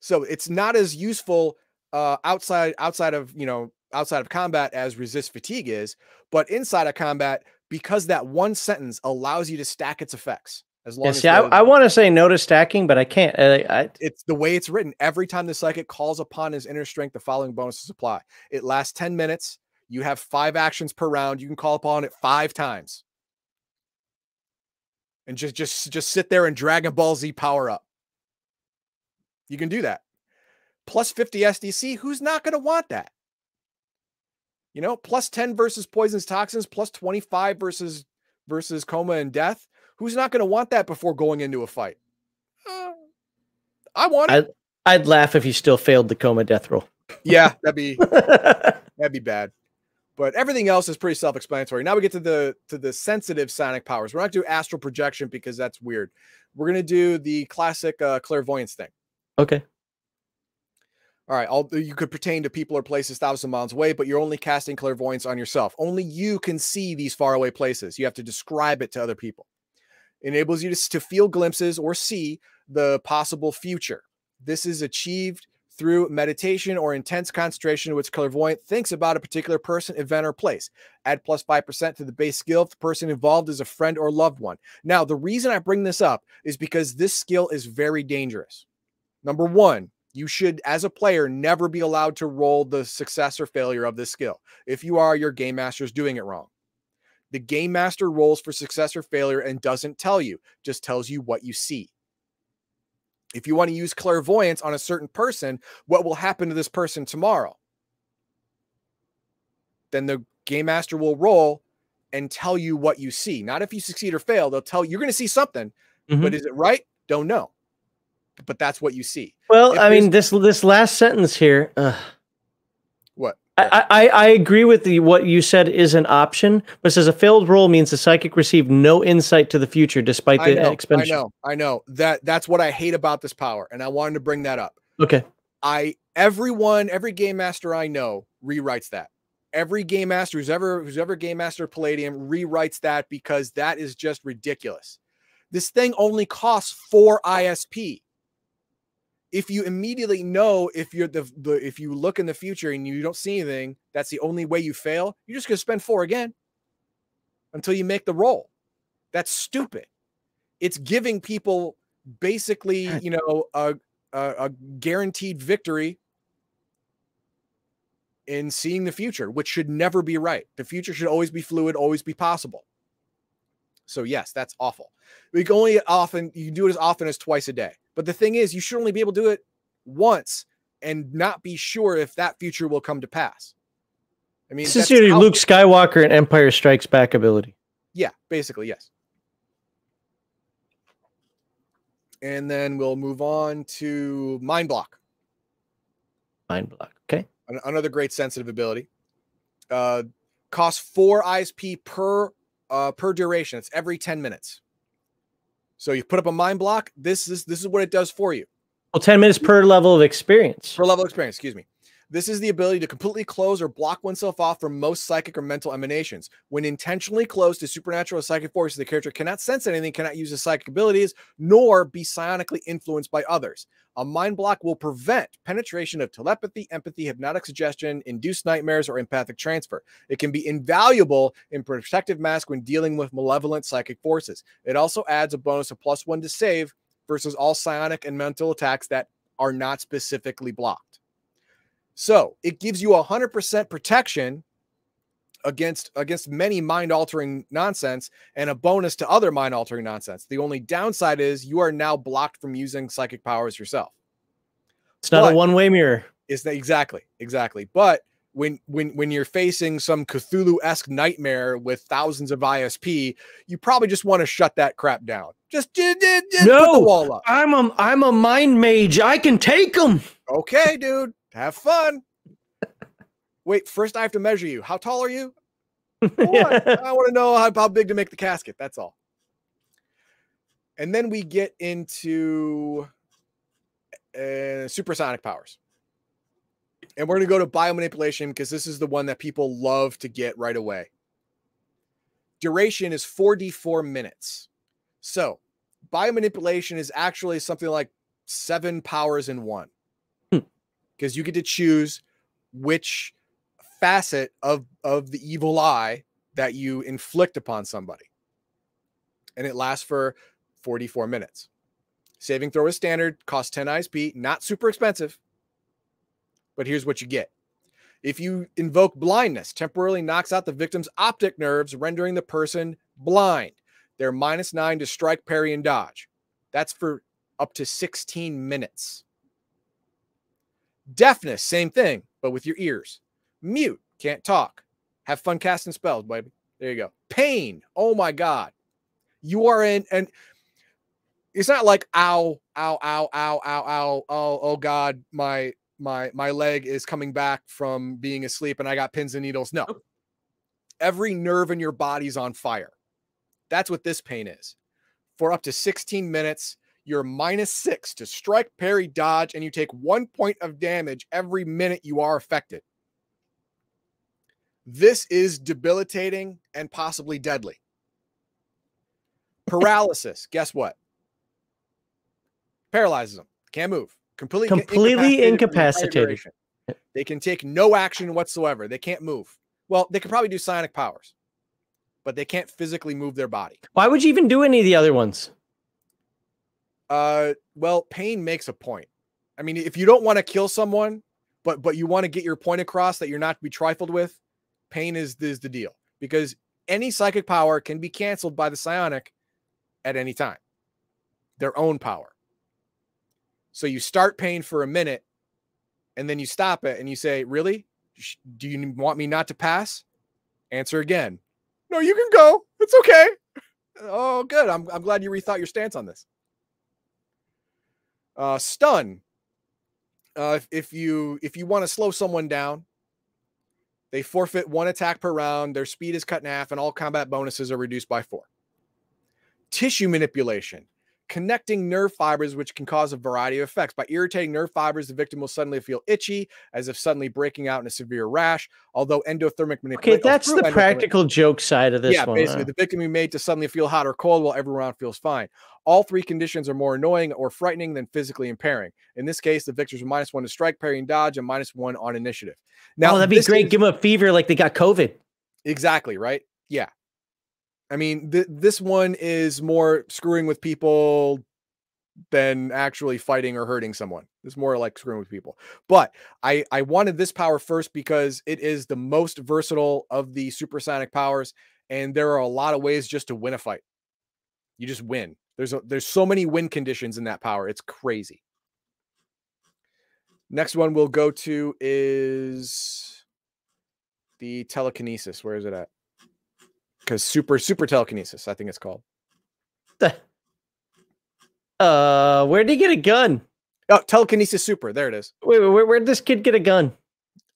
So it's not as useful uh, outside outside of you know outside of combat as resist fatigue is, but inside of combat, because that one sentence allows you to stack its effects. As long yeah, as see, I, I want to say no to stacking, but I can't. I, I, it's the way it's written. Every time the psychic calls upon his inner strength, the following bonuses apply. It lasts 10 minutes. You have five actions per round. You can call upon it five times. And just just just sit there and Dragon Ball Z power up. You can do that. Plus 50 SDC, who's not going to want that? You know, plus 10 versus poisons toxins, plus 25 versus versus coma and death. Who's not going to want that before going into a fight? Uh, I want it. I'd, I'd laugh if you still failed the coma death roll. Yeah, that'd be that'd be bad. But everything else is pretty self-explanatory. Now we get to the to the sensitive psionic powers. We're not do astral projection because that's weird. We're gonna do the classic uh, clairvoyance thing. Okay. All right, you could pertain to people or places thousand miles away, but you're only casting clairvoyance on yourself. Only you can see these faraway places. You have to describe it to other people. enables you to, to feel glimpses or see the possible future. This is achieved through meditation or intense concentration, which clairvoyant thinks about a particular person, event, or place. Add plus 5% to the base skill if the person involved is a friend or loved one. Now, the reason I bring this up is because this skill is very dangerous. Number one, you should, as a player, never be allowed to roll the success or failure of this skill. If you are, your game master is doing it wrong. The game master rolls for success or failure and doesn't tell you, just tells you what you see. If you want to use clairvoyance on a certain person, what will happen to this person tomorrow? Then the game master will roll and tell you what you see. Not if you succeed or fail, they'll tell you you're going to see something, mm-hmm. but is it right? Don't know but that's what you see. Well, if I mean, this this last sentence here. Uh, what? I, I, I agree with the what you said is an option, but says a failed roll means the psychic received no insight to the future despite the I know, expenditure. I know, I know that that's what I hate about this power, and I wanted to bring that up. Okay. I everyone, every game master I know rewrites that. Every game master who's ever who's ever game master Palladium rewrites that because that is just ridiculous. This thing only costs four ISP if you immediately know if you're the, the if you look in the future and you don't see anything, that's the only way you fail. You're just gonna spend four again until you make the roll. That's stupid. It's giving people basically, you know, a, a, a guaranteed victory in seeing the future, which should never be right. The future should always be fluid, always be possible. So yes, that's awful. We can only often you can do it as often as twice a day. But the thing is, you should only be able to do it once and not be sure if that future will come to pass. I mean, this is your Luke Skywalker and Empire Strikes Back ability. Yeah, basically, yes. And then we'll move on to Mind Block. Mind Block, okay. Another great sensitive ability. Uh, costs four ISP per uh, per duration. It's every 10 minutes. So you put up a mind block. This is this is what it does for you. Well, 10 minutes per level of experience. Per level of experience, excuse me. This is the ability to completely close or block oneself off from most psychic or mental emanations. When intentionally closed to supernatural or psychic forces, the character cannot sense anything, cannot use his psychic abilities, nor be psionically influenced by others. A mind block will prevent penetration of telepathy, empathy, hypnotic suggestion, induced nightmares, or empathic transfer. It can be invaluable in protective mask when dealing with malevolent psychic forces. It also adds a bonus of plus one to save versus all psionic and mental attacks that are not specifically blocked. So it gives you 100% protection against against many mind altering nonsense and a bonus to other mind altering nonsense. The only downside is you are now blocked from using psychic powers yourself. It's not but, a one way mirror. Is that exactly exactly? But when when when you're facing some Cthulhu esque nightmare with thousands of ISP, you probably just want to shut that crap down. Just, just, just no, put the wall up. I'm a I'm a mind mage. I can take them. Okay, dude. Have fun. Wait, first I have to measure you. How tall are you? I want to know how, how big to make the casket. That's all. And then we get into uh, super psionic powers. And we're going to go to biomanipulation because this is the one that people love to get right away. Duration is 4d4 minutes. So, biomanipulation is actually something like seven powers in one because you get to choose which facet of of the evil eye that you inflict upon somebody and it lasts for 44 minutes saving throw is standard costs 10 isp not super expensive but here's what you get If you invoke blindness, temporarily knocks out the victim's optic nerves, rendering the person blind. They're minus nine to strike, parry, and dodge. That's for up to 16 minutes. Deafness, same thing, but with your ears. Mute, can't talk. Have fun casting spells, baby. There you go. Pain. Oh my God. You are in, and it's not like ow, ow, ow, ow, ow, ow, oh, oh God, my my my leg is coming back from being asleep and I got pins and needles. No. Every nerve in your body's on fire. That's what this pain is. For up to 16 minutes, you're minus six to strike, parry, dodge, and you take one point of damage every minute you are affected. This is debilitating and possibly deadly. Paralysis, guess what? Paralyzes them. Can't move. Completely, completely incapacitated. incapacitated. They can take no action whatsoever. They can't move. Well, they could probably do psionic powers, but they can't physically move their body. Why would you even do any of the other ones? Uh, well, pain makes a point. I mean, if you don't want to kill someone, but but you want to get your point across that you're not to be trifled with, pain is is the deal because any psychic power can be canceled by the psionic at any time. Their own power. So you start pain for a minute and then you stop it and you say, Really? Do you want me not to pass? Answer again. No, you can go. It's okay. Oh, good. I'm, I'm glad you rethought your stance on this. Uh, stun. Uh, if, if you if you want to slow someone down, they forfeit one attack per round. Their speed is cut in half, and all combat bonuses are reduced by four. Tissue manipulation connecting nerve fibers, which can cause a variety of effects. By irritating nerve fibers, the victim will suddenly feel itchy, as if suddenly breaking out in a severe rash. Although endothermic manipulation. Okay, that's the practical joke side of this yeah, one. basically, huh? the victim be made to suddenly feel hot or cold while everyone feels fine. All three conditions are more annoying or frightening than physically impairing. In this case, the victors are minus one to strike, parry, and dodge, and minus one on initiative. Now, oh, that'd be great. Is, Give them a fever like they got COVID. Exactly, right? Yeah. I mean, th- this one is more screwing with people than actually fighting or hurting someone. It's more like screwing with people. But I I wanted this power first because it is the most versatile of the super psionic powers, and there are a lot of ways just to win a fight. You just win. There's a, there's so many win conditions in that power. It's crazy. Next one we'll go to is the telekinesis. Where is it at? Because super super telekinesis, I think it's called. The, uh, where'd he get a gun? Oh, telekinesis super. There it is. Wait, wait where, where'd this kid get a gun?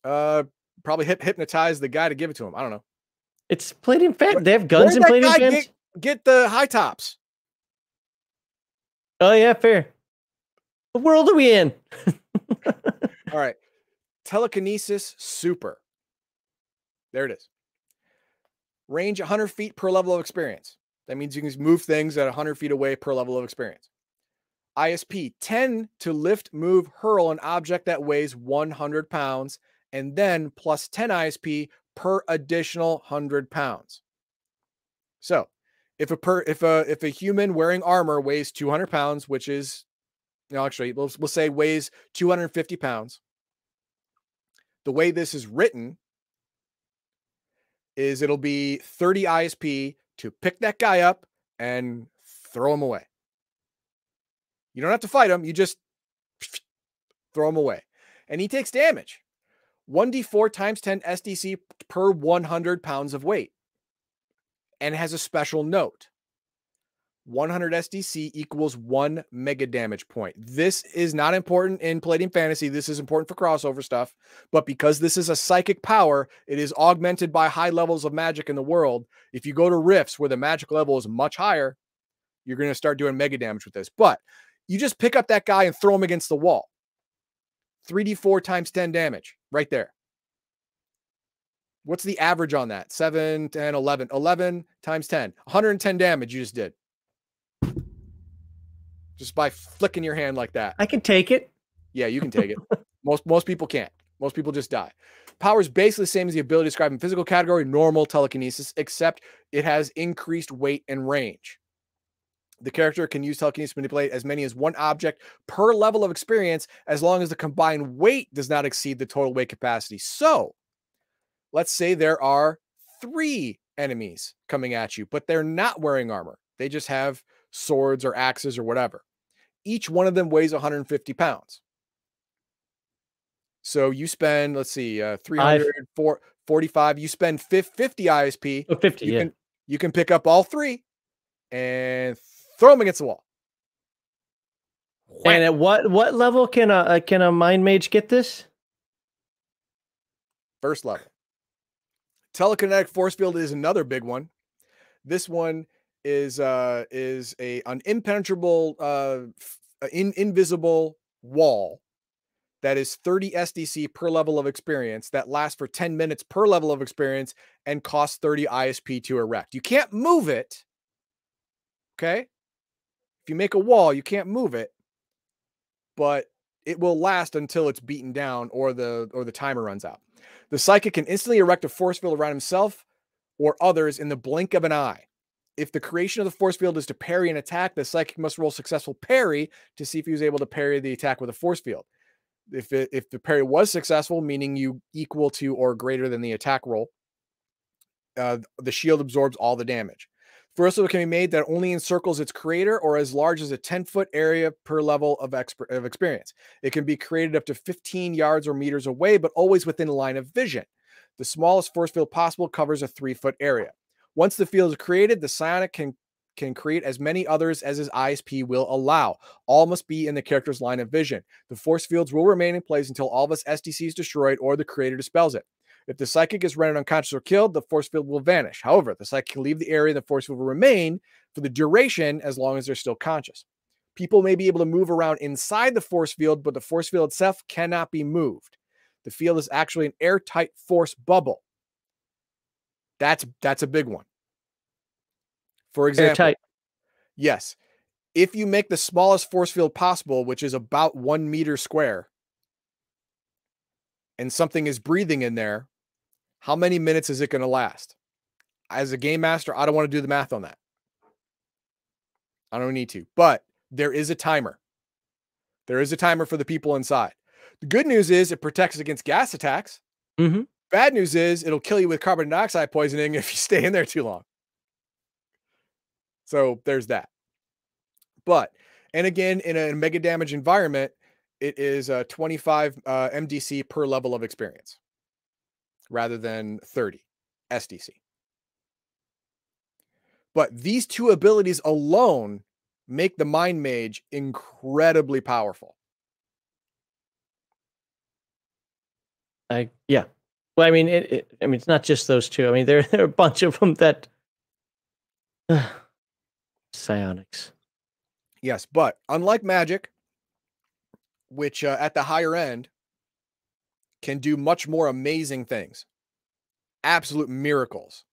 Uh, probably hip, hypnotize the guy to give it to him. I don't know. It's Palladium Fan. They have guns in Palladium Fan. Get, get the high tops. Oh yeah, fair. What world are we in? All right. Telekinesis super. There it is. Range 100 feet per level of experience. That means you can move things at 100 feet away per level of experience. ISP 10 to lift, move, hurl an object that weighs 100 pounds, and then plus 10 ISP per additional 100 pounds. So, if a per if a if a human wearing armor weighs 200 pounds, which is, actually we'll, we'll say weighs 250 pounds, the way this is written is it'll be 30 ISP to pick that guy up and throw him away. You don't have to fight him, you just throw him away. And he takes damage. 1d4 times 10 SDC per 100 pounds of weight. And has a special note. 100 SDC equals one mega damage point. This is not important in Palladium Fantasy. This is important for crossover stuff. But because this is a psychic power, it is augmented by high levels of magic in the world. If you go to Rifts where the magic level is much higher, you're going to start doing mega damage with this. But you just pick up that guy and throw him against the wall. 3d4 times 10 damage right there. What's the average on that? 7, 10, 11. 11 times 10. 110 damage you just did just by flicking your hand like that. I can take it. Yeah, you can take it. most most people can't. Most people just die. Power is basically the same as the ability described in physical category, normal telekinesis, except it has increased weight and range. The character can use telekinesis to manipulate as many as one object per level of experience as long as the combined weight does not exceed the total weight capacity. So, let's say there are three enemies coming at you, but they're not wearing armor. They just have swords or axes or whatever. Each one of them weighs 150 pounds. So you spend, let's see, uh, 300, 45, you spend 50 ISP. Oh, 50, you yeah. can you can pick up all three and throw them against the wall. And at what what level can a uh, can a mind mage get this? First level. Telekinetic force field is another big one. This one is uh is a an impenetrable uh in, invisible wall that is 30 SDC per level of experience that lasts for 10 minutes per level of experience and costs 30 ISP to erect. You can't move it. Okay? If you make a wall, you can't move it. But it will last until it's beaten down or the or the timer runs out. The psychic can instantly erect a force field around himself or others in the blink of an eye. If the creation of the force field is to parry an attack, the psychic must roll successful parry to see if he was able to parry the attack with a force field. If it, if the parry was successful, meaning you equal to or greater than the attack roll, uh, the shield absorbs all the damage. Force field can be made that only encircles its creator or as large as a 10 foot area per level of, of experience. It can be created up to 15 yards or meters away, but always within line of vision. The smallest force field possible covers a three foot area. Once the field is created, the psionic can can create as many others as his ISP will allow. All must be in the character's line of vision. The force fields will remain in place until all of his SDC is destroyed or the creator dispels it. If the psychic is rendered unconscious or killed, the force field will vanish. However, the psychic can leave the area and the force field will remain for the duration as long as they're still conscious. People may be able to move around inside the force field, but the force field itself cannot be moved. The field is actually an airtight force bubble. That's that's a big one. For example, Airtight. yes, if you make the smallest force field possible, which is about one meter square, and something is breathing in there, how many minutes is it going to last? As a game master, I don't want to do the math on that. I don't need to, but there is a timer. There is a timer for the people inside. The good news is it protects against gas attacks. Mhm. Bad news is it'll kill you with carbon dioxide poisoning if you stay in there too long. So there's that. But, and again, in a mega damage environment, it is uh, 25 uh, MDC per level of experience rather than 30 SDC. But these two abilities alone make the Mind Mage incredibly powerful. I yeah. Well, I mean, it, it, I mean, it's not just those two. I mean, there, there are a bunch of them that psionics. Yes, but unlike magic, which uh, at the higher end can do much more amazing things, absolute miracles.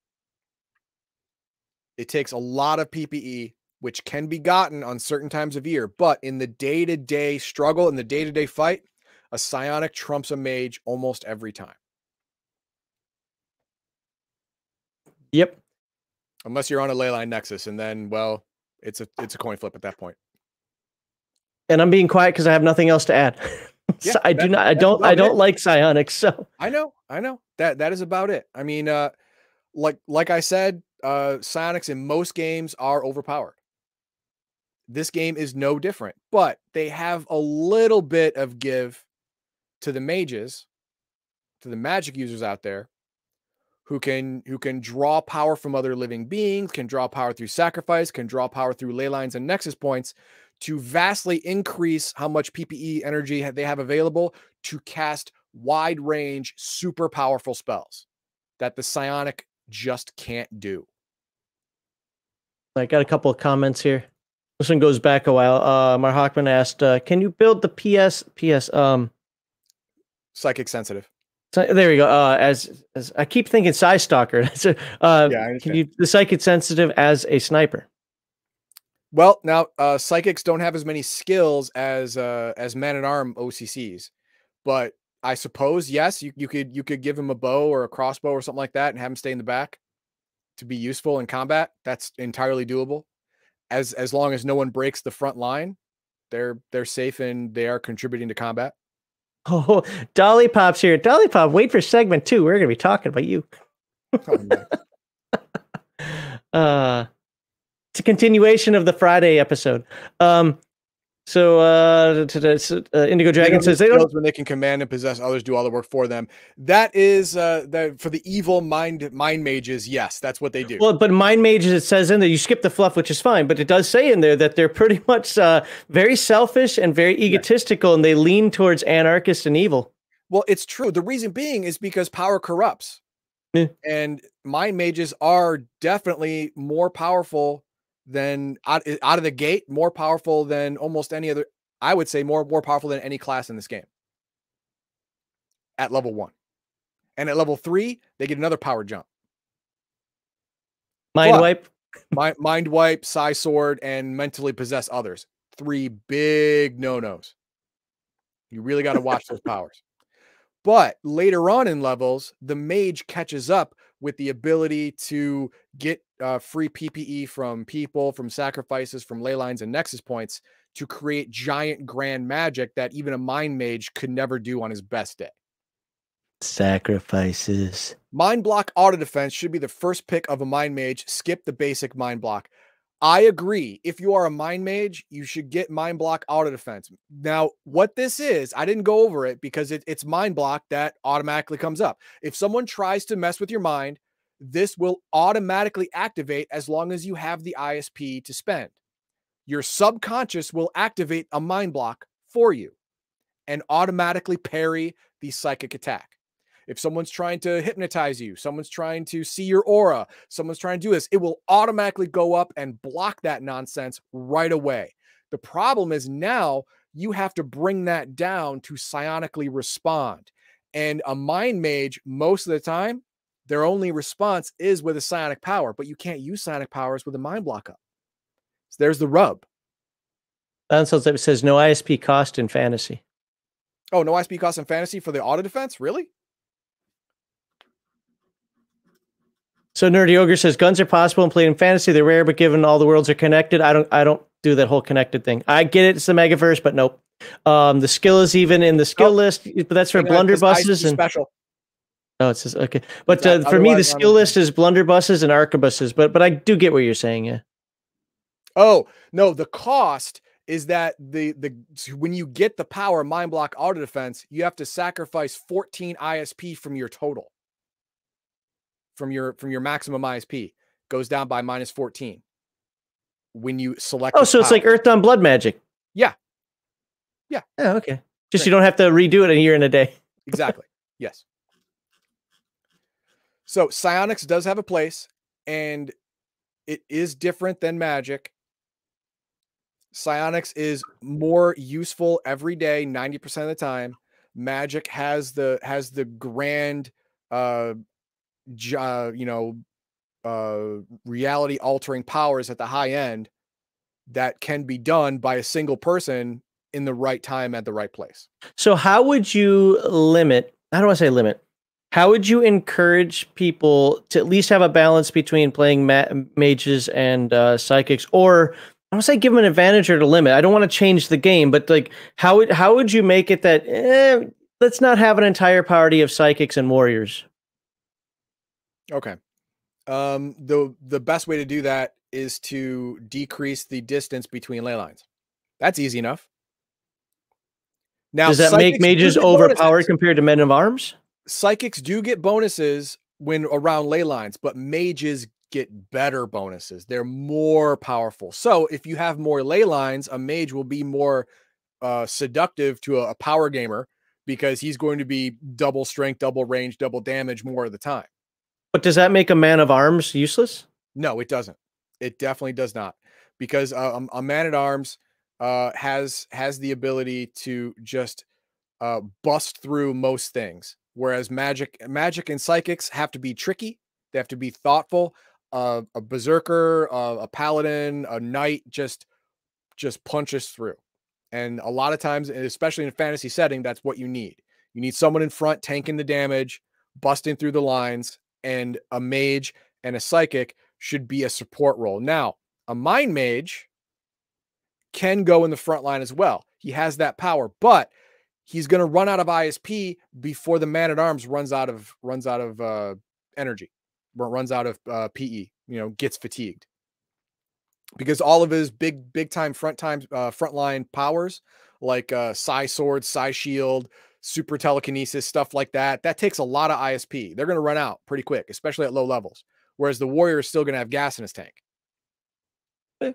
It takes a lot of PPE, which can be gotten on certain times of year, but in the day to day struggle, in the day to day fight, a psionic trumps a mage almost every time, Yep. unless you're on a ley line nexus, and then well, it's a it's a coin flip at that point. And I'm being quiet because I have nothing else to add. Yeah, So I do not. I don't. I don't it. like psionics. So I know, I know that that is about it. I mean, uh, like like I said, uh, psionics in most games are overpowered. This game is no different, but they have a little bit of give to the mages, to the magic users out there, who can who can draw power from other living beings, can draw power through sacrifice, can draw power through ley lines and nexus points to vastly increase how much PPE energy they have available to cast wide range, super powerful spells that the psionic just can't do. I got a couple of comments here. This one goes back a while. Uh, Mar Hockman asked, uh, "Can you build the PS PS um Psychic sensitive. So there we go. Uh, as, as I keep thinking, Psi Stalker. So, uh, Yeah, can you the psychic sensitive as a sniper? Well, now uh, psychics don't have as many skills as uh, as man at arm OCCs, but I suppose yes, you, you could you could give him a bow or a crossbow or something like that and have him stay in the back to be useful in combat. That's entirely doable. as as long as no one breaks the front line, they're they're safe and they are contributing to combat. Oh, Dolly Pop's here. Dolly Pop, wait for segment two. We're gonna be talking about you. Oh, uh it's a continuation of the Friday episode. Um so uh, uh, Indigo Dragon says they don't when they can command and possess others, do all the work for them. That is uh, that for the evil mind mind mages. Yes, that's what they do. Well, but mind mages, it says in there you skip the fluff, which is fine, but it does say in there that they're pretty much uh, very selfish and very egotistical, yeah. and they lean towards anarchist and evil. Well, it's true. The reason being is because power corrupts, yeah. and mind mages are definitely more powerful than out, out of the gate, more powerful than almost any other. I would say more more powerful than any class in this game. At level one, and at level three, they get another power jump. Mind but, wipe, mind, mind wipe, psi sword, and mentally possess others. Three big no nos. You really got to watch those powers. But later on in levels, the mage catches up with the ability to get uh, free PPE from people, from sacrifices, from ley lines and nexus points to create giant grand magic that even a mind mage could never do on his best day. Sacrifices. Mind block auto defense should be the first pick of a mind mage. Skip the basic mind block. I agree. If you are a mind mage, you should get mind block auto defense. Now, what this is, I didn't go over it because it, it's mind block that automatically comes up. If someone tries to mess with your mind, this will automatically activate as long as you have the ISP to spend. Your subconscious will activate a mind block for you and automatically parry the psychic attack. If someone's trying to hypnotize you, someone's trying to see your aura, someone's trying to do this, it will automatically go up and block that nonsense right away. The problem is now you have to bring that down to psionically respond. And a mind mage, most of the time, their only response is with a psionic power, but you can't use psionic powers with a mind block up. So there's the rub. That sounds like it says no ISP cost in fantasy. Oh, no ISP cost in fantasy for the auto defense? Really? So Nerdy Ogre says guns are possible and played in fantasy. They're rare, but given all the worlds are connected, I don't I don't do that whole connected thing. I get it, it's the megaverse, but nope. Um, the skill is even in the skill oh, list, but that's for blunderbusses and special. Oh, it's just okay. But uh, for me, the skill list is blunderbusses and arquebuses. But but I do get what you're saying. Yeah. Oh no, the cost is that the the when you get the power mind block auto defense, you have to sacrifice 14 ISP from your total from your from your maximum ISP goes down by minus 14 when you select. Oh, so it's like Earthdawn Blood Magic. Yeah. Yeah. Oh, okay. Just Great. you don't have to redo it a year in a day. exactly. Yes. So psionics does have a place, and it is different than magic. Psionics is more useful every day, 90% of the time. Magic has the has the grand uh uh, you know, uh, reality altering powers at the high end that can be done by a single person in the right time at the right place. So, how would you limit? How do I say limit? How would you encourage people to at least have a balance between playing ma- mages and uh, psychics, or I don't say give them an advantage or to limit. I don't want to change the game, but like, how would how would you make it that eh, let's not have an entire party of psychics and warriors? Okay. Um, the the best way to do that is to decrease the distance between ley lines. That's easy enough. Now, does that make mages overpowered compared to men of arms? Psychics do get bonuses when around ley lines, but mages get better bonuses. They're more powerful. So if you have more ley lines, a mage will be more uh, seductive to a, a power gamer because he's going to be double strength, double range, double damage more of the time. But does that make a man of arms useless? No, it doesn't. It definitely does not, because uh, a man at arms uh, has has the ability to just uh, bust through most things, whereas magic magic and psychics have to be tricky. They have to be thoughtful. Uh, a berserker, uh, a paladin, a knight just just punches through. And a lot of times, especially in a fantasy setting, that's what you need. You need someone in front tanking the damage, busting through the lines, and a mage and a psychic should be a support role. Now, a mind mage can go in the front line as well. He has that power, but he's going to run out of ISP before the man at arms runs out of runs out of uh, energy, runs out of uh, PE. You know, gets fatigued because all of his big big time front time uh, front line powers like uh, psi sword, psi shield, super telekinesis, stuff like that. That takes a lot of ISP. They're going to run out pretty quick, especially at low levels. Whereas the warrior is still going to have gas in his tank. Eh.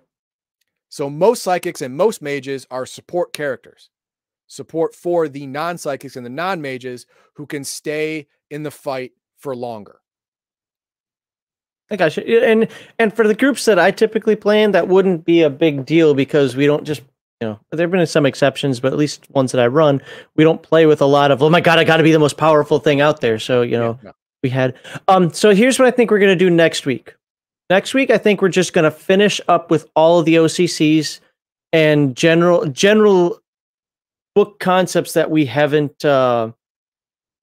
So most psychics and most mages are support characters. Support for the non-psychics and the non-mages who can stay in the fight for longer. I got you. And and for the groups that I typically play in, that wouldn't be a big deal because we don't just you know there have been some exceptions, but at least ones that I run, we don't play with a lot of oh my god, I got to be the most powerful thing out there. So you know yeah, no. we had. Um. So here's what I think we're gonna do next week. Next week, I think we're just gonna finish up with all of the OCCs and general general book concepts that we haven't uh,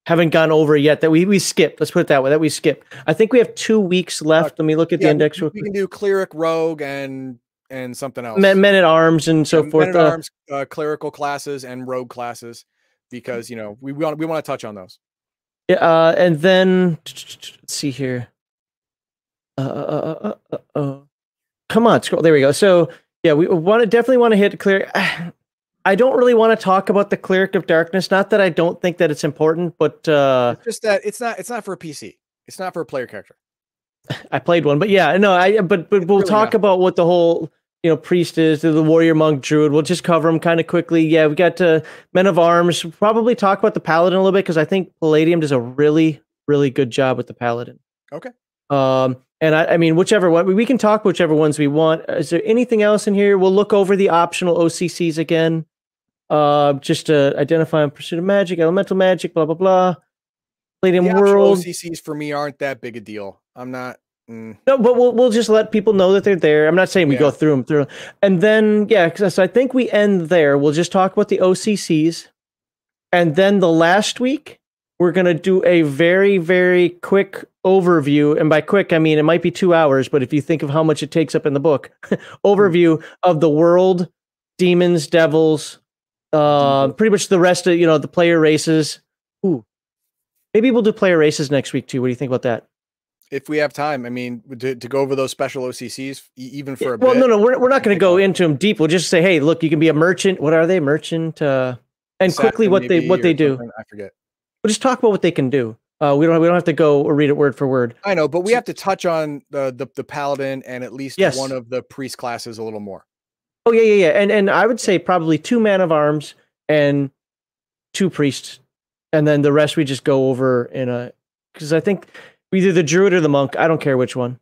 haven't gone over yet that we we skipped. Let's put it that way. That we skipped. I think we have two weeks left. Let me look at yeah, the index. We, we can do cleric, rogue, and and something else. Men, men at arms and so yeah, forth. Men at uh, arms, uh, clerical classes, and rogue classes, because you know we want we want to touch on those. Yeah, uh, and then let's see here. Uh, uh, uh, uh, uh, come on, scroll. There we go. So yeah, we want to definitely want to hit clear. I don't really want to talk about the cleric of darkness. Not that I don't think that it's important, but uh, it's just that it's not. It's not for a PC. It's not for a player character. I played one, but yeah, no, I. But but it's we'll really talk not. about what the whole you know priest is, the warrior, monk, druid. We'll just cover them kind of quickly. Yeah, we got to men of arms. We'll probably talk about the paladin a little bit because I think Palladium does a really really good job with the paladin. Okay. Um, and I, I mean, whichever one we can talk whichever ones we want. Is there anything else in here? We'll look over the optional OCCs again uh, just to identify and pursuit of magic, elemental magic, blah blah blah. Palladium the World. OCCs for me aren't that big a deal. I'm not. Mm. No, but we'll we'll just let people know that they're there. I'm not saying we yeah. go through them through, and then yeah, so I think we end there. We'll just talk about the OCCs, and then the last week we're gonna do a very very quick overview, and by quick I mean it might be two hours, but if you think of how much it takes up in the book, overview of the world, demons, devils, uh, pretty much the rest of you know the player races. Ooh, maybe we'll do player races next week too. What do you think about that? If we have time, I mean, to, to go over those special OCCs, even for a bit well, bit. no, no, we're, we're not going to go into them deep. We'll just say, hey, look, you can be a merchant. What are they, merchant? Uh, and quickly, what they what they do. I forget. We'll just talk about what they can do. Uh, we don't we don't have to go or read it word for word. I know, but we have to touch on the the, the paladin and at least yes. one of the priest classes a little more. Oh yeah, yeah, yeah. And and I would say probably two man of arms and two priests, and then the rest we just go over in a because I think either the druid or the monk. I don't care which one.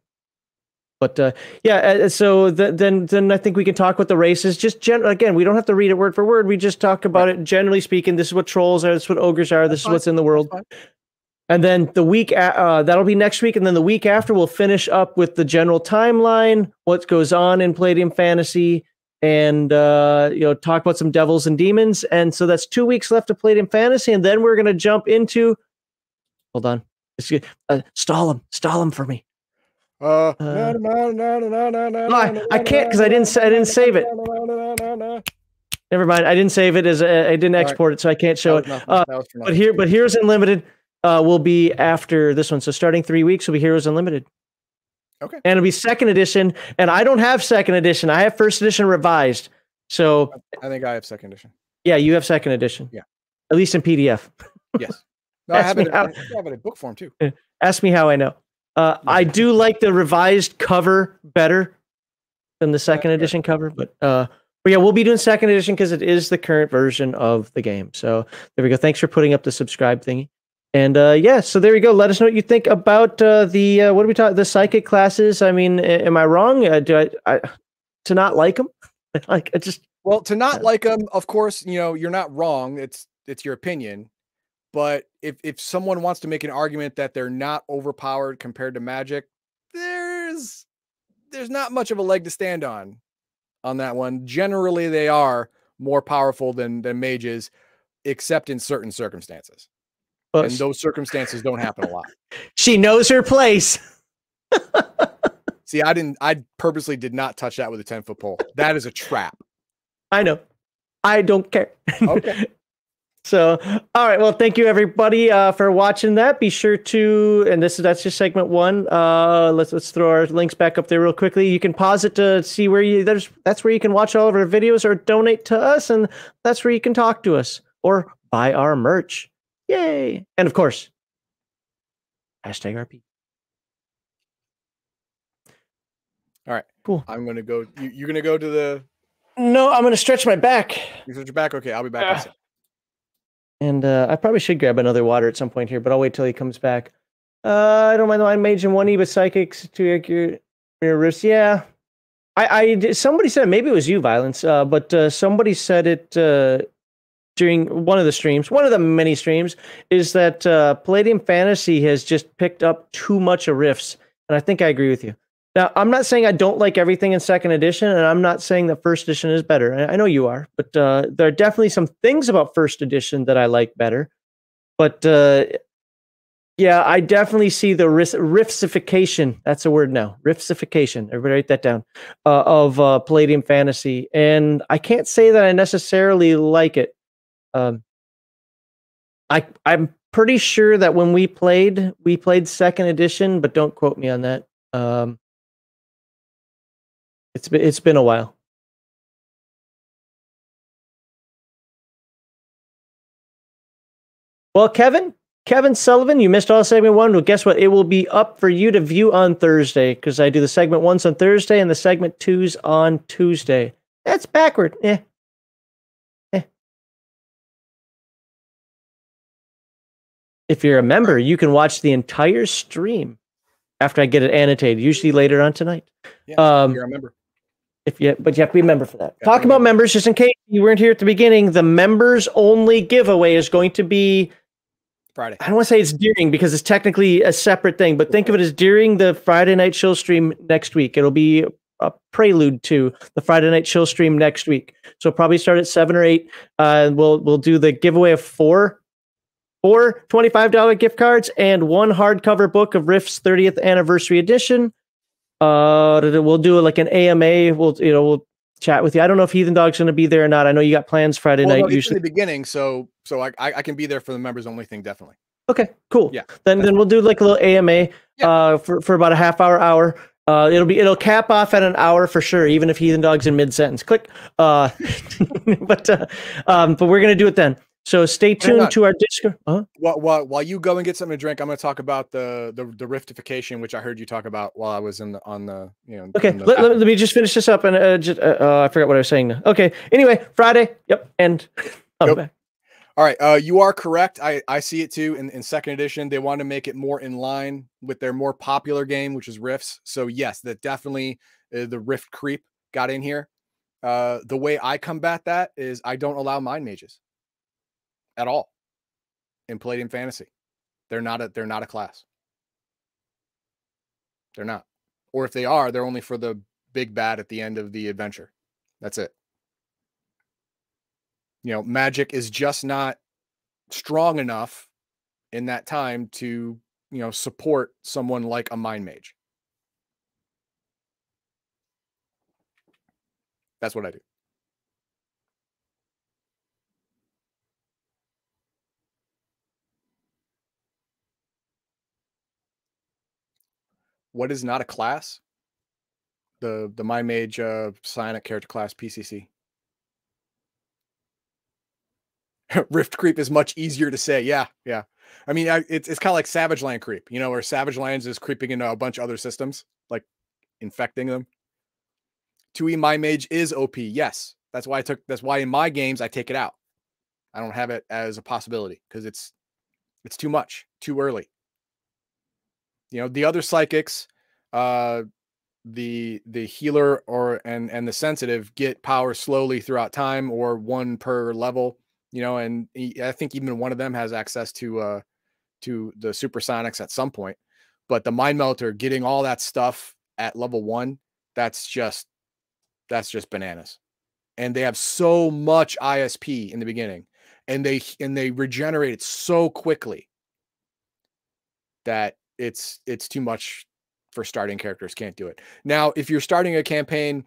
But uh, yeah, uh, so th- then then I think we can talk with the races. Just gen- again, we don't have to read it word for word. We just talk about right. it generally speaking. This is what trolls are. This is what ogres are. This That's is fine. what's in the world. And then the week uh, that'll be next week, and then the week after we'll finish up with the general timeline, what goes on in Palladium Fantasy, and uh, you know talk about some devils and demons. And so that's two weeks left to Palladium Fantasy, and then we're gonna jump into. Hold on, uh, stall them, stall them for me. Uh, I, I can't because I didn't I didn't save it. Never mind, I didn't save it as a, I didn't export it, so I can't show it. Uh, but here, but Heroes Unlimited uh, will be after this one. So starting three weeks will be Heroes Unlimited. Okay. And it'll be second edition. And I don't have second edition. I have first edition revised. So I think I have second edition. Yeah, you have second edition. Yeah. At least in PDF. yes. No, I have, it, how, I have it in book form too. Ask me how I know. Uh, I do like the revised cover better than the second edition cover, but uh, but yeah, we'll be doing second edition because it is the current version of the game. So there we go. Thanks for putting up the subscribe thingy. And uh, yeah, so there you go. Let us know what you think about uh, the uh, what do we talk the psychic classes. I mean, am I wrong? Uh, do I, I, to not like them? like I just well to not like them. Of course, you know you're not wrong. It's it's your opinion. But if if someone wants to make an argument that they're not overpowered compared to magic, there's there's not much of a leg to stand on on that one. Generally, they are more powerful than than mages, except in certain circumstances. Well, and those circumstances don't happen a lot. She knows her place. See, I didn't. I purposely did not touch that with a ten foot pole. That is a trap. I know. I don't care. Okay. So, all right. Well, thank you everybody uh, for watching that. Be sure to, and this is that's just segment one. Uh, let's let's throw our links back up there real quickly. You can pause it to see where you. There's that's where you can watch all of our videos or donate to us, and that's where you can talk to us or buy our merch. Yay! And of course, hashtag RP. All right. Cool. I'm gonna go. You, you're gonna go to the. No, I'm gonna stretch my back. You said your back. Okay, I'll be back. in a sec. And uh, I probably should grab another water at some point here, but I'll wait till he comes back. Uh, I don't mind the mind mage and one E, but psychics to accurate mirror. Yeah, I, I somebody said maybe it was you, violence. Uh, but uh, somebody said it uh, during one of the streams, one of the many streams, is that uh, Palladium Fantasy has just picked up too much of Rifts, and I think I agree with you. Now, I'm not saying I don't like everything in second edition, and I'm not saying that first edition is better. I, know you are, but uh, there are definitely some things about first edition that I like better. But uh, yeah, I definitely see the riff- riffsification. That's a word now. Riffsification. Everybody write that down. Uh, of uh, Palladium Fantasy, and I can't say that I necessarily like it. Um, I I'm pretty sure that when we played, we played second edition, but don't quote me on that. Um, it's been it's been a while. Well, Kevin, Kevin Sullivan, you missed all segment one. Well, guess what? It will be up for you to view on Thursday because I do the segment ones on Thursday and the segment twos on Tuesday. That's backward. Eh. Eh. If you're a member, you can watch the entire stream after I get it annotated, usually later on tonight. Yeah, Um, here, remember. If you, but you have to be a member for that. Yeah, Talk about members, just in case you weren't here at the beginning. The members only giveaway is going to be Friday. I don't want to say it's during because it's technically a separate thing, but think of it as during the Friday night chill stream next week. It'll be a prelude to the Friday night chill stream next week. So probably start at seven or eight. Uh, we'll we'll do the giveaway of four four $25 gift cards and one hardcover book of Rifts 30th anniversary edition. Uh, we'll do like an AMA. We'll you know we'll chat with you. I don't know if Heathen Dog's going to be there or not. I know you got plans Friday Well, no, night. in usually, the beginning, so so I I I can be there for the members only thing definitely. Okay, cool. Yeah, Then then we'll do like a little AMA Yeah. uh for, for about a half hour hour. Uh it'll be it'll cap off at an hour for sure, even if Heathen Dog's in mid sentence. Click. Uh but uh um but we're gonna do it then. So stay tuned to our Discord. Huh? While, while while you go and get something to drink, I'm going to talk about the the the riftification, which I heard you talk about while I was in the on the you know. Okay, the- let, let, let me just finish this up and uh, just, uh, uh, I forgot what I was saying now. Okay, anyway, Friday. Yep, and I'm back. All right, uh, you are correct. I I see it too. In in second edition, they want to make it more in line with their more popular game, which is Rifts. So yes, that definitely uh, the Rift creep got in here. Uh, the way I combat that is I don't allow mind mages at all in Palladium Fantasy. They're not a they're not a class. They're not. Or if they are, they're only for the big bad at the end of the adventure. That's it. You know, magic is just not strong enough in that time to, you know, support someone like a mind mage. That's what I do. What is not a class? The the mind mage uh psionic character class PCC. Rift creep is much easier to say. Yeah, yeah. I mean, I, it's it's kind of like Savage Land creep, you know, where Savage Lands is creeping into a bunch of other systems, like infecting them. 2E Mind Mage is OP. Yes, that's why I took. That's why in my games I take it out. I don't have it as a possibility because it's it's too much, too early. You know, the other psychics, uh, the the healer or and and the sensitive get power slowly throughout time or one per level you know and I think even one of them has access to uh to the super psionics at some point but the mind melter getting all that stuff at level one that's just that's just bananas. And they have so much isp in the beginning and they and they regenerate it so quickly that it's it's too much for starting characters can't do it. Now, if you're starting a campaign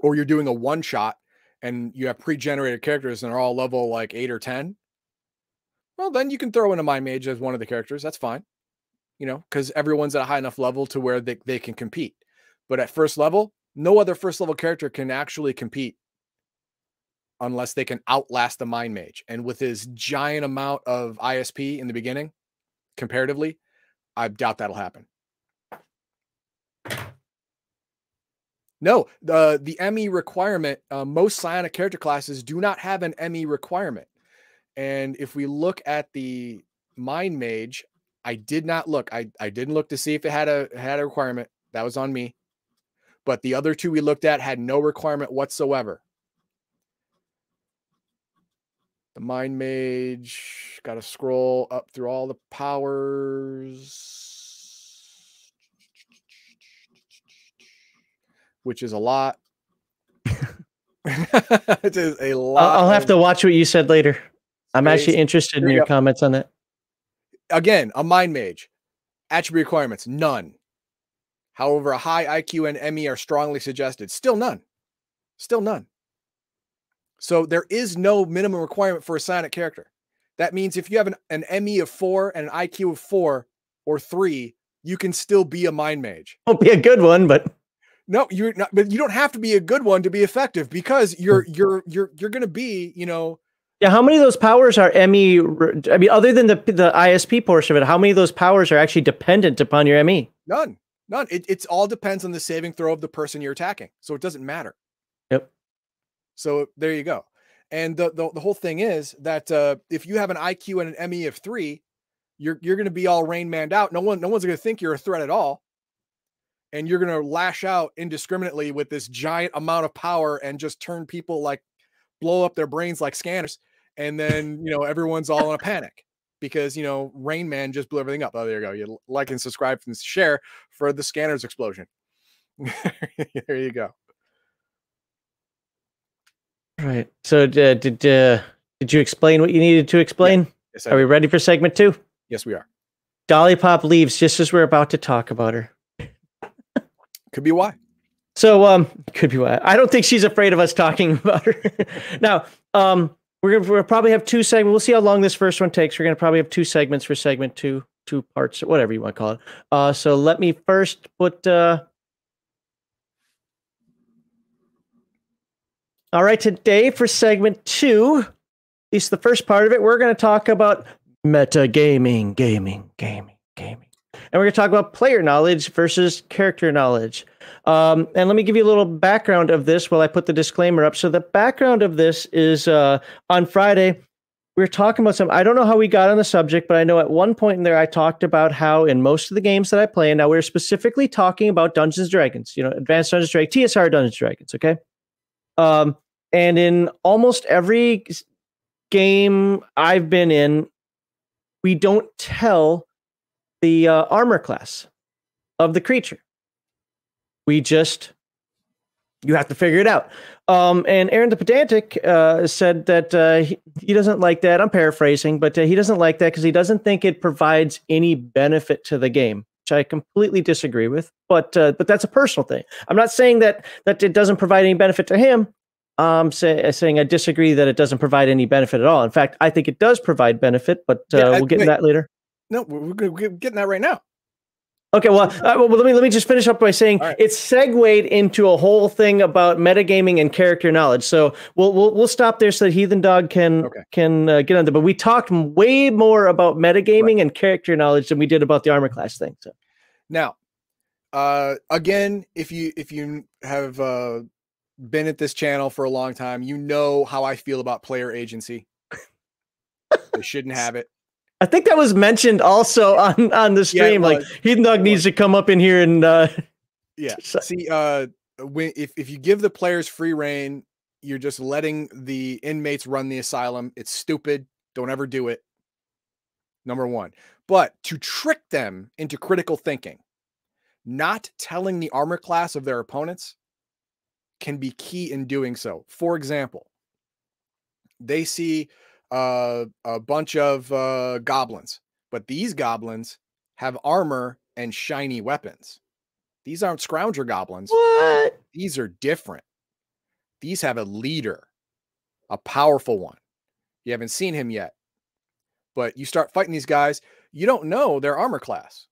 or you're doing a one shot and you have pre-generated characters and they're all level like eight or ten, well, then you can throw in a mind mage as one of the characters. That's fine. You know, because everyone's at a high enough level to where they, they can compete. But at first level, no other first level character can actually compete unless they can outlast the mind mage. And with his giant amount of ISP in the beginning, comparatively, I doubt that'll happen. No, the the ME requirement. Uh, most psionic character classes do not have an ME requirement. And if we look at the mind mage, I did not look. I I didn't look to see if it had a had a requirement. That was on me. But the other two we looked at had no requirement whatsoever. The mind mage got to scroll up through all the powers. which is a lot. it is a lot. I'll have to watch what you said later. I'm actually interested in your comments on that. Again, a mind mage. Attribute requirements, none. However, a high IQ and ME are strongly suggested. Still none. Still none. So there is no minimum requirement for a psionic character. That means if you have an, an ME of four and an IQ of four or three, you can still be a mind mage. Won't be a good one, but no, you're not, but you don't have to be a good one to be effective because you're mm. you're you're you're going to be, you know. Yeah, how many of those powers are ME? I mean, other than the the ISP portion of it, how many of those powers are actually dependent upon your ME? None, none. It it's all depends on the saving throw of the person you're attacking, so it doesn't matter. Yep. So there you go. And the the, the whole thing is that uh, if you have an IQ and an ME of three, you're you're going to be all rain manned out. No one no one's going to think you're a threat at all. And you're going to lash out indiscriminately with this giant amount of power and just turn people like blow up their brains like scanners. And then you know everyone's all in a panic because you know rain man just blew everything up. Oh there you go. You like and subscribe and share for the scanners explosion. There you go right so uh, did uh, did you explain what you needed to explain yeah. yes, are we ready for segment two yes we are dolly pop leaves just as we're about to talk about her could be why. So um could be why. I don't think she's afraid of us talking about her. now, um we're gonna we'll probably have two segments. We'll see how long this first one takes. We're gonna probably have two segments for segment two, two parts, whatever you want to call it. Uh so let me first put uh All right, today for segment two, at least the first part of it, we're going to talk about meta gaming, gaming, gaming, gaming and we're going to talk about player knowledge versus character knowledge. Um, and let me give you a little background of this while I put the disclaimer up. So the background of this is uh, on Friday. We were talking about some. I don't know how we got on the subject, but I know at one point in there I talked about how in most of the games that I play, and now we're specifically talking about Dungeons Dragons, you know, Advanced Dungeons Dragons, TSR Dungeons Dragons, okay. Um, and in almost every game I've been in, we don't tell the uh, armor class of the creature. We just you have to figure it out. Um, and Aaron the Pedantic uh, said that uh, he, he, doesn't like that. I'm paraphrasing, but uh, he doesn't like that because he doesn't think it provides any benefit to the game, which I completely disagree with. But uh, but that's a personal thing. I'm not saying that that it doesn't provide any benefit to him. I'm say, saying I disagree that it doesn't provide any benefit at all. In fact, I think it does provide benefit, but uh, yeah, we'll get wait, to that later. No, we're, we're getting that right now. Okay, well, uh, well, let me let me just finish up by saying right. it's segued into a whole thing about metagaming and character knowledge. So we'll we'll, we'll stop there so that Heathen Dog can okay. can uh, get on there. But we talked way more about metagaming right. and character knowledge than we did about the armor class thing. So now, uh, again, if you if you have uh, been at this channel for a long time, you know how I feel about player agency. they shouldn't have it. I think that was mentioned also on on the stream. Yeah, like Heathen Dog needs to come up in here and uh yeah. See, uh when if, if you give the players free reign, you're just letting the inmates run the asylum. It's stupid. Don't ever do it. Number one. But to trick them into critical thinking, not telling the armor class of their opponents can be key in doing so. For example, they see uh, a bunch of uh, goblins, but these goblins have armor and shiny weapons. These aren't scrounger goblins. What? These are different. These have a leader, a powerful one. You haven't seen him yet, but you start fighting these guys, you don't know their armor class.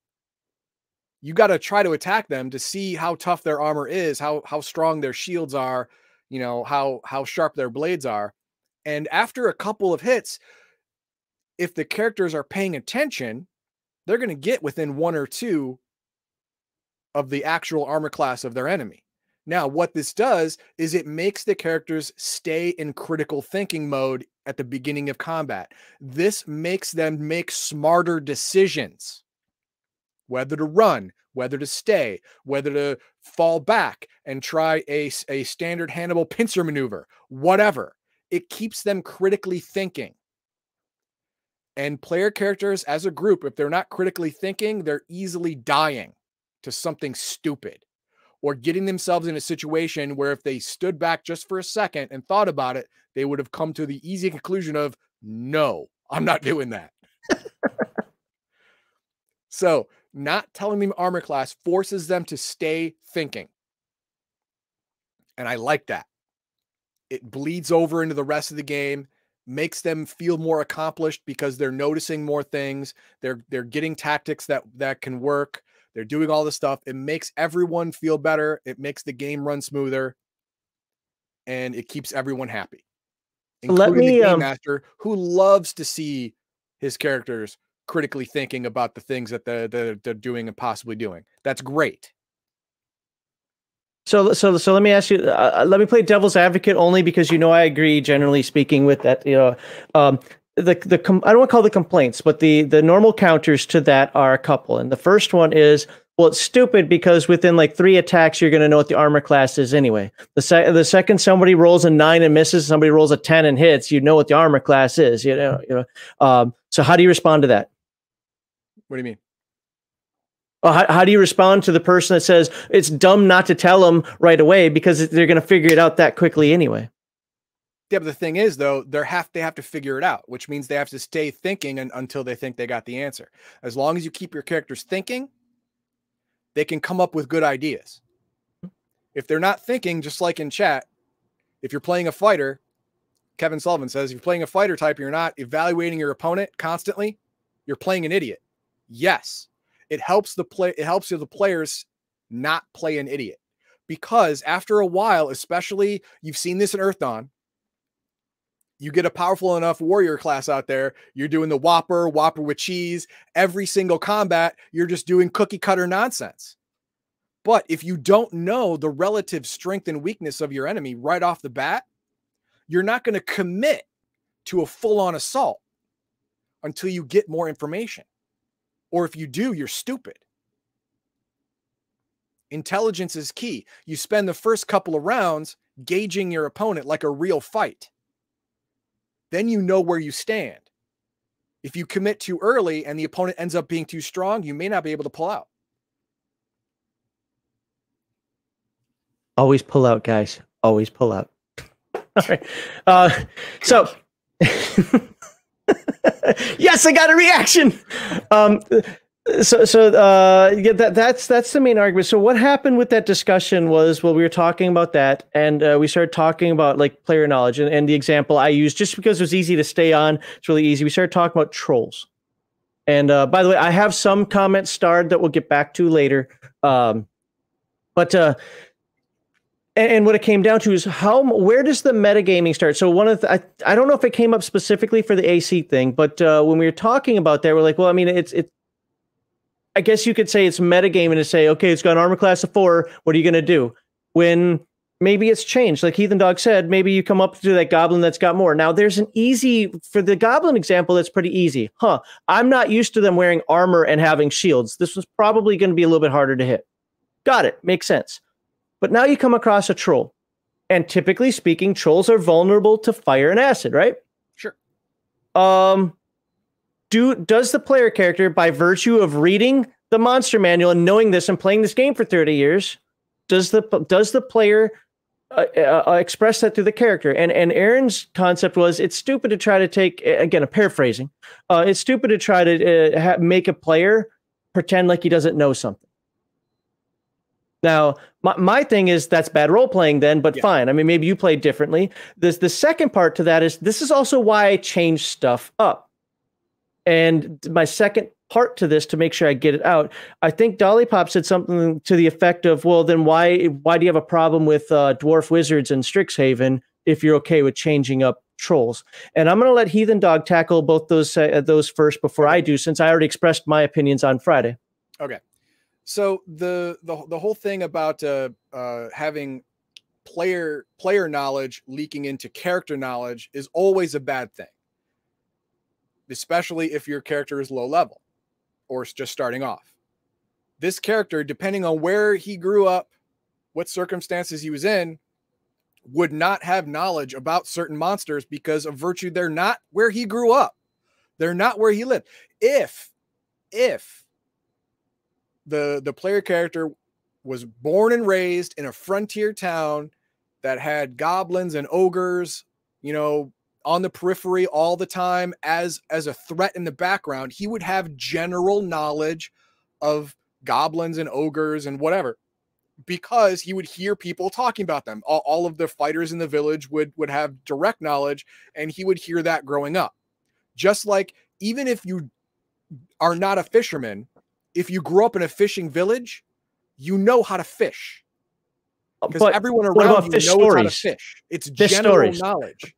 You got to try to attack them to see how tough their armor is, how how strong their shields are, you know, how how sharp their blades are. And after a couple of hits, if the characters are paying attention, they're going to get within one or two of the actual armor class of their enemy. Now, what this does is it makes the characters stay in critical thinking mode at the beginning of combat. This makes them make smarter decisions whether to run, whether to stay, whether to fall back and try a, a standard Hannibal pincer maneuver, whatever. It keeps them critically thinking. And player characters as a group, if they're not critically thinking, they're easily dying to something stupid or getting themselves in a situation where if they stood back just for a second and thought about it, they would have come to the easy conclusion of, no, I'm not doing that. so, not telling them armor class forces them to stay thinking. And I like that. It bleeds over into the rest of the game, makes them feel more accomplished because they're noticing more things. They're they're getting tactics that that can work. They're doing all this stuff. It makes everyone feel better. It makes the game run smoother, and it keeps everyone happy, including Let me, the game um, master who loves to see his characters critically thinking about the things that they're, they're, they're doing and possibly doing. That's great. So, so, so let me ask you. Uh, uh, let me play devil's advocate only because you know I agree, generally speaking, with that. You know, um, the the com- I don't want to call the complaints, but the the normal counters to that are a couple. And the first one is, well, it's stupid because within like three attacks, you're going to know what the armor class is anyway. The se- the second somebody rolls a nine and misses, somebody rolls a ten and hits, you know what the armor class is. You know, you know. Um, so how do you respond to that? What do you mean? How, how do you respond to the person that says it's dumb not to tell them right away because they're going to figure it out that quickly anyway? Yeah, but the thing is, though, they have they have to figure it out, which means they have to stay thinking and, until they think they got the answer. As long as you keep your characters thinking, they can come up with good ideas. If they're not thinking, just like in chat, if you're playing a fighter, Kevin Sullivan says, if you're playing a fighter type, you're not evaluating your opponent constantly, you're playing an idiot. Yes, it helps the play. It helps the players not play an idiot because after a while, especially you've seen this in Earthdawn, you get a powerful enough warrior class out there, you're doing the Whopper, Whopper with cheese. Every single combat, you're just doing cookie cutter nonsense. But if you don't know the relative strength and weakness of your enemy right off the bat, you're not going to commit to a full on assault until you get more information. Or if you do, you're stupid. Intelligence is key. You spend the first couple of rounds gauging your opponent like a real fight. Then you know where you stand. If you commit too early and the opponent ends up being too strong, you may not be able to pull out. Always pull out, guys. Always pull out. All right. Uh, so yes, I got a reaction. Um, so so uh, yeah, that that's that's the main argument. So what happened with that discussion was well, we were talking about that, and uh, we started talking about like player knowledge, and, and the example I used just because it was easy to stay on. It's really easy. We started talking about trolls. And uh, by the way, I have some comments starred that we'll get back to later. Um, but uh, and, what it came down to is how where does the metagaming start? So one of the, I, I don't know if it came up specifically for the AC thing, but uh, when we were talking about that, we're like, well, I mean, it's it's. I guess you could say it's metagaming to say, okay, it's got an armor class of four. What are you going to do when maybe it's changed? Like Heathen Dog said, maybe you come up to that goblin that's got more. Now there's an easy for the goblin example. That's pretty easy, huh? I'm not used to them wearing armor and having shields. This was probably going to be a little bit harder to hit. Got it. Makes sense. But now you come across a troll. And typically speaking, trolls are vulnerable to fire and acid, right? Sure. Um do does the player character by virtue of reading the monster manual and knowing this and playing this game for 30 years, does the does the player uh, uh, uh, express that through the character. And and Aaron's concept was it's stupid to try to take again a paraphrasing. Uh, it's stupid to try to uh, ha- make a player pretend like he doesn't know something. Now, my, my thing is that's bad role playing then, but yeah. fine. I mean, maybe you played differently. This the second part to that is this is also why I change stuff up. And my second part to this to make sure I get it out. I think Dolly Pop said something to the effect of, "Well, then why why do you have a problem with uh, dwarf wizards and Strixhaven if you're okay with changing up trolls?" And I'm going to let Heathen Dog tackle both those uh, those first before I do, since I already expressed my opinions on Friday. Okay, so the the the whole thing about uh, uh, having player player knowledge leaking into character knowledge is always a bad thing especially if your character is low level or just starting off. This character, depending on where he grew up, what circumstances he was in, would not have knowledge about certain monsters because of virtue they're not where he grew up. They're not where he lived. If if the the player character was born and raised in a frontier town that had goblins and ogres, you know, on the periphery all the time as as a threat in the background. He would have general knowledge of goblins and ogres and whatever because he would hear people talking about them. All, all of the fighters in the village would would have direct knowledge and he would hear that growing up. Just like even if you are not a fisherman if you grew up in a fishing village you know how to fish because everyone around you knows stories? how to fish it's fish general stories. knowledge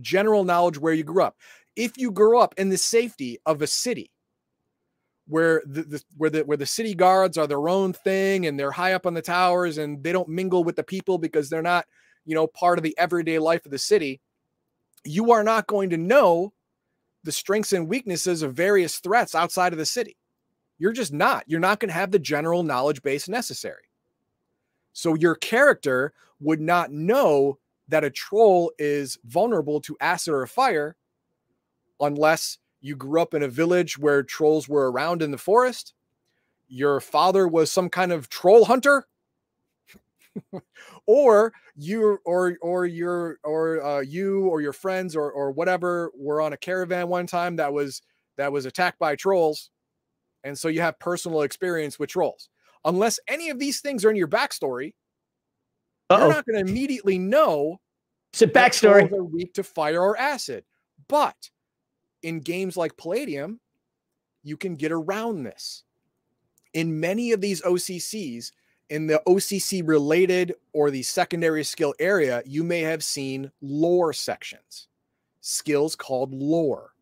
general knowledge where you grew up. If you grew up in the safety of a city where the, the, where the where the city guards are their own thing and they're high up on the towers and they don't mingle with the people because they're not, you know, part of the everyday life of the city, you are not going to know the strengths and weaknesses of various threats outside of the city. You're just not. You're not going to have the general knowledge base necessary. So your character would not know that a troll is vulnerable to acid or fire unless you grew up in a village where trolls were around in the forest, your father was some kind of troll hunter, or you or or your or uh, you or your friends or or whatever were on a caravan one time that was that was attacked by trolls, and so you have personal experience with trolls. Unless any of these things are in your backstory, uh-oh. you're not going to immediately know. It's a backstory. Are weak to fire or acid, but in games like Palladium, you can get around this. In many of these OCCs, in the OCC related or the secondary skill area, you may have seen lore sections, skills called lore.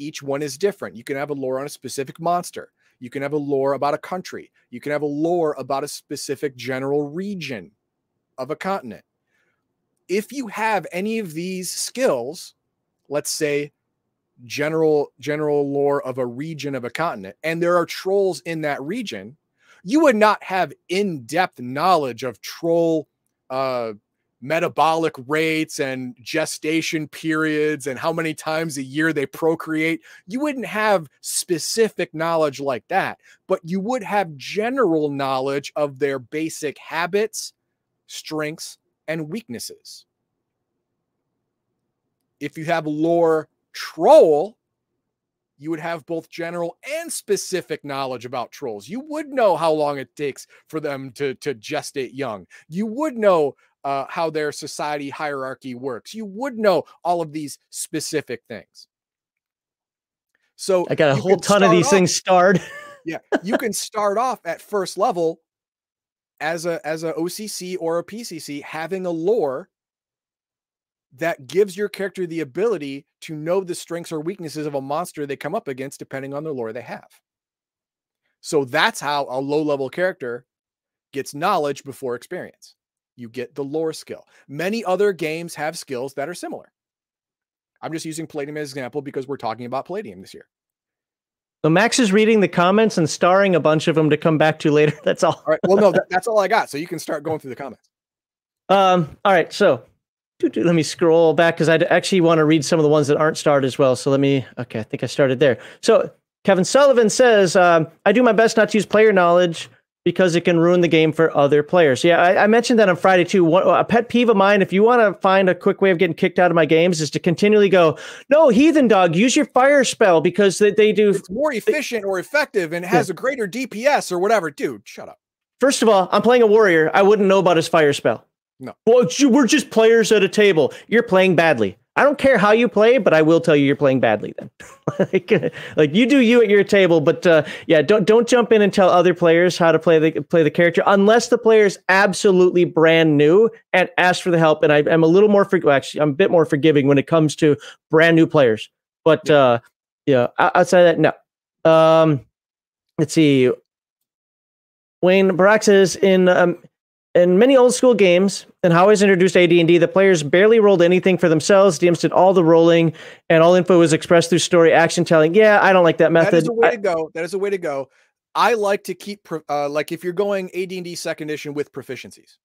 Each one is different. You can have a lore on a specific monster. You can have a lore about a country. You can have a lore about a specific general region of a continent. If you have any of these skills, let's say general general lore of a region of a continent and there are trolls in that region, you would not have in-depth knowledge of troll uh metabolic rates and gestation periods and how many times a year they procreate. You wouldn't have specific knowledge like that, but you would have general knowledge of their basic habits, strengths, and weaknesses. If you have lore troll, you would have both general and specific knowledge about trolls. You would know how long it takes for them to, to gestate young. You would know uh, how their society hierarchy works. You would know all of these specific things. So I got a whole ton of these off, things starred. yeah, you can start off at first level as a as a OCC or a PCC having a lore that gives your character the ability to know the strengths or weaknesses of a monster they come up against depending on the lore they have. So that's how a low level character gets knowledge before experience. You get the lore skill. Many other games have skills that are similar. I'm just using Palladium as an example because we're talking about Palladium this year. So Max is reading the comments and starring a bunch of them to come back to later. That's all. all right. Well, no, that, that's all I got. So you can start going through the comments. Um. All right. So let me scroll back because I actually want to read some of the ones that aren't starred as well. So let me. Okay, I think I started there. So Kevin Sullivan says, um, "I do my best not to use player knowledge because it can ruin the game for other players." Yeah, I, I mentioned that on Friday too. What, a pet peeve of mine, if you want to find a quick way of getting kicked out of my games, is to continually go, "No, heathen dog, use your fire spell because they, they do it's more efficient they, or effective and has yeah. a greater DPS or whatever." Dude, shut up. First of all, I'm playing a warrior. I wouldn't know about his fire spell. No. Well, we're just players at a table. You're playing badly. I don't care how you play, but I will tell you you're playing badly then. like, like you do you at your table, but uh, yeah, don't don't jump in and tell other players how to play the play the character unless the player is absolutely brand new and ask for the help. And I, am a little more for, well, actually I'm a bit more forgiving when it comes to brand new players. But yeah, uh, yeah outside of that, no. Um, let's see. Wayne Barack says in um, in many old school games and how I was introduced to AD&D, the players barely rolled anything for themselves. DMs did all the rolling, and all info was expressed through story action telling. Yeah, I don't like that method. That is a way I, to go. That is a way to go. I like to keep uh, like if you're going AD&D second edition with proficiencies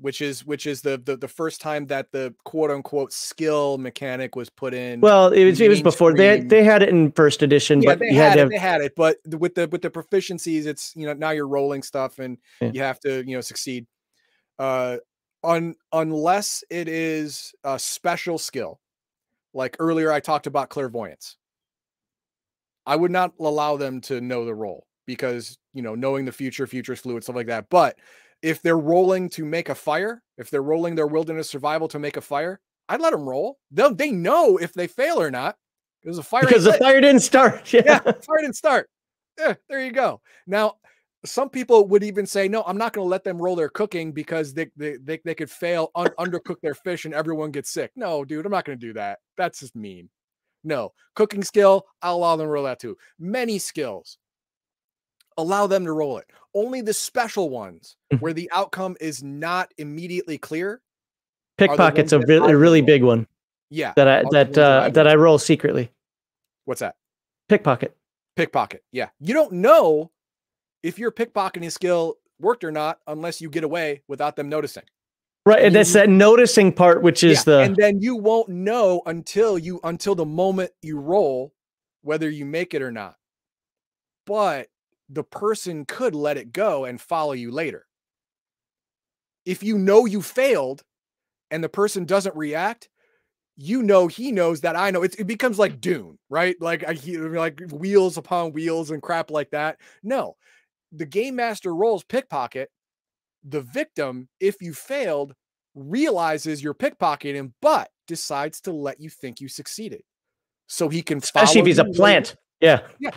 which is which is the, the the first time that the quote unquote skill mechanic was put in. Well, it was it was before they had, they had it in first edition, yeah, but they had, had it, have... they had it, but with the with the proficiencies, it's you know now you're rolling stuff and yeah. you have to you know succeed. Uh, on unless it is a special skill, like earlier I talked about clairvoyance. I would not allow them to know the role because you know knowing the future, future is fluid, stuff like that. But if they're rolling to make a fire, if they're rolling their wilderness survival to make a fire, I'd let them roll. They'll they know if they fail or not because the fire because the lit. fire didn't start. Yeah. yeah, fire didn't start. Yeah, there you go. Now, some people would even say, no, I'm not going to let them roll their cooking because they they they, they could fail, un- undercook their fish, and everyone gets sick. No, dude, I'm not going to do that. That's just mean. No, cooking skill, I'll allow them to roll that too. Many skills, allow them to roll it. Only the special ones mm-hmm. where the outcome is not immediately clear. Pickpocket's a, really, a really big one. Yeah. That I that uh, that, that I roll secretly. What's that? Pickpocket. Pickpocket. Yeah. You don't know if your pickpocketing skill worked or not unless you get away without them noticing. Right, and that's that noticing part, which is yeah, the and then you won't know until you until the moment you roll whether you make it or not. But the person could let it go and follow you later. If you know you failed and the person doesn't react, you know he knows that I know. It's, it becomes like Dune, right? Like I like wheels upon wheels and crap like that. No, the game master rolls pickpocket. The victim, if you failed, realizes you're pickpocketing, but decides to let you think you succeeded, so he can. Follow. Especially if he's a plant. Yeah. Yeah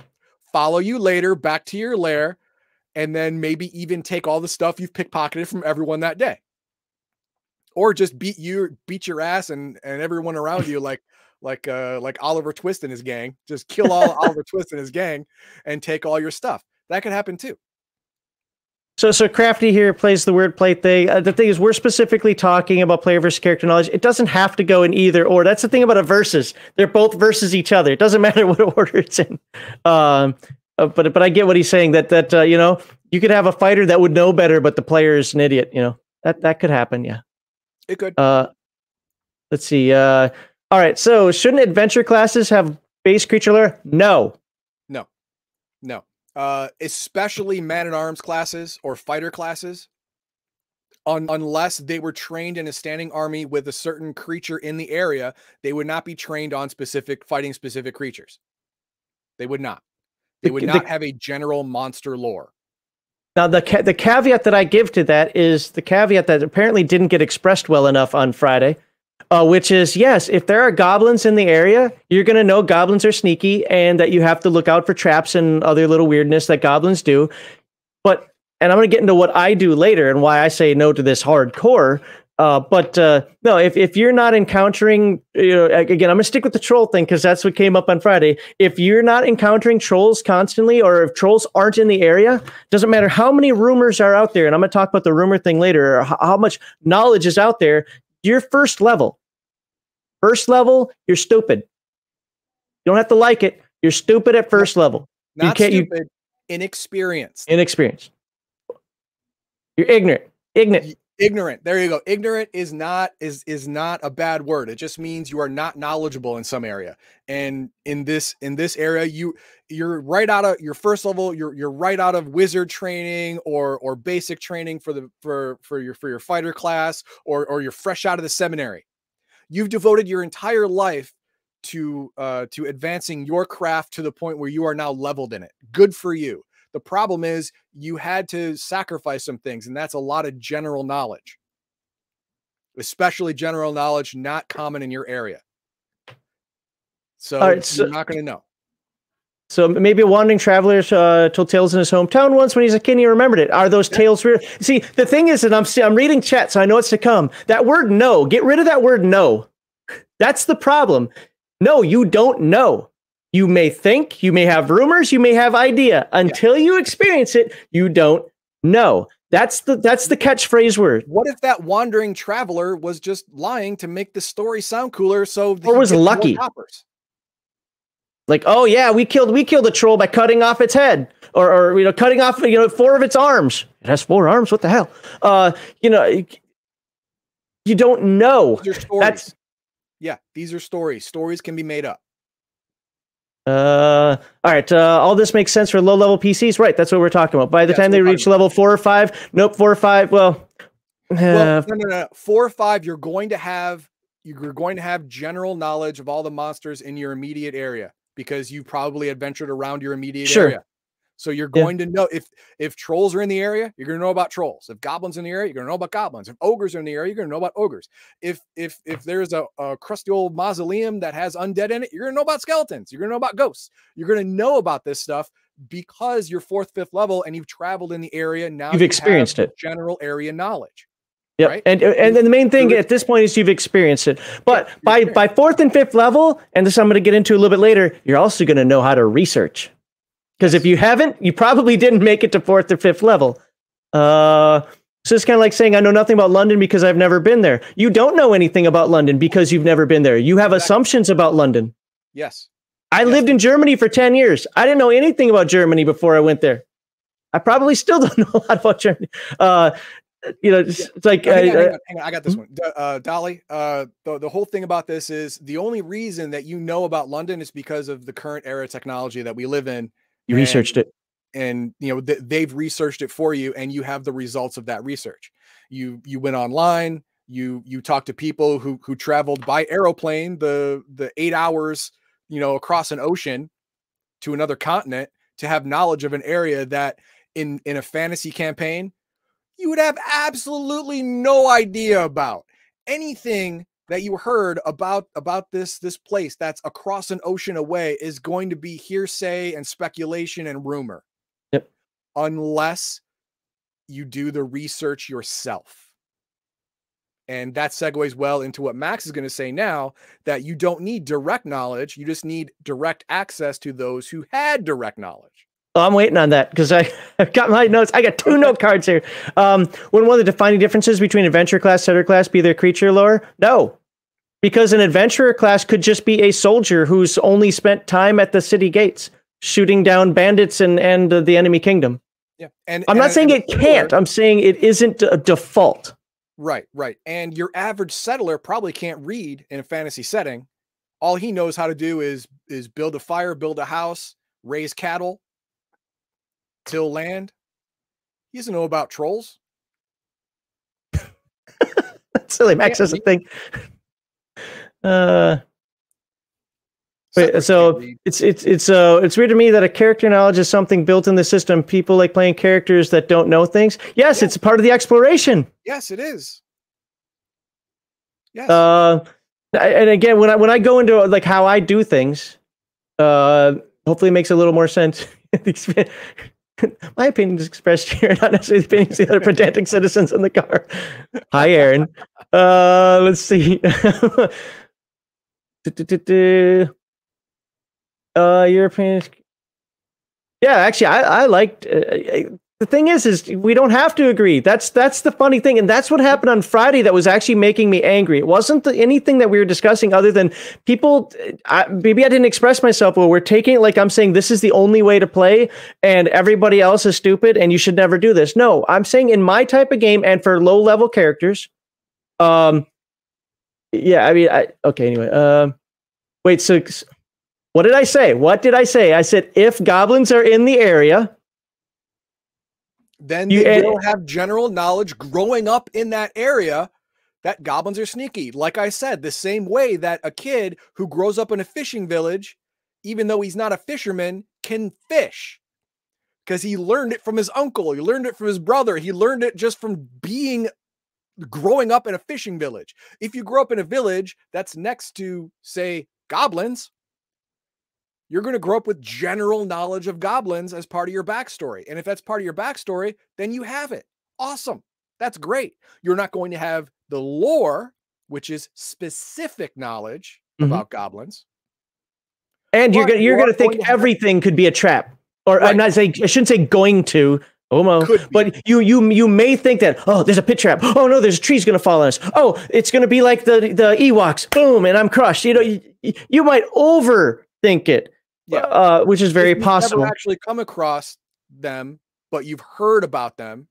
follow you later back to your lair, and then maybe even take all the stuff you've pickpocketed from everyone that day. Or just beat you, beat your ass and and everyone around you like like uh like Oliver Twist and his gang. Just kill all Oliver Twist and his gang and take all your stuff. That could happen too. So, so crafty here plays the word play thing. Uh, the thing is, we're specifically talking about player versus character knowledge. It doesn't have to go in either or. That's the thing about a versus. They're both versus each other. It doesn't matter what order it's in. Um, uh, but but I get what he's saying. That that uh, you know you could have a fighter that would know better, but the player is an idiot. You know that that could happen. Yeah, it could. Uh, let's see. Uh, all right. So, shouldn't adventure classes have base creature lore? No. No. No uh, especially man at arms classes or fighter classes, un- unless they were trained in a standing army with a certain creature in the area, they would not be trained on specific fighting specific creatures. They would not. They would the, not the, have a general monster lore. Now the ca- the caveat that I give to that is the caveat that apparently didn't get expressed well enough on Friday uh, which is yes, if there are goblins in the area, you're going to know goblins are sneaky and that you have to look out for traps and other little weirdness that goblins do. But, and I'm going to get into what I do later and why I say no to this hardcore. Uh, but uh, no, if, if you're not encountering, you know, again, I'm gonna stick with the troll thing because that's what came up on Friday. If you're not encountering trolls constantly, or if trolls aren't in the area, doesn't matter how many rumors are out there. And I'm gonna talk about the rumor thing later, or how, how much knowledge is out there. Your first level, First level, you're stupid. You don't have to like it. You're stupid at first level. Not you can't, stupid, you, inexperienced. Inexperienced. You're ignorant. Ignorant. Ignorant. There you go. Ignorant is not is is not a bad word. It just means you are not knowledgeable in some area. And in this in this area, you you're right out of your first level. You're you're right out of wizard training or or basic training for the for for your for your fighter class or or you're fresh out of the seminary you've devoted your entire life to uh, to advancing your craft to the point where you are now leveled in it. Good for you. The problem is you had to sacrifice some things, and that's a lot of general knowledge, especially general knowledge not common in your area. So, right, so you're not going to know. So maybe a wandering traveler uh, told tales in his hometown once when he's a kid. and He remembered it. Are those tales real? See, the thing is that I'm I'm reading chat, so I know it's to come. That word "no," get rid of that word "no." That's the problem. No, you don't know. You may think, you may have rumors, you may have idea. Until yeah. you experience it, you don't know. That's the that's the catchphrase word. What if that wandering traveler was just lying to make the story sound cooler? So or was lucky. Like, oh yeah, we killed we killed a troll by cutting off its head, or or you know, cutting off you know four of its arms. It has four arms. What the hell? Uh, you know, you don't know. That's yeah, these are stories. Stories can be made up. Uh, all right. Uh, all this makes sense for low level PCs, right? That's what we're talking about. By the time they reach level four or five, nope, four or five. Well, well uh, no, no, no. Four or five, you're going to have you're going to have general knowledge of all the monsters in your immediate area because you probably adventured around your immediate sure. area. So you're going yeah. to know if if trolls are in the area, you're going to know about trolls. If goblins in the area, you're going to know about goblins. If ogres are in the area, you're going to know about ogres. If if if ah. there's a, a crusty old mausoleum that has undead in it, you're going to know about skeletons. You're going to know about ghosts. You're going to know about this stuff because you're fourth, fifth level and you've traveled in the area. Now you've you experienced it. General area knowledge. Yeah, right? and and then the main thing at this point is you've experienced it. But yeah, by by fourth and fifth level, and this I'm going to get into a little bit later, you're also going to know how to research. Because if you haven't, you probably didn't make it to fourth or fifth level. Uh, so it's kind of like saying, I know nothing about London because I've never been there. You don't know anything about London because you've never been there. You have exactly. assumptions about London. Yes. I yes. lived in Germany for 10 years. I didn't know anything about Germany before I went there. I probably still don't know a lot about Germany. Uh, you know, it's, it's like hang on, hang on, hang on. I got this hmm? one. Uh, Dolly, uh, the, the whole thing about this is the only reason that you know about London is because of the current era technology that we live in you and, researched it. And you know, th- they've researched it for you and you have the results of that research. You you went online, you you talked to people who who traveled by aeroplane the the 8 hours, you know, across an ocean to another continent to have knowledge of an area that in in a fantasy campaign you would have absolutely no idea about anything that you heard about about this this place that's across an ocean away is going to be hearsay and speculation and rumor. Yep. Unless you do the research yourself. And that segues well into what Max is going to say now that you don't need direct knowledge, you just need direct access to those who had direct knowledge. Oh, I'm waiting on that because I, have got my notes. I got two note cards here. Um, when one of the defining differences between adventure class, setter class be their creature lore? No, because an adventurer class could just be a soldier who's only spent time at the city gates shooting down bandits and and uh, the enemy kingdom. Yeah, and I'm and, not saying it can't. I'm saying it isn't a default. Right, right. And your average settler probably can't read in a fantasy setting. All he knows how to do is is build a fire, build a house, raise cattle, till land. He doesn't know about trolls. silly. Max doesn't think uh, Wait, so it's it's it's uh it's weird to me that a character knowledge is something built in the system. People like playing characters that don't know things. Yes, it's part of the exploration. Yes, it is. Yes. Uh, and again, when I when I go into like how I do things, uh, hopefully it makes a little more sense. My opinion is expressed here, not necessarily the opinions of the other pedantic citizens in the car. Hi, Aaron. Uh, let's see. Uh, European. Yeah, actually, I I liked. Uh, the thing is, is we don't have to agree. That's that's the funny thing, and that's what happened on Friday. That was actually making me angry. It wasn't the, anything that we were discussing other than people. I, maybe I didn't express myself well. We're taking it like I'm saying this is the only way to play, and everybody else is stupid, and you should never do this. No, I'm saying in my type of game and for low level characters, um, yeah, I mean, I okay. Anyway, um, wait. So, what did I say? What did I say? I said if goblins are in the area, then you, they will have general knowledge growing up in that area that goblins are sneaky. Like I said, the same way that a kid who grows up in a fishing village, even though he's not a fisherman, can fish because he learned it from his uncle. He learned it from his brother. He learned it just from being growing up in a fishing village. If you grow up in a village that's next to, say, goblins, you're going to grow up with general knowledge of goblins as part of your backstory. And if that's part of your backstory, then you have it. Awesome. That's great. You're not going to have the lore, which is specific knowledge mm-hmm. about goblins. And you're gonna you're think going to everything have... could be a trap. Or right. I'm not saying I shouldn't say going to, Homo. But you you you may think that oh there's a pit trap oh no there's a tree's gonna fall on us oh it's gonna be like the the Ewoks boom and I'm crushed you know you, you might overthink it yeah uh, which is very possible. actually come across them but you've heard about them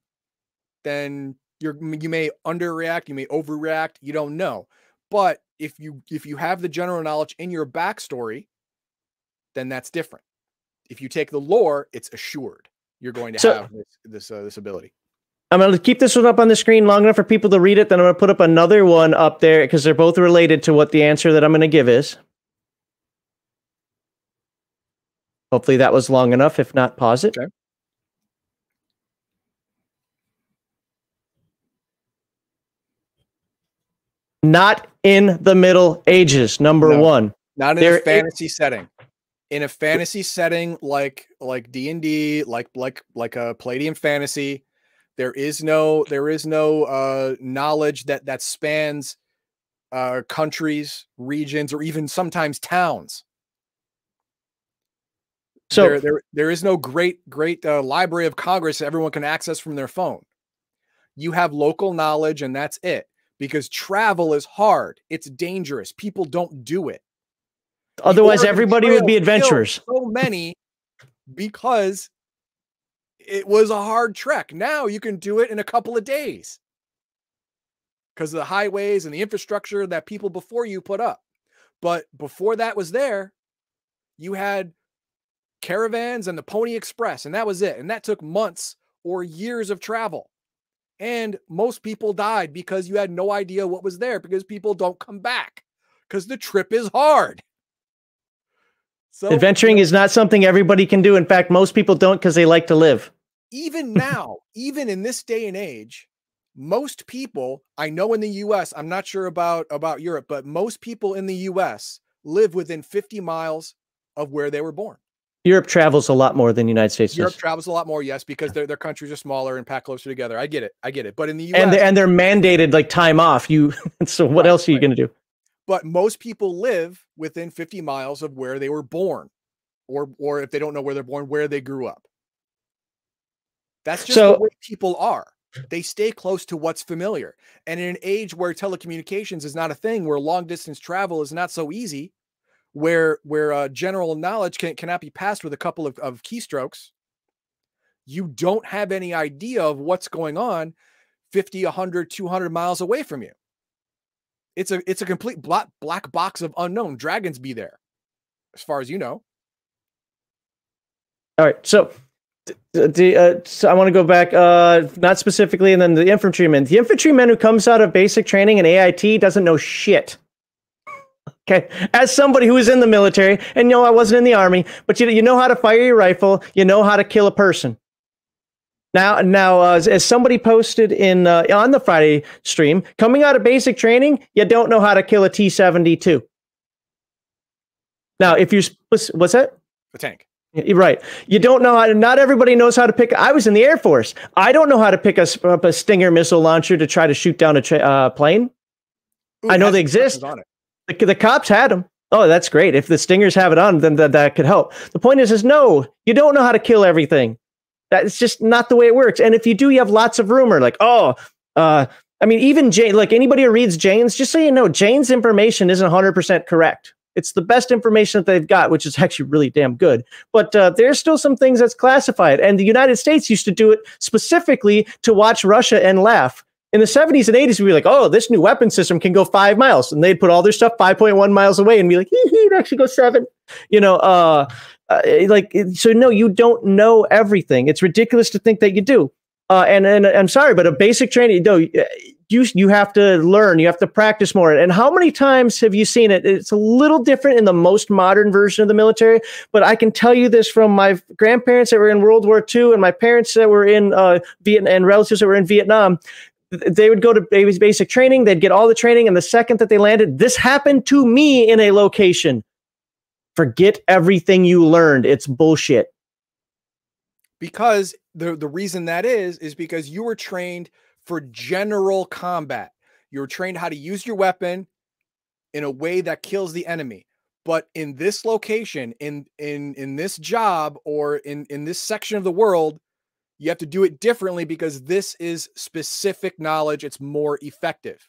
then you're you may underreact you may overreact you don't know but if you if you have the general knowledge in your backstory then that's different if you take the lore it's assured you're going to so, have this this, uh, this ability. I'm going to keep this one up on the screen long enough for people to read it. Then I'm going to put up another one up there because they're both related to what the answer that I'm going to give is. Hopefully that was long enough. If not, pause it. Okay. Not in the Middle Ages, number no, one. Not in there a fantasy setting in a fantasy setting like like D&D, like like like a Palladium fantasy, there is no there is no uh knowledge that that spans uh countries, regions or even sometimes towns. So there there, there is no great great uh, library of congress everyone can access from their phone. You have local knowledge and that's it because travel is hard. It's dangerous. People don't do it. Otherwise, everybody would be adventurers. So many because it was a hard trek. Now you can do it in a couple of days because of the highways and the infrastructure that people before you put up. But before that was there, you had caravans and the Pony Express, and that was it. And that took months or years of travel. And most people died because you had no idea what was there because people don't come back because the trip is hard. So adventuring is not something everybody can do. In fact, most people don't because they like to live. Even now, even in this day and age, most people I know in the US, I'm not sure about about Europe, but most people in the US live within 50 miles of where they were born. Europe travels a lot more than the United States. Europe does. travels a lot more, yes, because their their countries are smaller and packed closer together. I get it, I get it. But in the U.S. and they're, and they're mandated like time off. You so what right, else are you right. going to do? but most people live within 50 miles of where they were born or or if they don't know where they're born where they grew up that's just so, the way people are they stay close to what's familiar and in an age where telecommunications is not a thing where long distance travel is not so easy where where uh, general knowledge can, cannot be passed with a couple of, of keystrokes you don't have any idea of what's going on 50 100 200 miles away from you it's a it's a complete black black box of unknown. Dragons be there, as far as you know. All right, so the uh, so I want to go back, uh, not specifically, and then the infantryman. The infantryman who comes out of basic training in AIT doesn't know shit. Okay, as somebody who is in the military, and no, I wasn't in the army, but you you know how to fire your rifle, you know how to kill a person. Now, now, uh, as, as, somebody posted in uh, on the Friday stream, coming out of basic training, you don't know how to kill a T seventy two. Now, if you what's that? A tank. Right. You don't know how to, not everybody knows how to pick. I was in the Air Force. I don't know how to pick a, a Stinger missile launcher to try to shoot down a uh, plane. Ooh, I know they exist. The, the cops had them. Oh, that's great. If the Stingers have it on, then that, that could help. The point is, is no, you don't know how to kill everything. That's just not the way it works. And if you do, you have lots of rumor, like, oh, uh, I mean, even Jane, like anybody who reads Jane's, just so you know, Jane's information isn't 100% correct. It's the best information that they've got, which is actually really damn good. But uh, there's still some things that's classified. And the United States used to do it specifically to watch Russia and laugh. In the 70s and 80s, we'd be like, oh, this new weapon system can go five miles. And they'd put all their stuff 5.1 miles away and be like, it actually goes seven. You know, uh, uh, like so no you don't know everything it's ridiculous to think that you do uh, and and i'm sorry but a basic training no you you have to learn, you have to practice more. And how many times have you seen it? It's a little different in the most modern version of the military, but I can tell you this from my grandparents that were in World War II and my parents that were in uh, Vietnam and relatives that were in Vietnam. They would go to basic training, they'd get all the training, and the second that they landed, this happened to me in a location. Forget everything you learned. It's bullshit. Because the the reason that is is because you were trained for general combat. You were trained how to use your weapon in a way that kills the enemy. But in this location, in in in this job or in in this section of the world, you have to do it differently because this is specific knowledge. It's more effective.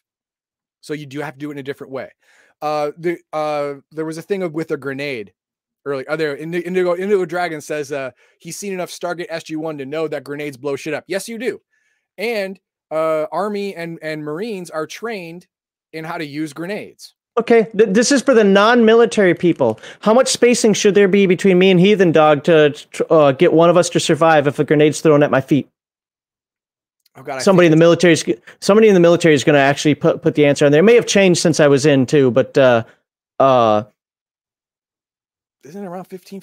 So you do have to do it in a different way. Uh, the uh, there was a thing with a grenade early. Are there Indigo Indigo Dragon says uh, he's seen enough Stargate SG One to know that grenades blow shit up. Yes, you do. And uh, Army and and Marines are trained in how to use grenades. Okay, Th- this is for the non-military people. How much spacing should there be between me and Heathen Dog to uh, get one of us to survive if a grenade's thrown at my feet? Oh God, somebody in the military is somebody in the military is going to actually put put the answer on there. It may have changed since I was in too, but uh, uh, isn't it around fifteen?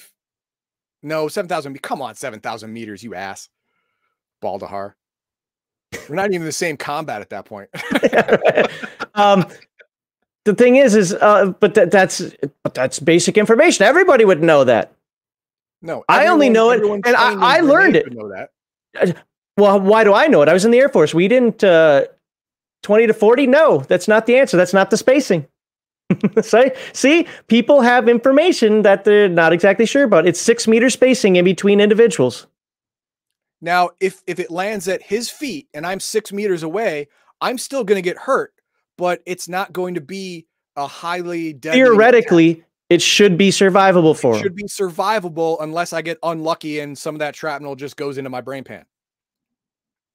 No, seven thousand. Come on, seven thousand meters, you ass, Baldahar. We're not even the same combat at that point. um, the thing is, is uh, but that, that's but that's basic information. Everybody would know that. No, I only know it, and I, I learned it. Know that. Uh, well, why do I know it? I was in the Air Force. We didn't uh, twenty to forty. No, that's not the answer. That's not the spacing. See, see, people have information that they're not exactly sure about. It's six meter spacing in between individuals. Now, if if it lands at his feet and I'm six meters away, I'm still going to get hurt, but it's not going to be a highly theoretically. Attack. It should be survivable for. It should be survivable unless I get unlucky and some of that shrapnel just goes into my brain pan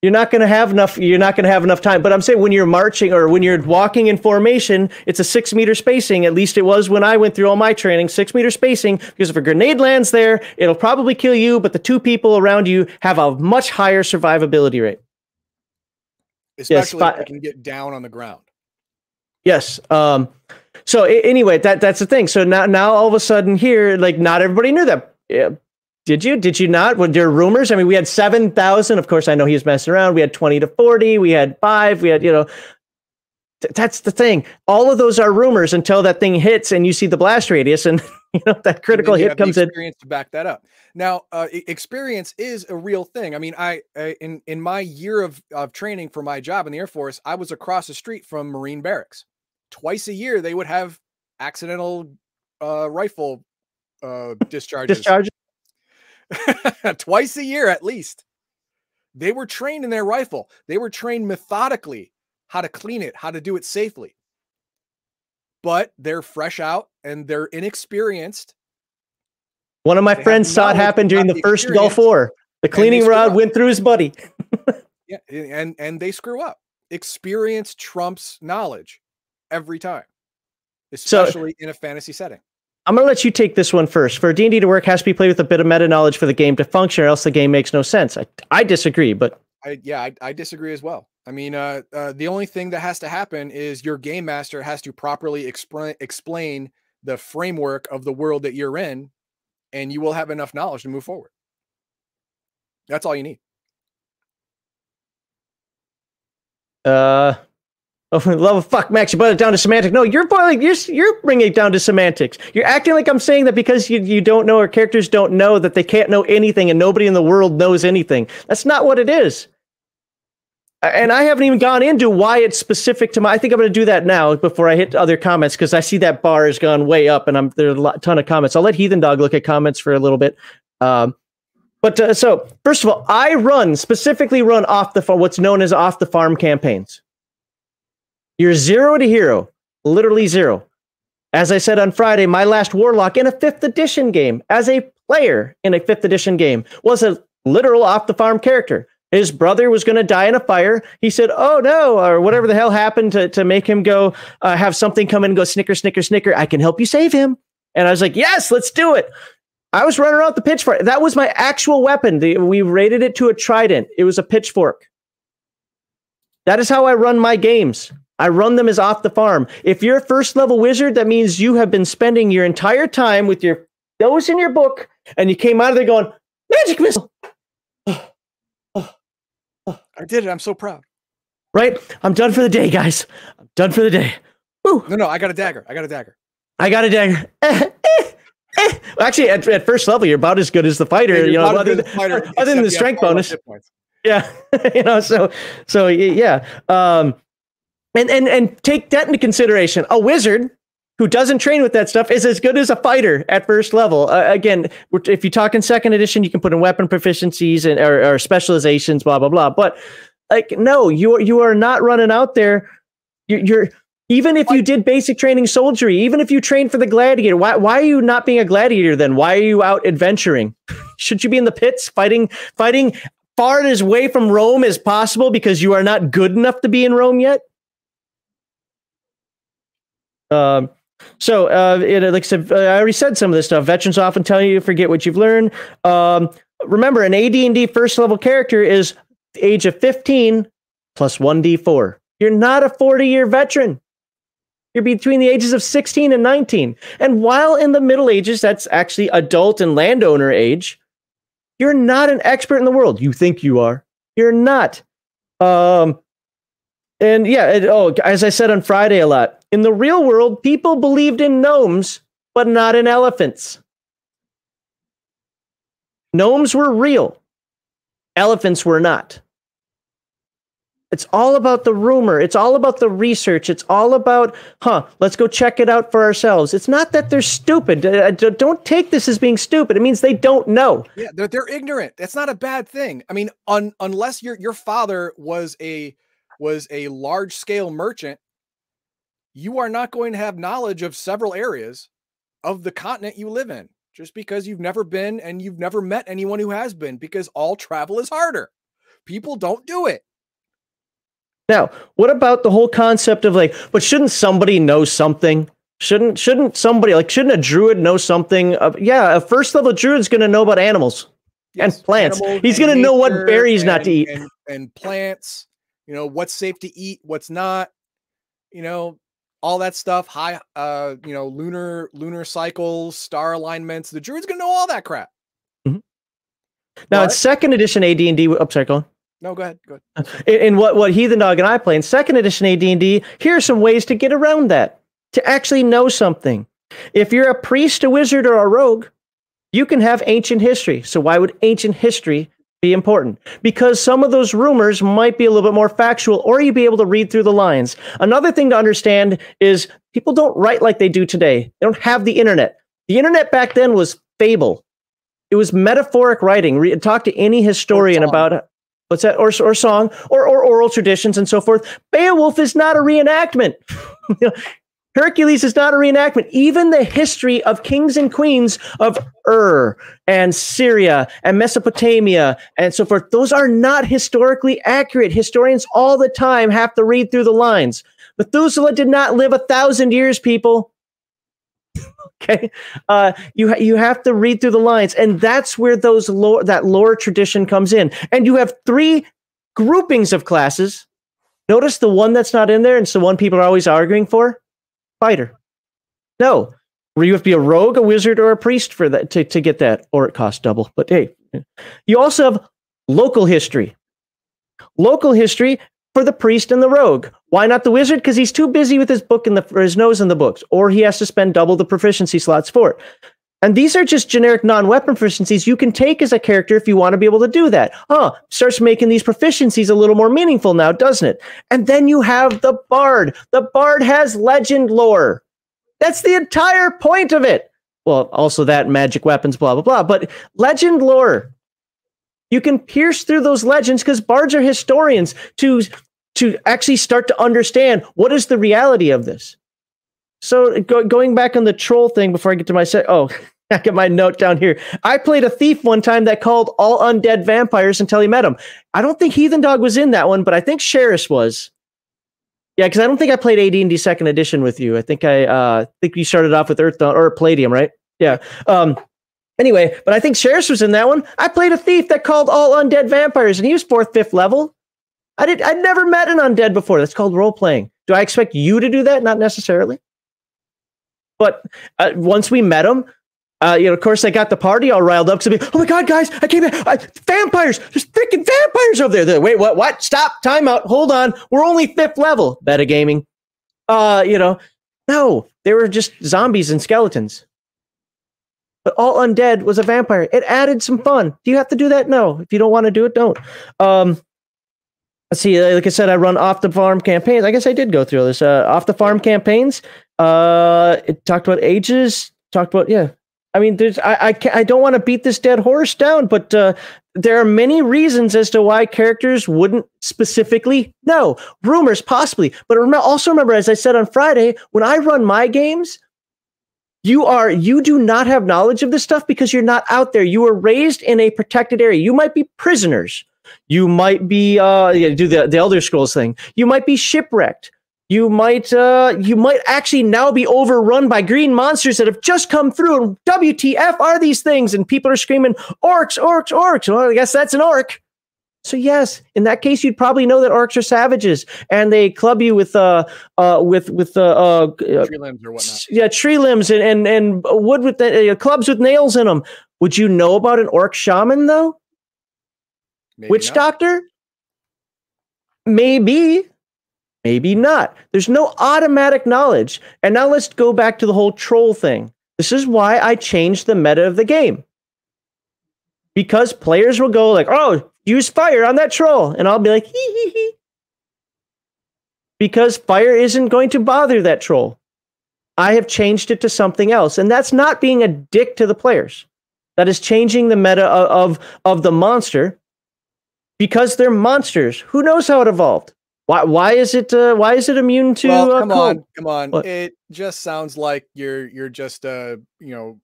you're not going to have enough you're not going to have enough time but i'm saying when you're marching or when you're walking in formation it's a six meter spacing at least it was when i went through all my training six meter spacing because if a grenade lands there it'll probably kill you but the two people around you have a much higher survivability rate especially yes, if I can get down on the ground yes um so anyway that that's the thing so now now all of a sudden here like not everybody knew that Yeah. did you? Did you not? Were there rumors? I mean, we had 7,000. Of course, I know he was messing around. We had 20 to 40. We had five. We had, you know, th- that's the thing. All of those are rumors until that thing hits and you see the blast radius and, you know, that critical hit comes in. Experience to back that up. Now, uh, experience is a real thing. I mean, I, I, in, in my year of, of training for my job in the Air Force, I was across the street from Marine barracks. Twice a year, they would have accidental uh, rifle uh, discharges. Discharges twice a year at least. They were trained in their rifle. They were trained methodically how to clean it, how to do it safely. But they're fresh out and they're inexperienced. One of my they friends saw it happen during the, first Gulf War. The cleaning rod up. went through his buddy. yeah, and and they screw up. Experience trumps knowledge every time, especially so, in a fantasy setting. I'm gonna let you take this one first. For D&D to work, has to be played with a bit of meta knowledge for the game to function, or else the game makes no sense. I, I disagree, but I, yeah, I, I, disagree as well. I mean, uh, uh, the only thing that has to happen is your game master has to properly expl- explain the framework of the world that you're in, and you will have enough knowledge to move forward. That's all you need. Uh, Oh, love of fuck, Max, you brought it down to semantics. No, you're boiling, you're you're bringing it down to semantics. You're acting like I'm saying that because you, you don't know or characters don't know that they can't know anything and nobody in the world knows anything. That's not what it is. And I haven't even gone into why it's specific to my. I think I'm going to do that now before I hit other comments because I see that bar has gone way up and I'm there's a lot, ton of comments. I'll let Heathen Dog look at comments for a little bit. Um, but uh, so first of all, I run specifically run off the farm, what's known as off the farm campaigns. You're zero to hero, literally zero. As I said on Friday, my last Warlock in a fifth edition game, as a player in a fifth edition game, was a literal off the farm character. His brother was going to die in a fire. He said, "Oh no!" or whatever the hell happened to to make him go uh, have something come in and go snicker, snicker, snicker. I can help you save him. And I was like, "Yes, let's do it." I was running around the pitchfork. That was my actual weapon. The, we rated it to a trident. It was a pitchfork. That is how I run my games. I run them as off the farm. If you're a first level wizard, that means you have been spending your entire time with your nose in your book and you came out of there going, magic missile. I did it. I'm so proud. Right? I'm done for the day, guys. I'm done for the day. Woo. No, no, I got a dagger. I got a dagger. I got a dagger. Eh, eh, eh. Actually, at, at first level, you're about as good as the fighter. Yeah, you know, other, than, fighter, other than the strength bonus. Yeah, you know, so so yeah. Um, and and and take that into consideration. A wizard who doesn't train with that stuff is as good as a fighter at first level. Uh, again, if you talk in second edition, you can put in weapon proficiencies and or, or, specializations, blah blah blah. But like, no, you are you are not running out there. You're, you're even if you did basic training soldiery, even if you trained for the gladiator, why why are you not being a gladiator then? Why are you out adventuring? Should you be in the pits fighting fighting far as away from Rome as possible because you are not good enough to be in Rome yet? Um, so, uh, it, like I said, I already said some of this stuff. Veterans often tell you to forget what you've learned. Um, remember, an AD&D first level character is age of 15 plus 1d4. You're not a 40 year veteran. You're between the ages of 16 and 19. And while in the Middle Ages, that's actually adult and landowner age, you're not an expert in the world. You think you are. You're not. Um, and yeah, it, oh, as I said on Friday a lot, in the real world, people believed in gnomes, but not in elephants. Gnomes were real, elephants were not. It's all about the rumor. It's all about the research. It's all about, huh, let's go check it out for ourselves. It's not that they're stupid. Uh, uh, don't take this as being stupid. It means they don't know. Yeah, they're, they're ignorant. That's not a bad thing. I mean, un, unless your your father was a was a large scale merchant, you are not going to have knowledge of several areas of the continent you live in just because you've never been and you've never met anyone who has been because all travel is harder. People don't do it. Now, what about the whole concept of like, but shouldn't somebody know something? Shouldn't shouldn't somebody like shouldn't a druid know something? Of, yeah, a first level druid's going to know about animals yes, and plants. He's going to know what berries and, not to eat and, and plants you know what's safe to eat what's not you know all that stuff high uh you know lunar lunar cycles star alignments the druid's gonna know all that crap mm-hmm. now in second edition ad&d oh sorry go on no, go ahead. Go ahead. In, in what what Heathen Dog and I play in second edition AD&D, here are some ways to get around that. To actually know something. If you're a priest, a wizard, or a rogue, you can have ancient history. So why would ancient history be important because some of those rumors might be a little bit more factual or you'd be able to read through the lines. Another thing to understand is people don't write like they do today. They don't have the internet. The internet back then was fable. It was metaphoric writing. Re- talk to any historian about what's that or, or song or, or oral traditions and so forth. Beowulf is not a reenactment. Hercules is not a reenactment. Even the history of kings and queens of Ur and Syria and Mesopotamia and so forth, those are not historically accurate. Historians all the time have to read through the lines. Methuselah did not live a thousand years, people. okay, uh, you ha- you have to read through the lines, and that's where those lore that lore tradition comes in. And you have three groupings of classes. Notice the one that's not in there, and it's the one people are always arguing for fighter. No, you have to be a rogue, a wizard, or a priest for that to, to get that, or it costs double. But hey, you also have local history. Local history for the priest and the rogue. Why not the wizard? Because he's too busy with his book and the or his nose in the books, or he has to spend double the proficiency slots for it. And these are just generic non-weapon proficiencies you can take as a character if you want to be able to do that. Oh, starts making these proficiencies a little more meaningful now, doesn't it? And then you have the bard. The bard has legend lore. That's the entire point of it. Well, also that magic weapons, blah blah blah. But legend lore. You can pierce through those legends because bards are historians to to actually start to understand what is the reality of this. So go, going back on the troll thing before I get to my set. Oh, I get my note down here. I played a thief one time that called all undead vampires until he met them. I don't think Heathen Dog was in that one, but I think Sheris was. Yeah, because I don't think I played AD&D Second Edition with you. I think I uh, think you started off with Earth or Palladium, right? Yeah. Um, anyway, but I think Sheris was in that one. I played a thief that called all undead vampires, and he was fourth, fifth level. I did. I'd never met an undead before. That's called role playing. Do I expect you to do that? Not necessarily. But uh, once we met them, uh, you know, of course, I got the party all riled up. So, oh my god, guys, I came in, I, vampires! There's freaking vampires over there. They're, Wait, what? What? Stop! Time out. Hold on. We're only fifth level. Metagaming. Uh, you know, no, they were just zombies and skeletons. But all undead was a vampire. It added some fun. Do you have to do that? No. If you don't want to do it, don't. Um, let's see. Like I said, I run off the farm campaigns. I guess I did go through this. Uh, off the farm campaigns. Uh, it talked about ages. Talked about yeah. I mean, there's I I, I don't want to beat this dead horse down, but uh, there are many reasons as to why characters wouldn't specifically know. Rumors, possibly, but also remember, as I said on Friday, when I run my games, you are you do not have knowledge of this stuff because you're not out there. You were raised in a protected area. You might be prisoners. You might be uh, do the the Elder Scrolls thing. You might be shipwrecked you might uh, you might actually now be overrun by green monsters that have just come through. And WTF are these things? And people are screaming orcs, orcs, orcs. Well, I guess that's an orc. So yes, in that case, you'd probably know that orcs are savages, and they club you with uh uh with with uh, uh tree limbs or whatnot. Yeah, tree limbs and and and wood with the, uh, clubs with nails in them. Would you know about an orc shaman though? Maybe Witch not. doctor? Maybe Maybe not. There's no automatic knowledge. And now let's go back to the whole troll thing. This is why I changed the meta of the game. Because players will go like, "Oh, use fire on that troll." And I'll be like, "Hee hee hee." Because fire isn't going to bother that troll. I have changed it to something else, and that's not being a dick to the players. That is changing the meta of of, of the monster because they're monsters. Who knows how it evolved? Why? Why is it? Uh, why is it immune to? Well, uh, come on, come on. What? It just sounds like you're you're just uh you know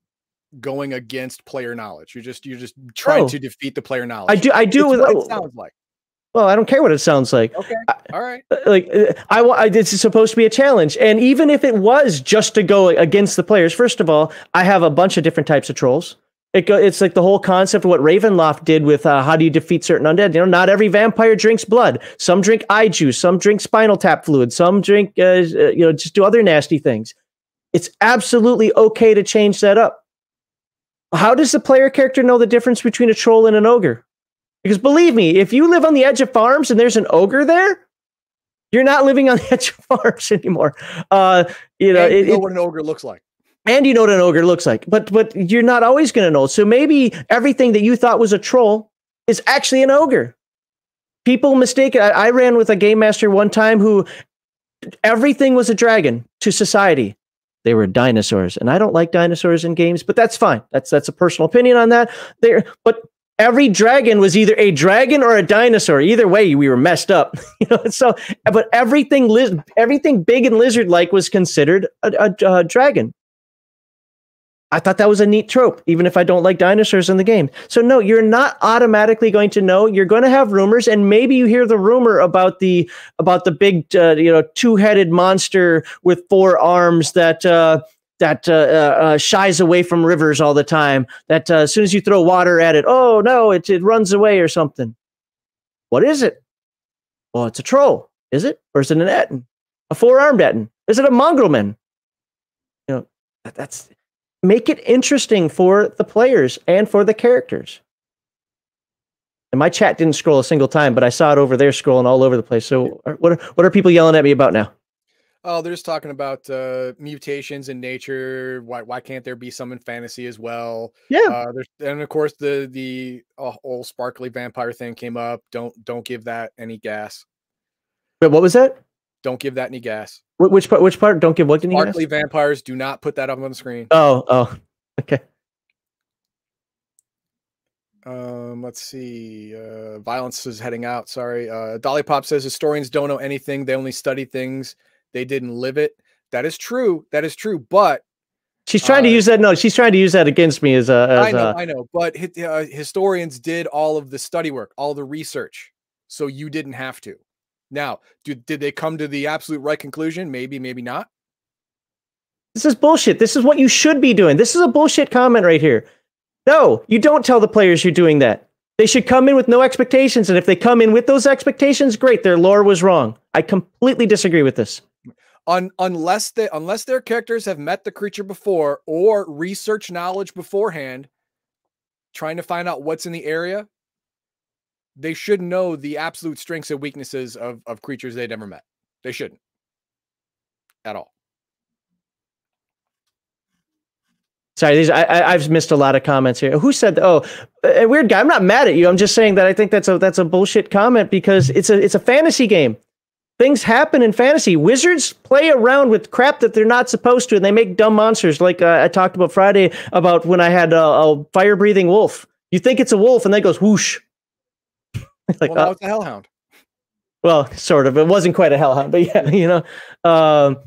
going against player knowledge. You're just you're just trying oh. to defeat the player knowledge. I do. I do. What it sounds like. Well, I don't care what it sounds like. Okay. All right. Uh, like uh, I want. This is supposed to be a challenge, and even if it was just to go against the players, first of all, I have a bunch of different types of trolls. It go, it's like the whole concept of what Ravenloft did with uh, how do you defeat certain undead. You know, not every vampire drinks blood. Some drink eye juice. Some drink spinal tap fluid. Some drink, uh, uh, you know, just do other nasty things. It's absolutely okay to change that up. How does the player character know the difference between a troll and an ogre? Because believe me, if you live on the edge of farms and there's an ogre there, you're not living on the edge of farms anymore. Uh, you know, and you know it, what an ogre looks like and you know what an ogre looks like but but you're not always going to know. So maybe everything that you thought was a troll is actually an ogre. People mistake I, I ran with a game master one time who everything was a dragon to society. They were dinosaurs and i don't like dinosaurs in games but that's fine. That's that's a personal opinion on that. There but every dragon was either a dragon or a dinosaur. Either way we were messed up. You know so but everything everything big and lizard like was considered a, a, a dragon I thought that was a neat trope, even if I don't like dinosaurs in the game. So no, you're not automatically going to know. You're going to have rumors, and maybe you hear the rumor about the about the big, uh, you know, two headed monster with four arms that uh, that uh, uh, uh, shies away from rivers all the time. That uh, as soon as you throw water at it, oh no, it it runs away or something. What is it? Well, it's a troll. Is it, or is it an Ettin? A four armed Ettin? Is it a mongrelman? You know, that, that's make it interesting for the players and for the characters. And my chat didn't scroll a single time, but I saw it over there scrolling all over the place. So what are, what are people yelling at me about now? Oh, they're just talking about uh, mutations in nature. Why why can't there be some in fantasy as well? Yeah. Uh, there's, and of course the the uh, whole sparkly vampire thing came up. Don't don't give that any gas. But what was that? Don't give that any gas. Which part? Which part? Don't give what Sparkly gas? vampires. Do not put that up on the screen. Oh, oh, okay. Um, let's see. Uh, violence is heading out. Sorry. Uh, Dolly Pop says historians don't know anything. They only study things. They didn't live it. That is true. That is true. But she's trying uh, to use that. No, she's trying to use that against me as a. As I know. A, I know. But uh, historians did all of the study work, all the research, so you didn't have to. Now, do, did they come to the absolute right conclusion? Maybe, maybe not. This is bullshit. This is what you should be doing. This is a bullshit comment right here. No, you don't tell the players you're doing that. They should come in with no expectations. And if they come in with those expectations, great. Their lore was wrong. I completely disagree with this. Un- unless they unless their characters have met the creature before or research knowledge beforehand, trying to find out what's in the area, they should know the absolute strengths and weaknesses of, of creatures they'd never met. They shouldn't at all. Sorry, these I, have missed a lot of comments here. Who said? Oh, a weird guy. I'm not mad at you. I'm just saying that I think that's a that's a bullshit comment because it's a it's a fantasy game. Things happen in fantasy. Wizards play around with crap that they're not supposed to, and they make dumb monsters. Like uh, I talked about Friday about when I had a, a fire breathing wolf. You think it's a wolf, and then goes whoosh. like, well, uh, it's a hellhound. Well, sort of. It wasn't quite a hellhound, but yeah, you know. Um,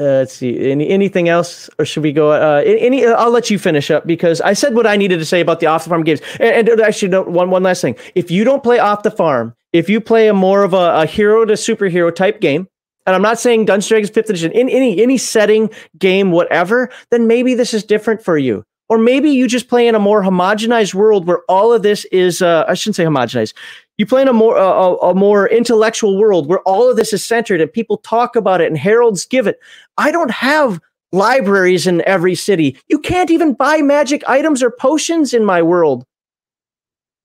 uh, let's see. Any anything else, or should we go? Uh, any? I'll let you finish up because I said what I needed to say about the off the farm games. And, and actually, no, one one last thing. If you don't play off the farm, if you play a more of a, a hero to superhero type game, and I'm not saying Dungeons Dragons Fifth Edition in any any setting, game, whatever, then maybe this is different for you. Or maybe you just play in a more homogenized world where all of this is. Uh, I shouldn't say homogenized you play in a more uh, a more intellectual world where all of this is centered and people talk about it and heralds give it. I don't have libraries in every city. You can't even buy magic items or potions in my world.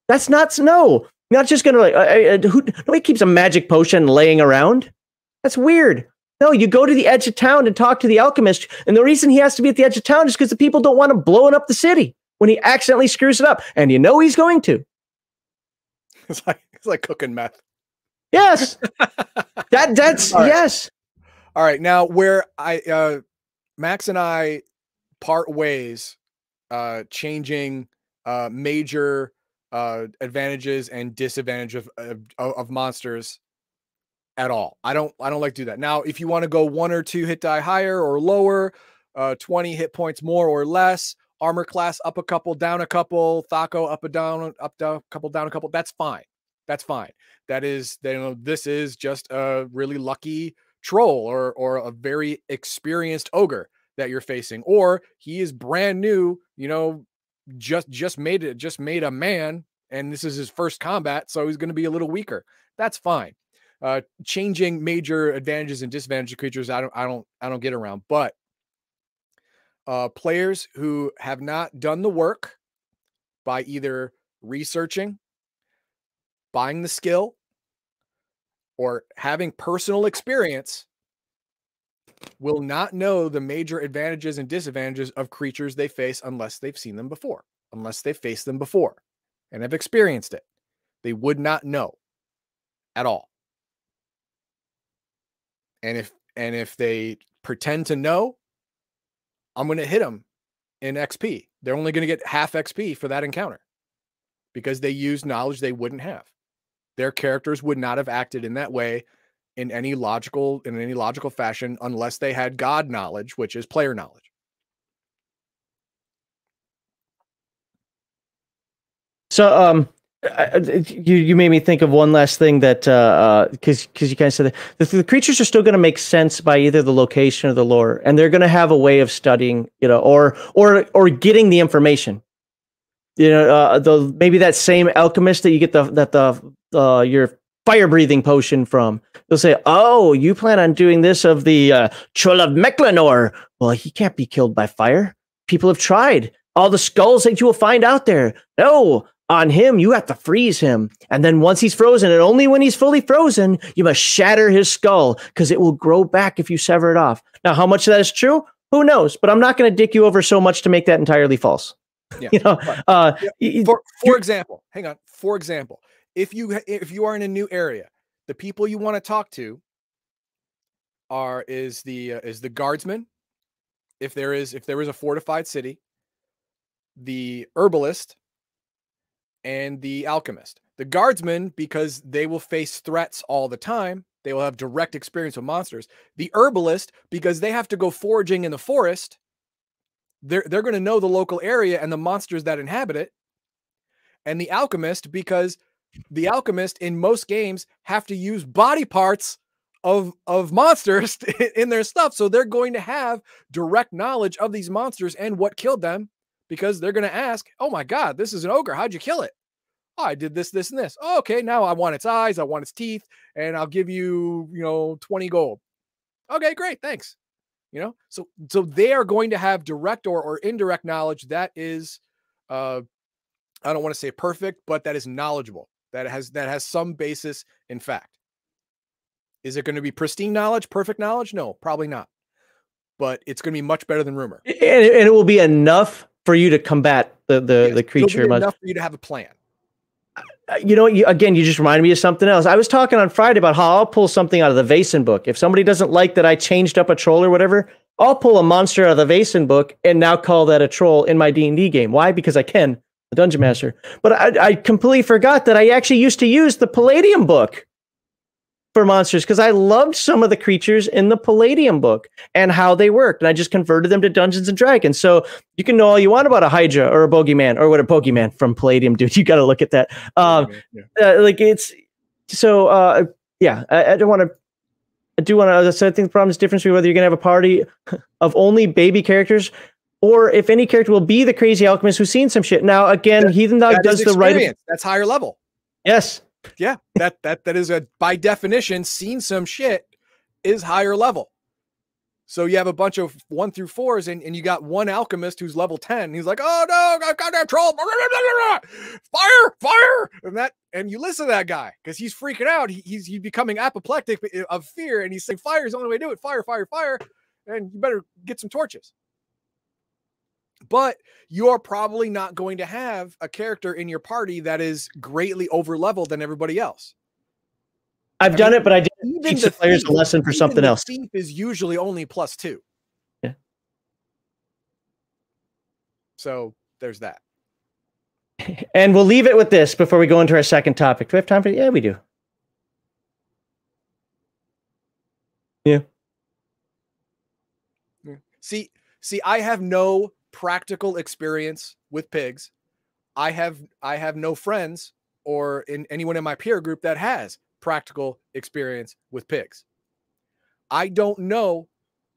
That's not no. Not just gonna like uh, uh, who, nobody keeps a magic potion laying around. That's weird. No, you go to the edge of town and talk to the alchemist, and the reason he has to be at the edge of town is because the people don't want him blowing up the city when he accidentally screws it up, and you know he's going to. It's like it's like cooking meth. Yes. that that's All right. yes. All right. Now where I uh Max and I part ways uh changing uh major uh advantages and disadvantages of, of, of monsters at all. I don't I don't like to do that. Now, if you want to go one or two hit die higher or lower, uh 20 hit points more or less, armor class up a couple, down a couple, Thaco up a down, up down a couple, down a couple. That's fine. That's fine. That is, you know, this is just a really lucky troll or or a very experienced ogre that you're facing, or he is brand new. You know, just just made it, just made a man, and this is his first combat, so he's going to be a little weaker. That's fine. Uh, changing major advantages and disadvantages of creatures, I don't, I don't, I don't get around, but uh, players who have not done the work by either researching, buying the skill, or having personal experience will not know the major advantages and disadvantages of creatures they face unless they've seen them before, unless they've faced them before and have experienced it. They would not know at all. And if and if they pretend to know, I'm going to hit them in XP. They're only going to get half XP for that encounter because they use knowledge they wouldn't have. Their characters would not have acted in that way in any logical in any logical fashion unless they had god knowledge, which is player knowledge. So um you you made me think of one last thing that because uh, because uh, you kind of said that the, the creatures are still going to make sense by either the location or the lore, and they're going to have a way of studying, you know, or or or getting the information. You know, uh, the maybe that same alchemist that you get the that the uh, your fire breathing potion from. They'll say, "Oh, you plan on doing this of the uh, of Mechlannor? Well, he can't be killed by fire. People have tried." All the skulls that you will find out there. No, on him, you have to freeze him. And then once he's frozen, and only when he's fully frozen, you must shatter his skull because it will grow back if you sever it off. Now, how much of that is true? Who knows? But I'm not going to dick you over so much to make that entirely false. Yeah. you know, uh, yeah. for, for example, hang on. For example, if you if you are in a new area, the people you want to talk to are is the uh, is the guardsman. If there is if there is a fortified city, the herbalist and the alchemist. The guardsmen, because they will face threats all the time, they will have direct experience with monsters. The herbalist, because they have to go foraging in the forest, they're, they're going to know the local area and the monsters that inhabit it. And the alchemist, because the alchemist in most games have to use body parts of of monsters in their stuff so they're going to have direct knowledge of these monsters and what killed them because they're going to ask, "Oh my god, this is an ogre. How'd you kill it?" Oh, I did this, this, and this. Oh, okay, now I want its eyes, I want its teeth, and I'll give you, you know, 20 gold. Okay, great, thanks. You know, so so they are going to have direct or, or indirect knowledge that is uh I don't want to say perfect, but that is knowledgeable. That has that has some basis in fact. Is it going to be pristine knowledge, perfect knowledge? No, probably not. But it's going to be much better than rumor. And, and it will be enough for you to combat the the, Yes, the creature. Enough for you to have a plan. Uh, you know, you, again, you just reminded me of something else. I was talking on Friday about how I'll pull something out of the Vason book. If somebody doesn't like that I changed up a troll or whatever, I'll pull a monster out of the Vason book and now call that a troll in my D and D game. Why? Because I can, the dungeon master. But I, I completely forgot that I actually used to use the Palladium book for monsters because I loved some of the creatures in the Palladium book and how they worked, and I just converted them to Dungeons and Dragons. So you can know all you want about a Hydra or a Bogeyman or what a Bogeyman from Palladium, dude. You got to look at that. Um, Yeah. uh, like it's so uh yeah i, I don't want to i do want to so i think the problem is difference between whether you're gonna have a party of only baby characters or if any character will be the crazy alchemist who's seen some shit now again That- heathen dog does the right. That's higher level. yes Yeah, that that that is a by definition seen some shit is higher level. So you have a bunch of one through fours, and, and you got one alchemist who's level 10. He's like, oh no, I've got that troll. Fire, fire. And that and you listen to that guy because he's freaking out. He, he's he's becoming apoplectic uh, of fear, and he's saying, fire is the only way to do it. Fire, fire, fire. And you better get some torches. But you're probably not going to have a character in your party that is greatly over leveled than everybody else. i've I done mean, it but i did Even teach the players a lesson for something the else Thief is usually only plus two. Yeah. So there's that. and we'll leave it with this before we go into our second topic do we have time for yeah we do Yeah. See, see, I have no practical experience with pigs. I have I have no friends or in anyone in my peer group that has practical experience with pigs. I don't know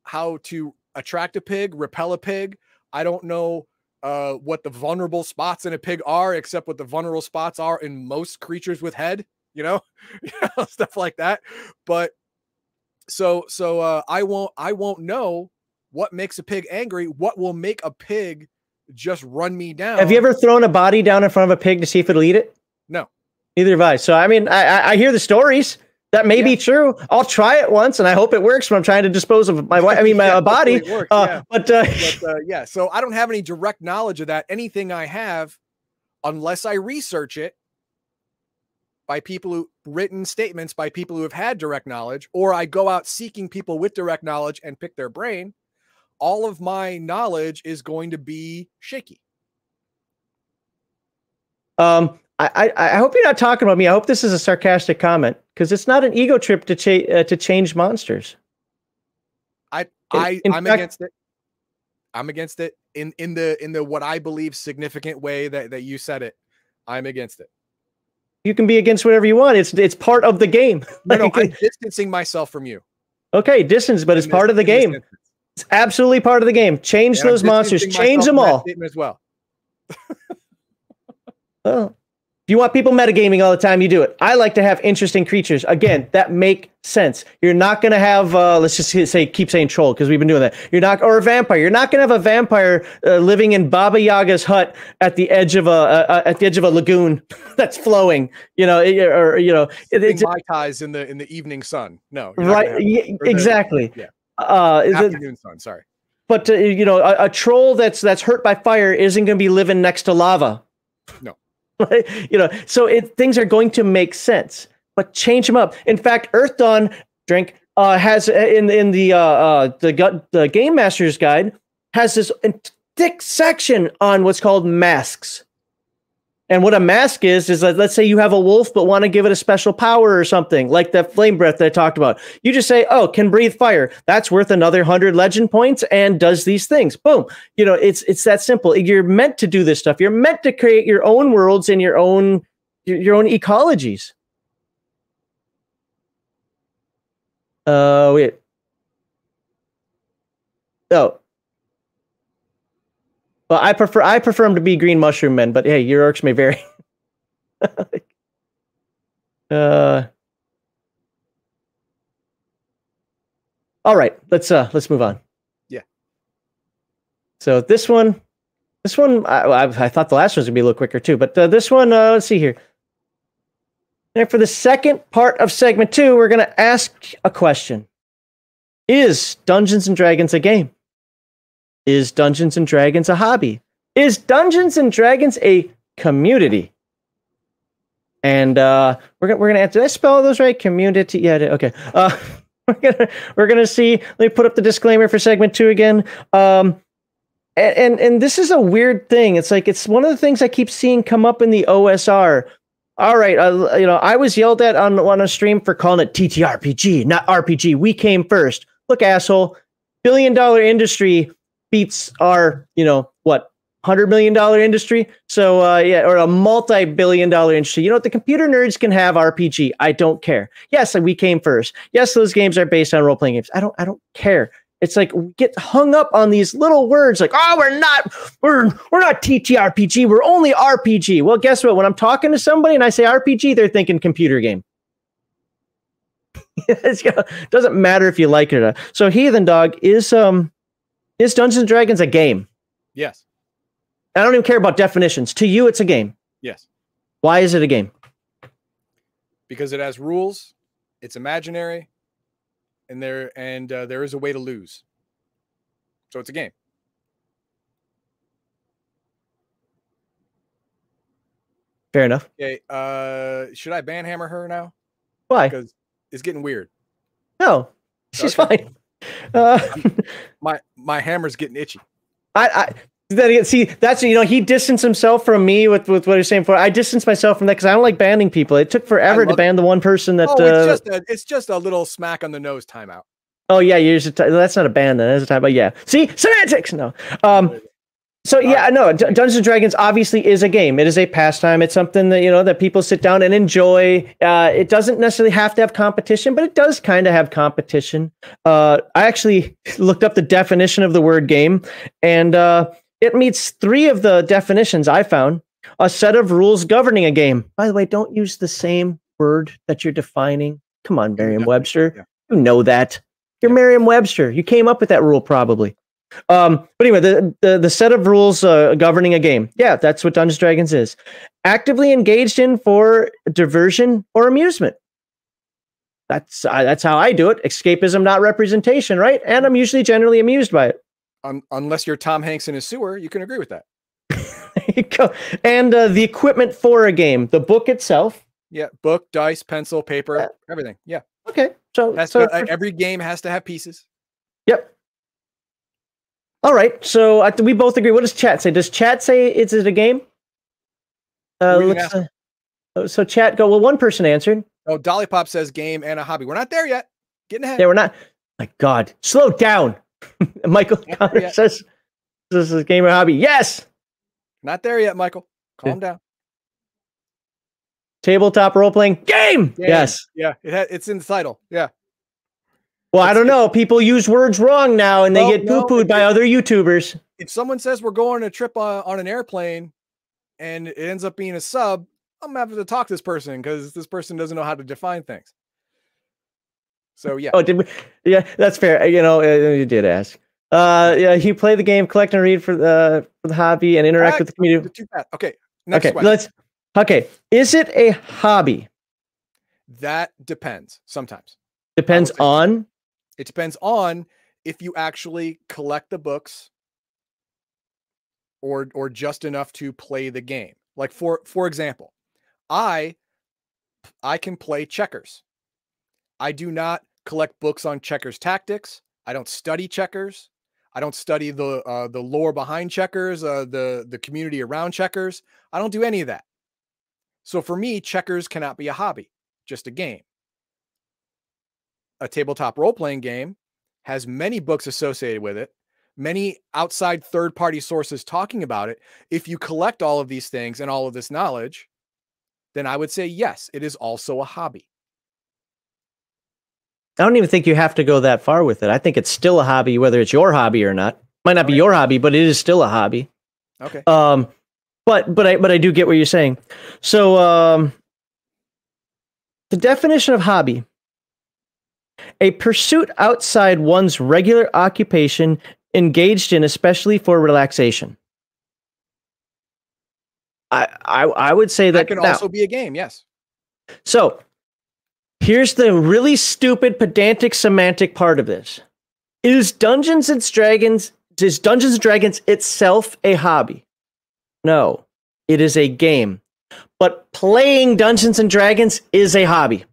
how to attract a pig, repel a pig. I don't know uh, what the vulnerable spots in a pig are, except what the vulnerable spots are in most creatures with head. You know, stuff like that. But so so uh, I won't I won't know what makes a pig angry. What will make a pig just run me down? have you ever thrown a body down in front of a pig to see if it'll eat it No. Neither have I. So I mean, I I, I hear the stories. That may be true. I'll try it once, and I hope it works when I'm trying to dispose of my wife. I mean, my Yeah, body. works, Uh, yeah. But uh, but uh, yeah, so I don't have any direct knowledge of that. Anything I have, unless I research it by people who written statements by people who have had direct knowledge, or I go out seeking people with direct knowledge and pick their brain, all of my knowledge is going to be shaky. um, I, I I hope you're not talking about me. I hope this is a sarcastic comment because it's not an ego trip to cha- uh, to change monsters. I I in I'm fact- against it. I'm against it in in the in the what I believe significant way that that you said it. I'm against it. You can be against whatever you want. It's it's part of the game. No, no, I'm distancing myself from you. okay, distance, but it's part of the game. instance. It's absolutely part of the game. Change And those monsters. Change them all. as well. Well, if you want people metagaming all the time, you do it. I like to have interesting creatures. Again, that make sense. You're not going to have, uh, let's just say, keep saying troll because we've been doing that. You're not, or a vampire. You're not going to have a vampire uh, living in Baba Yaga's hut at the edge of a uh, at the edge of a lagoon that's flowing. You know, it- or you know, it, it's mai tais in the in the evening sun. No, gonna right. have- y- or the- exactly. yeah. Uh, afternoon sun. Sorry. but uh, you know, a, a troll that's that's hurt by fire isn't going to be living next to lava. No. you know, so it, things are going to make sense, but change them up. In fact, Earthdawn drink uh, has uh, in in the uh, uh, the gut the Game Master's Guide has this thick section on what's called masks. And what a mask is is that let's say you have a wolf but want to give it a special power or something like that flame breath that I talked about. You just say, "Oh, can breathe fire." That's worth another 100 legend points and does these things. Boom. You know, it's it's that simple. You're meant to do this stuff. You're meant to create your own worlds and your own your, your own ecologies. Uh wait. Oh. Well, I prefer I prefer them to be green mushroom men, but hey, your orcs may vary. uh, all right, let's uh let's move on. Yeah. So this one, this one, I, I, I thought the last one was gonna be a little quicker too, but uh, this one, uh, let's see here. And for the second part of segment two, we're gonna ask a question: Is Dungeons and Dragons a game? Is Dungeons and Dragons a hobby? Is Dungeons and Dragons a community? And uh, we're gonna we're gonna answer. Did I spell those right? Community. Yeah. Okay. Uh, we're gonna we're gonna see. Let me put up the disclaimer for segment two again. Um, and, and and this is a weird thing. It's like it's one of the things I keep seeing come up in the OSR. All right, uh, you know, I was yelled at on on a stream for calling it TTRPG, not RPG. We came first. Look, asshole. Billion dollar industry beats our, you know, what, hundred million dollar industry. So uh, yeah, or a multi-billion dollar industry. You know what? The computer nerds can have RPG. I don't care. Yes, we came first. Yes, those games are based on role-playing games. I don't. I don't care. It's like we get hung up on these little words like, oh, we're not, we're we're not TTRPG, we're only RPG. Well, guess what? When I'm talking to somebody and I say RPG, they're thinking computer game. it doesn't matter if you like it or not. So Heathen Dog is um is Dungeons and Dragons a game? Yes. I don't even care about definitions. To you, it's a game. Yes. Why is it a game? Because it has rules. It's imaginary, and there and uh, there is a way to lose. So it's a game. Fair enough. Okay. Uh, should I banhammer her now? Why? Because it's getting weird. No, she's Okay. fine. Uh, My my hammer's getting itchy. I, I then again, see that's you know he distanced himself from me with with what he's saying for. I distanced myself from that because I don't like banning people. It took forever to love it. ban the one person that. oh, uh, it's just a, it's just a little smack on the nose timeout. oh yeah, you're just, that's not a ban. Then that's a time. But yeah, see semantics. No. Um. So yeah, no. D- Dungeons and Dragons obviously is a game. It is a pastime. It's something that you know that people sit down and enjoy. Uh, it doesn't necessarily have to have competition, but it does kind of have competition. Uh, I actually looked up the definition of the word game, and uh, it meets three of the definitions I found. A set of rules governing a game. By the way, don't use the same word that you're defining. Come on, Merriam-Webster. yeah. You know that. You're Yeah. Merriam-Webster. You came up with that rule probably. Um, but anyway, the, the the set of rules uh, governing a game. Yeah, that's what Dungeons Dragons is. Actively engaged in for diversion or amusement. That's uh, that's how I do it. Escapism, not representation, right? And I'm usually generally amused by it. Un- unless you're Tom Hanks in a sewer, you can agree with that. There you go. And uh, the equipment for a game, the book itself. Yeah, book, dice, pencil, paper, everything. Yeah, Okay, so so uh, every game has to have pieces. Yep. All right. So uh, we both agree. What does chat say? Does chat say it's it a game? Uh, let's, uh, oh, so chat go. Well, one person answered. Oh, Dolly Pop says game and a hobby. We're not there yet. Getting ahead. Yeah, we're not. My God, slow down. Michael Connor says this is a game or hobby. Yes. Not there yet, Michael. Calm down. Tabletop role playing game. Game. Yes. Yeah, it ha- it's in the title. Yeah. Well, I don't know. People use words wrong now, and they Well, get no, poo pooed by it- other YouTubers. If someone says we're going on a trip on, on an airplane and it ends up being a sub, I'm gonna have to talk to this person because this person doesn't know how to define things. So yeah, Oh, did we? Yeah, that's fair. You know, uh, you did ask. Uh, yeah, you play the game, collect and read for the for the hobby, and interact with the community. the two path. Okay, next okay, question. let's. Okay, is it a hobby? that depends. Sometimes Depends on. It depends on if you actually collect the books or or just enough to play the game. Like for for example, I I can play checkers. I do not collect books on checkers tactics. I don't study checkers. I don't study the uh, the lore behind checkers, uh, the the community around checkers. I don't do any of that. So for me, checkers cannot be a hobby, just a game. A tabletop role playing game has many books associated with it, many outside third party sources talking about it. If you collect all of these things and all of this knowledge, then I would say yes, it is also a hobby. I don't even think you have to go that far with it. I think it's still a hobby, whether it's your hobby or not. Might not be your hobby, but it is still a hobby. Okay. Um, but but I but I do get what you're saying. So um, the definition of hobby: a pursuit outside one's regular occupation, engaged in especially for relaxation. I I, I would say that, That can now- also be a game. Yes. so here's the really stupid pedantic semantic part of this. Is Dungeons and Dragons is Dungeons and Dragons itself a hobby? No. It is a game. But playing Dungeons and Dragons is a hobby.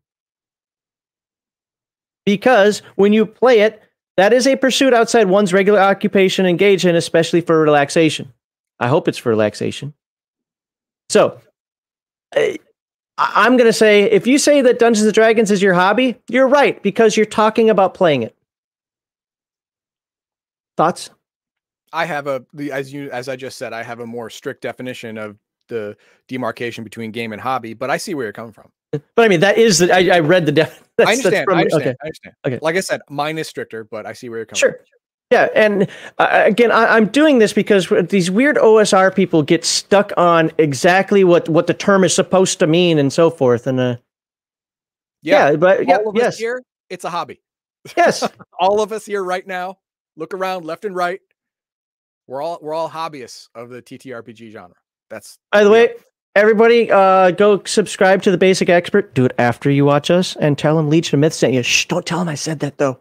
Because when you play it, that is a pursuit outside one's regular occupation engaged in, especially for relaxation. I hope it's for relaxation. So, I- I'm going to say if you say that Dungeons and Dragons is your hobby, you're right because you're talking about playing it. Thoughts? I have a as you as I just said, I have a more strict definition of the demarcation between game and hobby, but I see where you're coming from. But I mean, that is the, I, I read the def. I understand. from- I understand. Okay. I understand. Okay. Like I said, mine is stricter, but I see where you're coming Sure. Yeah, and uh, again, I, I'm doing this because these weird OSR people get stuck on exactly what what the term is supposed to mean and so forth. And uh. Yeah. yeah, but yeah, all of us yes, here, it's a hobby. yes, All of us here right now, look around left and right. We're all we're all hobbyists of the TTRPG genre. That's By the we way. Everybody, uh, go subscribe to the Basic Expert. Do it after you watch us, and tell him Legion of Myth sent you. Shh, don't tell him I said that though.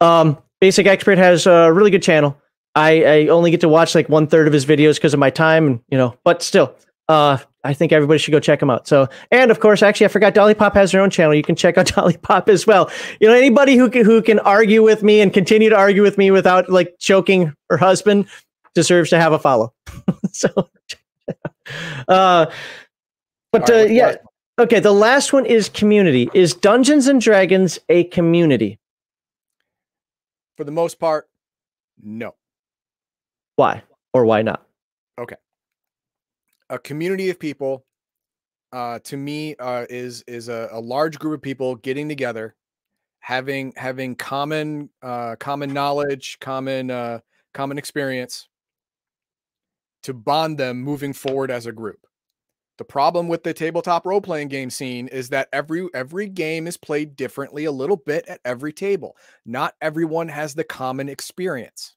Um, Basic Expert has a really good channel. I, I only get to watch like one third of his videos because of my time, and you know, but still, uh, I think everybody should go check him out. So, and of course, actually, I forgot Dolly Pop has her own channel. You can check out Dolly Pop as well. You know, anybody who can, who can argue with me and continue to argue with me without like choking her husband deserves to have a follow. so, uh, but right, uh, yeah, last okay. The last one is community. Is Dungeons and Dragons a community? for the most part, no. Why or why not? Okay. A community of people uh to me uh is is a, a large group of people getting together having having common uh common knowledge common uh common experience to bond them moving forward as a group the problem with the tabletop role playing game scene is that every every game is played differently a little bit at every table not everyone has the common experience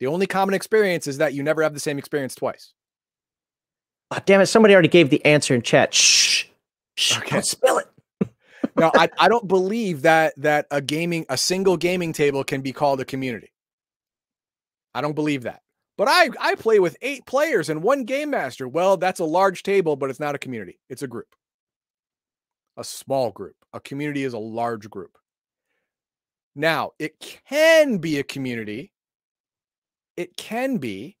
the only common experience is that you never have the same experience twice Oh, damn it! Somebody already gave the answer in chat. Shh, shh Okay. don't spill it. no, I, I don't believe that that a gaming a single gaming table can be called a community. I don't believe that. But I I play with eight players and one game master. Well, that's a large table, but it's not a community. It's a group. A small group. A community is a large group. Now, it can be a community. It can be.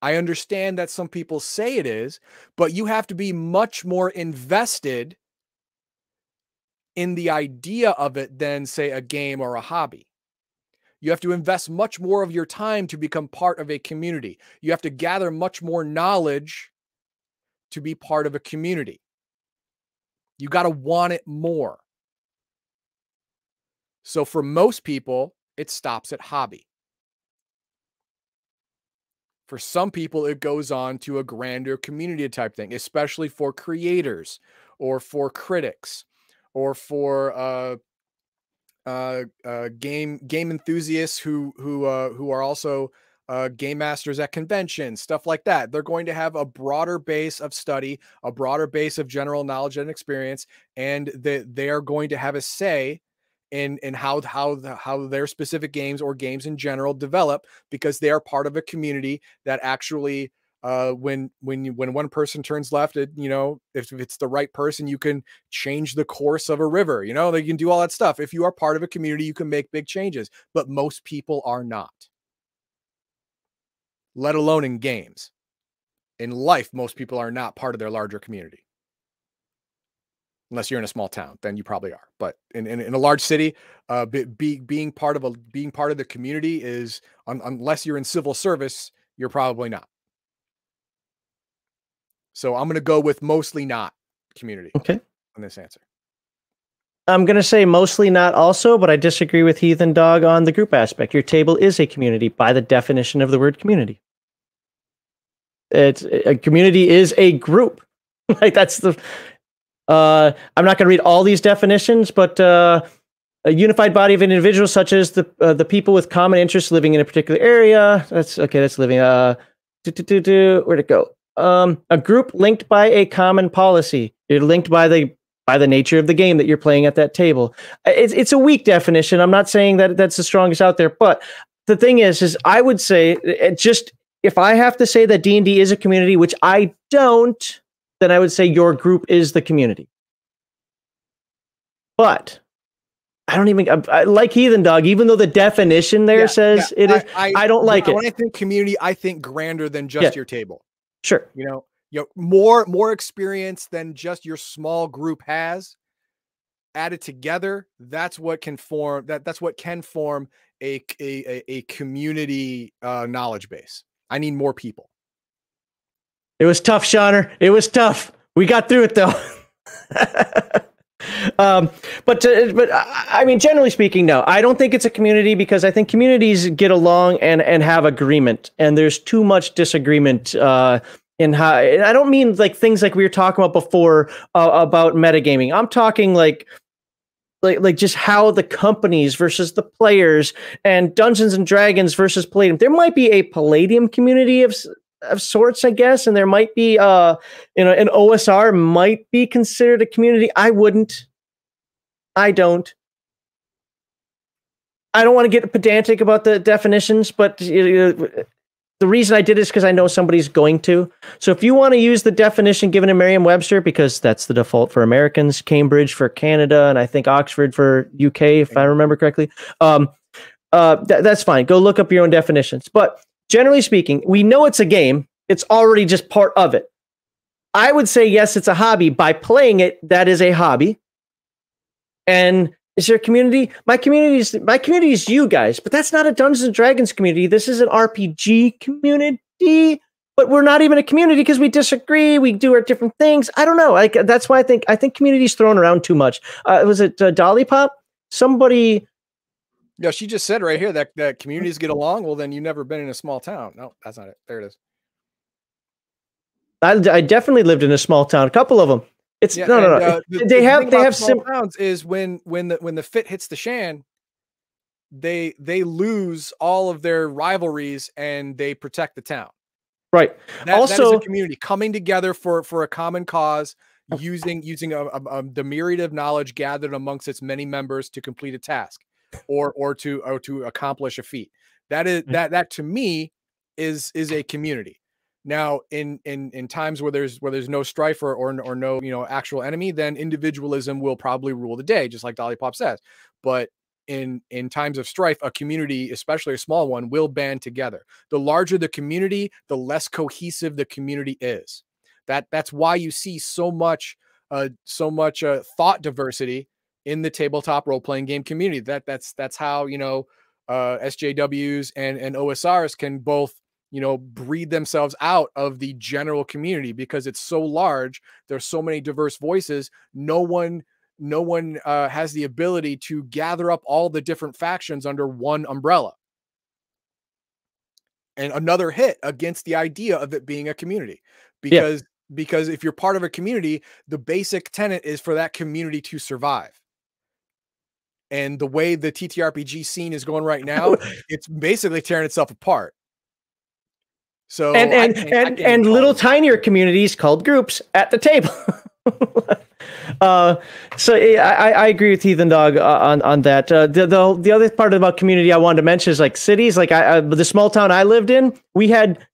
I understand that some people say it is, but you have to be much more invested in the idea of it than, say, a game or a hobby. You have to invest much more of your time to become part of a community. You have to gather much more knowledge to be part of a community. You got to want it more. So, for most people, it stops at hobby. For some people, it goes on to a grander community type thing, especially for creators or for critics or for uh, uh, uh, game game enthusiasts who who uh, who are also uh, game masters at conventions, stuff like that. They're going to have a broader base of study, a broader base of general knowledge and experience, and they they are going to have a say in in how how the, how their specific games or games in general develop because they are part of a community that actually uh when when you when one person turns left it you know if it's the right person you can change the course of a river you know they can do all that stuff. If you are part of a community you can make big changes but most people are not. Let alone in games. In life most people are not part of their larger community. Unless you're in a small town then you probably are but in, in, in a large city uh be, be, being part of a being part of the community is un, unless you're in civil service you're probably not so i'm going to go with mostly not community Okay. on this answer I'm gonna say mostly not also, but I disagree with Heathen Dog on the group aspect. Your table is a community by the definition of the word community. It's a community is a group. like that's the. Uh, I'm not going to read all these definitions, but uh, a unified body of individuals, such as the uh, the people with common interests living in a particular area. That's okay. That's living. Uh, do, do, do, do, where'd it go? Um, a group linked by a common policy. You're linked by the by the nature of the game that you're playing at that table. It's it's a weak definition. I'm not saying that that's the strongest out there, but the thing is, is I would say just if I have to say that D and D is a community, which I don't, then I would say your group is the community. But I don't even I, I like Heathen Dog, even though the definition there yeah, says yeah. it is. I, I, I don't like when it. When I think community, I think grander than just yeah. your table. Sure. You know, you know, more more experience than just your small group has added together. That's what can form that. That's what can form a a a community uh, knowledge base. I need more people. It was tough, Shauner. It was tough. We got through it though. um, but to, but I mean, generally speaking, no, I don't think it's a community because I think communities get along and and have agreement, and there's too much disagreement. Uh, in how and I don't mean like things like we were talking about before uh, about metagaming. I'm talking like like like just how the companies versus the players and Dungeons and Dragons versus Palladium. There might be a Palladium community of of sorts, I guess, and there might be uh you know an OSR might be considered a community. I wouldn't. I don't. I don't want to get pedantic about the definitions, but the reason I did is because I know somebody's going to. So if you want to use the definition given in Merriam-Webster, because that's the default for Americans, Cambridge for Canada, and I think Oxford for UK, if I remember correctly, um, uh, th- that's fine. Go look up your own definitions. But generally speaking, we know it's a game. It's already just part of it. I would say yes, it's a hobby. By playing it, that is a hobby. And is there a community? My community is my community is you guys, but that's not a Dungeons and Dragons community. This is an RPG community. But we're not even a community because we disagree. We do our different things. I don't know. Like that's why I think I think community's thrown around too much. Uh, was it uh, Dolly Pop? Somebody yeah, she just said right here that that communities get along. Well, then you've never been in a small town. No, that's not it. There it is. I, I definitely lived in a small town. A couple of them. It's yeah, no, no, no. Uh, the, they the have they have small sim- towns is when when the when the fit hits the shan, they they lose all of their rivalries and they protect the town. Right. That, also, that is a community coming together for for a common cause, using using a, a, a, the myriad of knowledge gathered amongst its many members to complete a task or or to or to accomplish a feat. That is mm-hmm. that that to me is is a community. Now, in in in times where there's where there's no strife or, or or no you know actual enemy, then individualism will probably rule the day, just like Dolly Pop says. But in in times of strife, a community, especially a small one, will band together. The larger the community, the less cohesive the community is. That that's why you see so much uh so much uh thought diversity in the tabletop role playing game community. That that's that's how you know uh, SJWs and and OSRs can both you know breed themselves out of the general community because it's so large. There's so many diverse voices. No one no one uh, has the ability to gather up all the different factions under one umbrella. And another hit against the idea of it being a community because yeah. because if you're part of a community, the basic tenet is for that community to survive and the way the TTRPG scene is going right now, it's basically tearing itself apart. So and and and, and little tinier communities called groups at the table. uh, so I, I agree with Heathen Dog uh, on on that. Uh, the, the the other part about community I wanted to mention is like cities. Like I, the small town I lived in, we had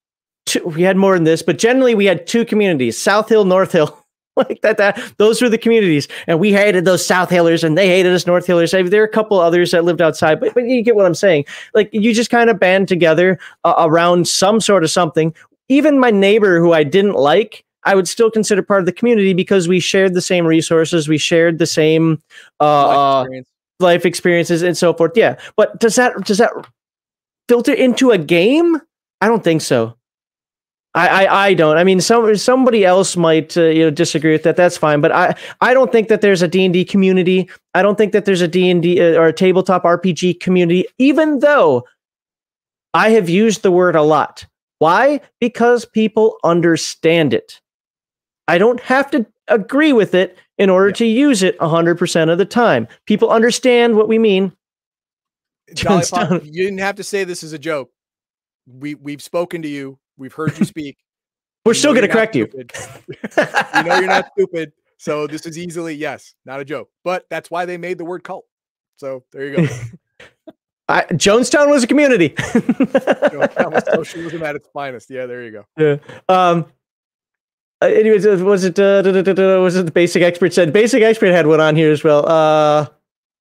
two, we had more than this, but generally we had two communities: South Hill, North Hill. like that, that those were the communities and we hated those south hillers and they hated us north hillers there are a couple others that lived outside but, but you get what i'm saying like you just kind of band together uh, around some sort of something even my neighbor who i didn't like I would still consider part of the community because we shared the same resources, we shared the same uh, life, experience. life experiences, and so forth. Yeah, but does that does that filter into a game? I don't think so. I, I, I don't. I mean, some somebody else might uh, you know disagree with that. That's fine, but I I don't think that there's a D and D community. I don't think that there's a D and D uh, or a tabletop RPG community. Even though I have used the word a lot, Why? Because people understand it. I don't have to agree with it in order Yeah. to use it 100% of the time. People understand what we mean. Pop, you didn't have to say this is a joke. We we've spoken to you. We've heard you speak. We're We still going to correct you. we know you're not stupid. So this is easily yes, not a joke. But that's why they made the word cult. So there you go. I, Jonestown was a community. You that was socialism at its finest. Yeah, there you go. Yeah. Um. uh, anyways, uh, was it uh, da- da- da- was it the basic expert said? Basic expert had one on here as well. Uh.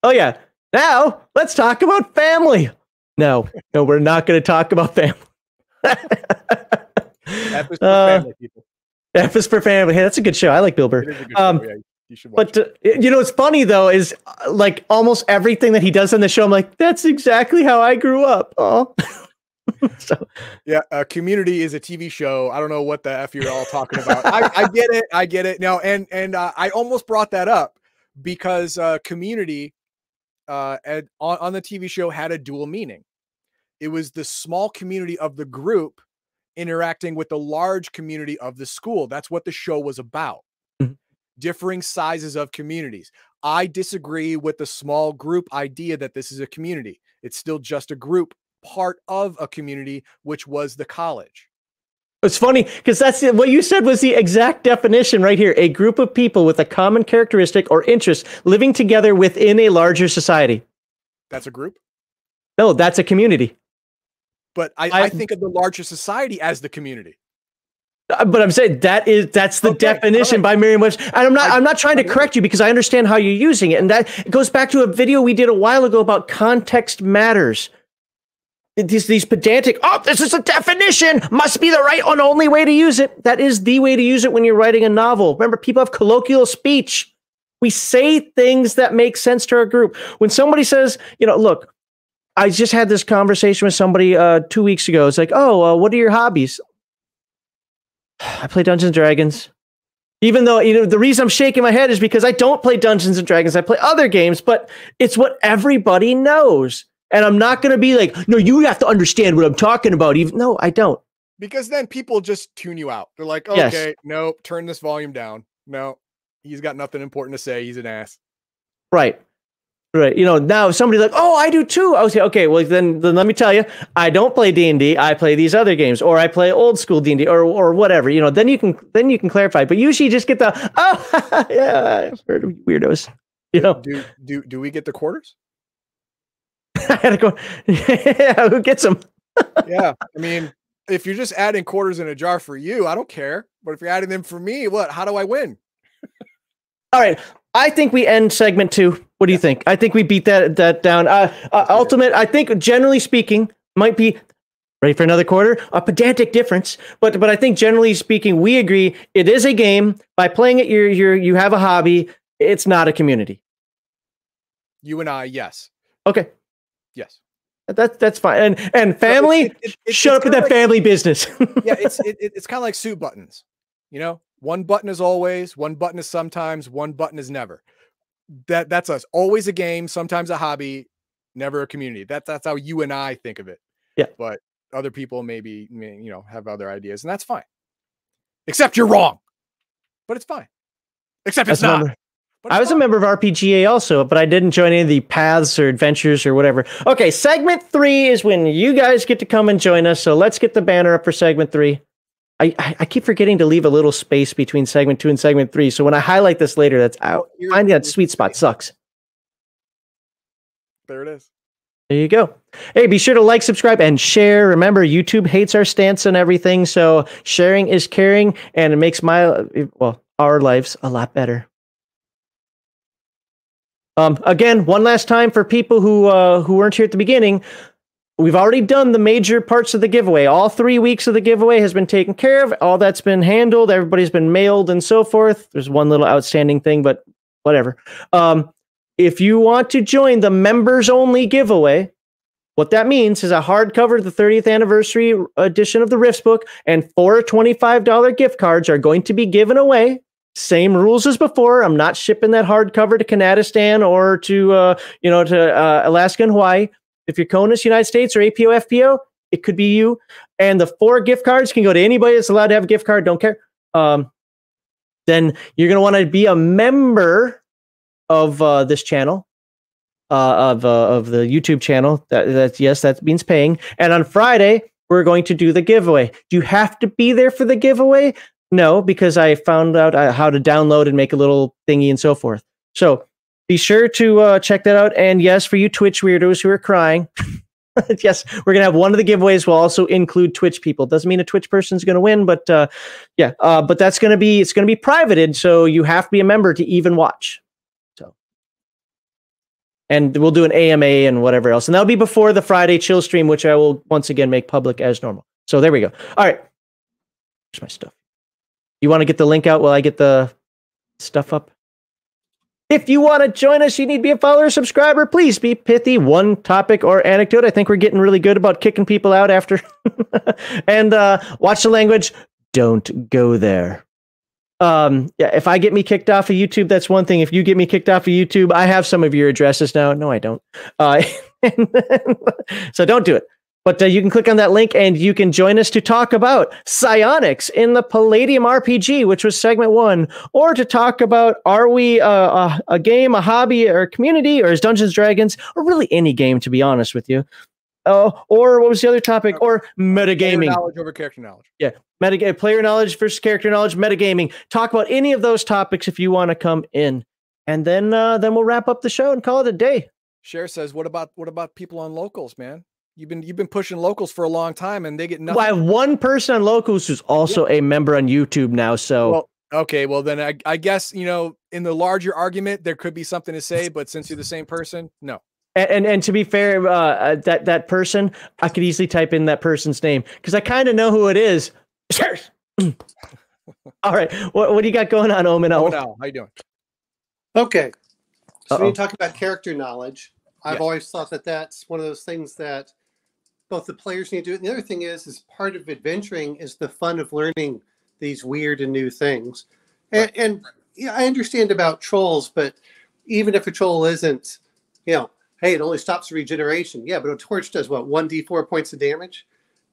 Oh yeah. Now let's talk about family. No, no, we're not going to talk about family. That was for Uh, family people. F is for family. Hey, that's a good show. I like Bill Burr. It is a good um. Yeah, you should. But uh, you know, what's funny though is uh, like almost everything that he does on the show. I'm like, that's exactly how I grew up. Oh, so Yeah, uh, Community is a TV show. I don't know what the f you're all talking about. I, I get it. I get it. No, and and uh, I almost brought that up because uh, Community uh, at, on, on the TV show had a dual meaning. It was the small community of the group interacting with the large community of the school. That's what the show was about. Mhm. Differing sizes of communities. I disagree with the small group idea that this is a community. It's still just a group part of a community, which was the college. It's funny because that's the, what you said was the exact definition right here. A group of people with a common characteristic or interest living together within a larger society. That's a group. No, that's a community. But I, I, I- think of the larger society as the community. Uh, But I'm saying that is that's the Okay, definition alright. by Merriam-Webster. And I'm not I- I'm not trying to correct you because I understand how you're using it, and that goes back to a video we did a while ago about context matters. These these pedantic. Oh, this is a definition. Must be the right and only way to use it. That is the way to use it when you're writing a novel. Remember, people have colloquial speech. We say things that make sense to our group. When somebody says, you know, look, I just had this conversation with somebody uh, two weeks ago. It's like, oh, uh, what are your hobbies? I play Dungeons and Dragons. Even though you know the reason I'm shaking my head is because I don't play Dungeons and Dragons. I play other games, but it's what everybody knows. And I'm not going to be like, no, you have to understand what I'm talking about. Even no, I don't. Because then people just tune you out. They're like, Yes. okay, nope, turn this volume down. No, he's got nothing important to say. He's an ass. Right. Right. You know, now if somebody's like, oh, I do too. I was like, okay, well then, then let me tell you, I don't play D and I play these other games, or I play old school D and or or whatever. You know, then you can then you can clarify. But usually, you just get the oh yeah, I've heard of weirdos. You know, Do do do we get the quarters? I had to go. Yeah, who gets them? yeah. I mean, if you're just adding quarters in a jar for you, I don't care. But if you're adding them for me, what? How do I win? All right. I think we end segment two. What do you think? I think we beat that that down. Uh, uh, ultimate. I think generally speaking might be ready for another quarter. A pedantic difference, but but I think generally speaking we agree it is a game. By playing it, you're you're you have a hobby. It's not a community. You and I, yes, Okay, yes. that's that's fine. And and So family, it- it- it- shut up with that like- family business. yeah, it's it, it- it's kind of like suit buttons. You know, one button is always, one button is sometimes, one button is never. That that's us. Always a game, sometimes a hobby, never a community. That's that's how you and I think of it. Yeah. But other people maybe may, you know have other ideas, and that's fine. Except you're wrong. But it's fine. Except it's That's not. I was a member of RPGA also, but I didn't join any of the paths or adventures or whatever. Okay, segment three is when you guys get to come and join us. So let's get the banner up for segment three. I, I, I keep forgetting to leave a little space between segment two and segment three. So when I highlight this later, that's out. Here's- Finding that sweet spot sucks. There it is. There you go. Hey, be sure to like, subscribe, and share. Remember, YouTube hates our stance and everything, so sharing is caring, and it makes my well our lives a lot better. Um, again, one last time for people who uh, who weren't here at the beginning, we've already done the major parts of the giveaway. All three weeks of the giveaway has been taken care of. All that's been handled. Everybody's been mailed and so forth. There's one little outstanding thing, but whatever. Um, if you want to join the members only giveaway, what that means is a hardcover, the 30th anniversary edition of the Rifts book, and four $25 gift cards are going to be given away. Same rules as before. I'm not shipping that hardcover to Kanadistan or to uh, you know to uh, Alaska and Hawaii. If you're CONUS United States or APO FPO, it could be you. And the four gift cards can go to anybody that's allowed to have a gift card. Don't care. Um, then you're going to want to be a member of uh, this channel, uh, of uh, of the YouTube channel. That yes, that means paying. And on Friday, we're going to do the giveaway. Do you have to be there for the giveaway? No, because I found out uh, how to download and make a little thingy and so forth. So be sure to uh, check that out. And yes, for you Twitch weirdos who are crying, yes, we're gonna have one of the giveaways will also include Twitch people. Doesn't mean a Twitch person's gonna win, but uh, yeah, uh, but that's gonna be it's gonna be privated, so you have to be a member to even watch. So, and we'll do an AMA and whatever else, and that'll be before the Friday chill stream, which I will once again make public as normal. So there we go. All right, here's my stuff. You want to get the link out while I get the stuff up? If you want to join us, you need to be a follower, subscriber. Please be pithy, one topic or anecdote. I think we're getting really good about kicking people out after. and uh, watch the language. Don't go there. Um, yeah, if I get me kicked off of YouTube, that's one thing. If you get me kicked off of YouTube, I have some of your addresses now. No, I don't. Uh, so don't do it. But uh, you can click on that link and you can join us to talk about psionics in the Palladium RPG, which was segment one, or to talk about are we uh, a, a, game, a hobby, or a community, or is Dungeons Dragons, or really any game, to be honest with you. Uh, or what was the other topic? Or metagaming. Player knowledge over character knowledge. Yeah. Meta player knowledge versus character knowledge, metagaming. Talk about any of those topics if you want to come in. And then uh, then we'll wrap up the show and call it a day. Cher says, "What about what about people on locals, man? You've been you've been pushing locals for a long time, and they get nothing. Well, I have one person on locals who's also yeah. a member on YouTube now. So well, okay, well then I, I guess you know in the larger argument there could be something to say, but since you're the same person, no. And and, and to be fair, uh, uh that that person I could easily type in that person's name because I kind of know who it is. All right, what what do you got going on, Omen? Oh, how you doing? Okay, so Uh-oh. when you talk about character knowledge, I've yes. always thought that that's one of those things that both the players need to do it. And the other thing is, is part of adventuring is the fun of learning these weird and new things. And, right. and yeah, I understand about trolls, but even if a troll isn't, you know, hey, it only stops regeneration. Yeah, but a torch does what one d four points of damage.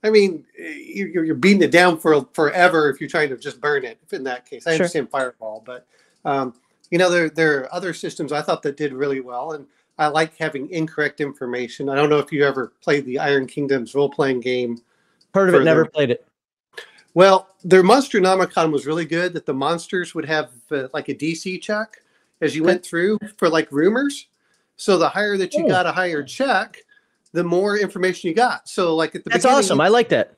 I mean, you're, you're beating it down for forever if you're trying to just burn it. In that case, I sure. understand fireball, but um, you know, there there are other systems I thought that did really well, and I like having incorrect information. I don't know if you ever played the Iron Kingdoms role playing game. Heard of it, never played it. Well, their Monsternomicon was really good. That the monsters would have uh, like a DC check as you went through for like rumors. So the higher that you oh. got a higher check, the more information you got. So like at the that's awesome. I like that.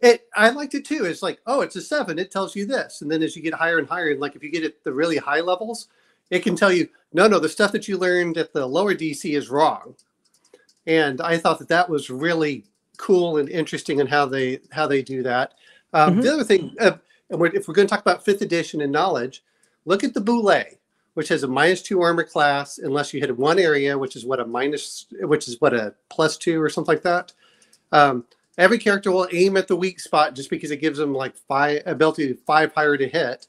It I liked it too. It's like oh, it's a seven. It tells you this, and then as you get higher and higher, and like if you get at the really high levels, it can tell you no, no, the stuff that you learned at the lower DC is wrong. And I thought that that was really cool and interesting in how they how they do that. Um, mm-hmm. The other thing, uh, if we're going to talk about fifth edition and knowledge, look at the Bulette, which has a minus two armor class unless you hit one area, which is what a minus, which is what a plus two or something like that. Um, every character will aim at the weak spot just because it gives them like five ability five higher to hit.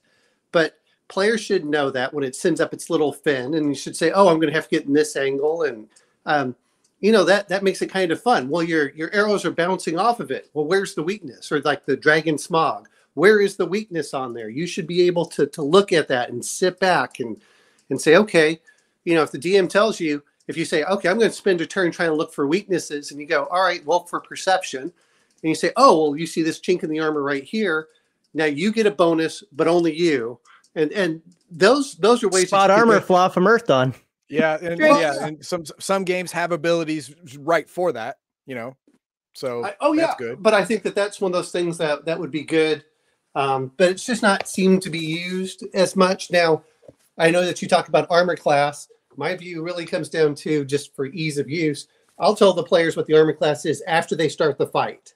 But players should know that when it sends up its little fin, and you should say, "Oh, I'm going to have to get in this angle," and um, you know that that makes it kind of fun. Well, your your arrows are bouncing off of it. Well, where's the weakness? Or like the dragon Smaug, where is the weakness on there? You should be able to to look at that and sit back and and say, okay, you know, if the DM tells you, if you say, okay, I'm going to spend a turn trying to look for weaknesses, and you go, all right, well, for perception, and you say, oh, well, you see this chink in the armor right here. Now you get a bonus, but only you and and those those are ways to spot armor flaw from Earthdawn. Yeah, and yeah, and some some games have abilities right for that, you know. So I, oh yeah, good. But I think that that's one of those things that that would be good. Um, but it's just not seemed to be used as much now. I know that you talk about armor class. My view really comes down to just for ease of use. I'll tell the players what the armor class is after they start the fight,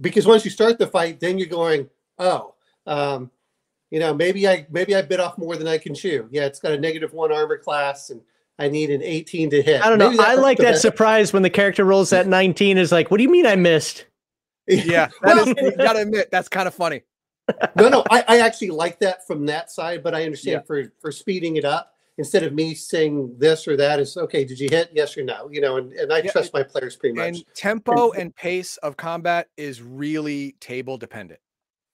because once you start the fight, then you're going, oh, um, you know, maybe I maybe I bit off more than I can chew. Yeah, it's got a negative one armor class, and I need an 18 to hit. I don't know. I like that surprise when the character rolls that 19 is like, what do you mean I missed? Yeah, well, is, you gotta admit that's kind of funny. no, no, I, I actually like that from that side, but I understand yeah. for for speeding it up. instead of me saying this or that, is okay. Did you hit? Yes or no? You know, and, and I Yeah, trust my players pretty much. And tempo and pace of combat is really table dependent.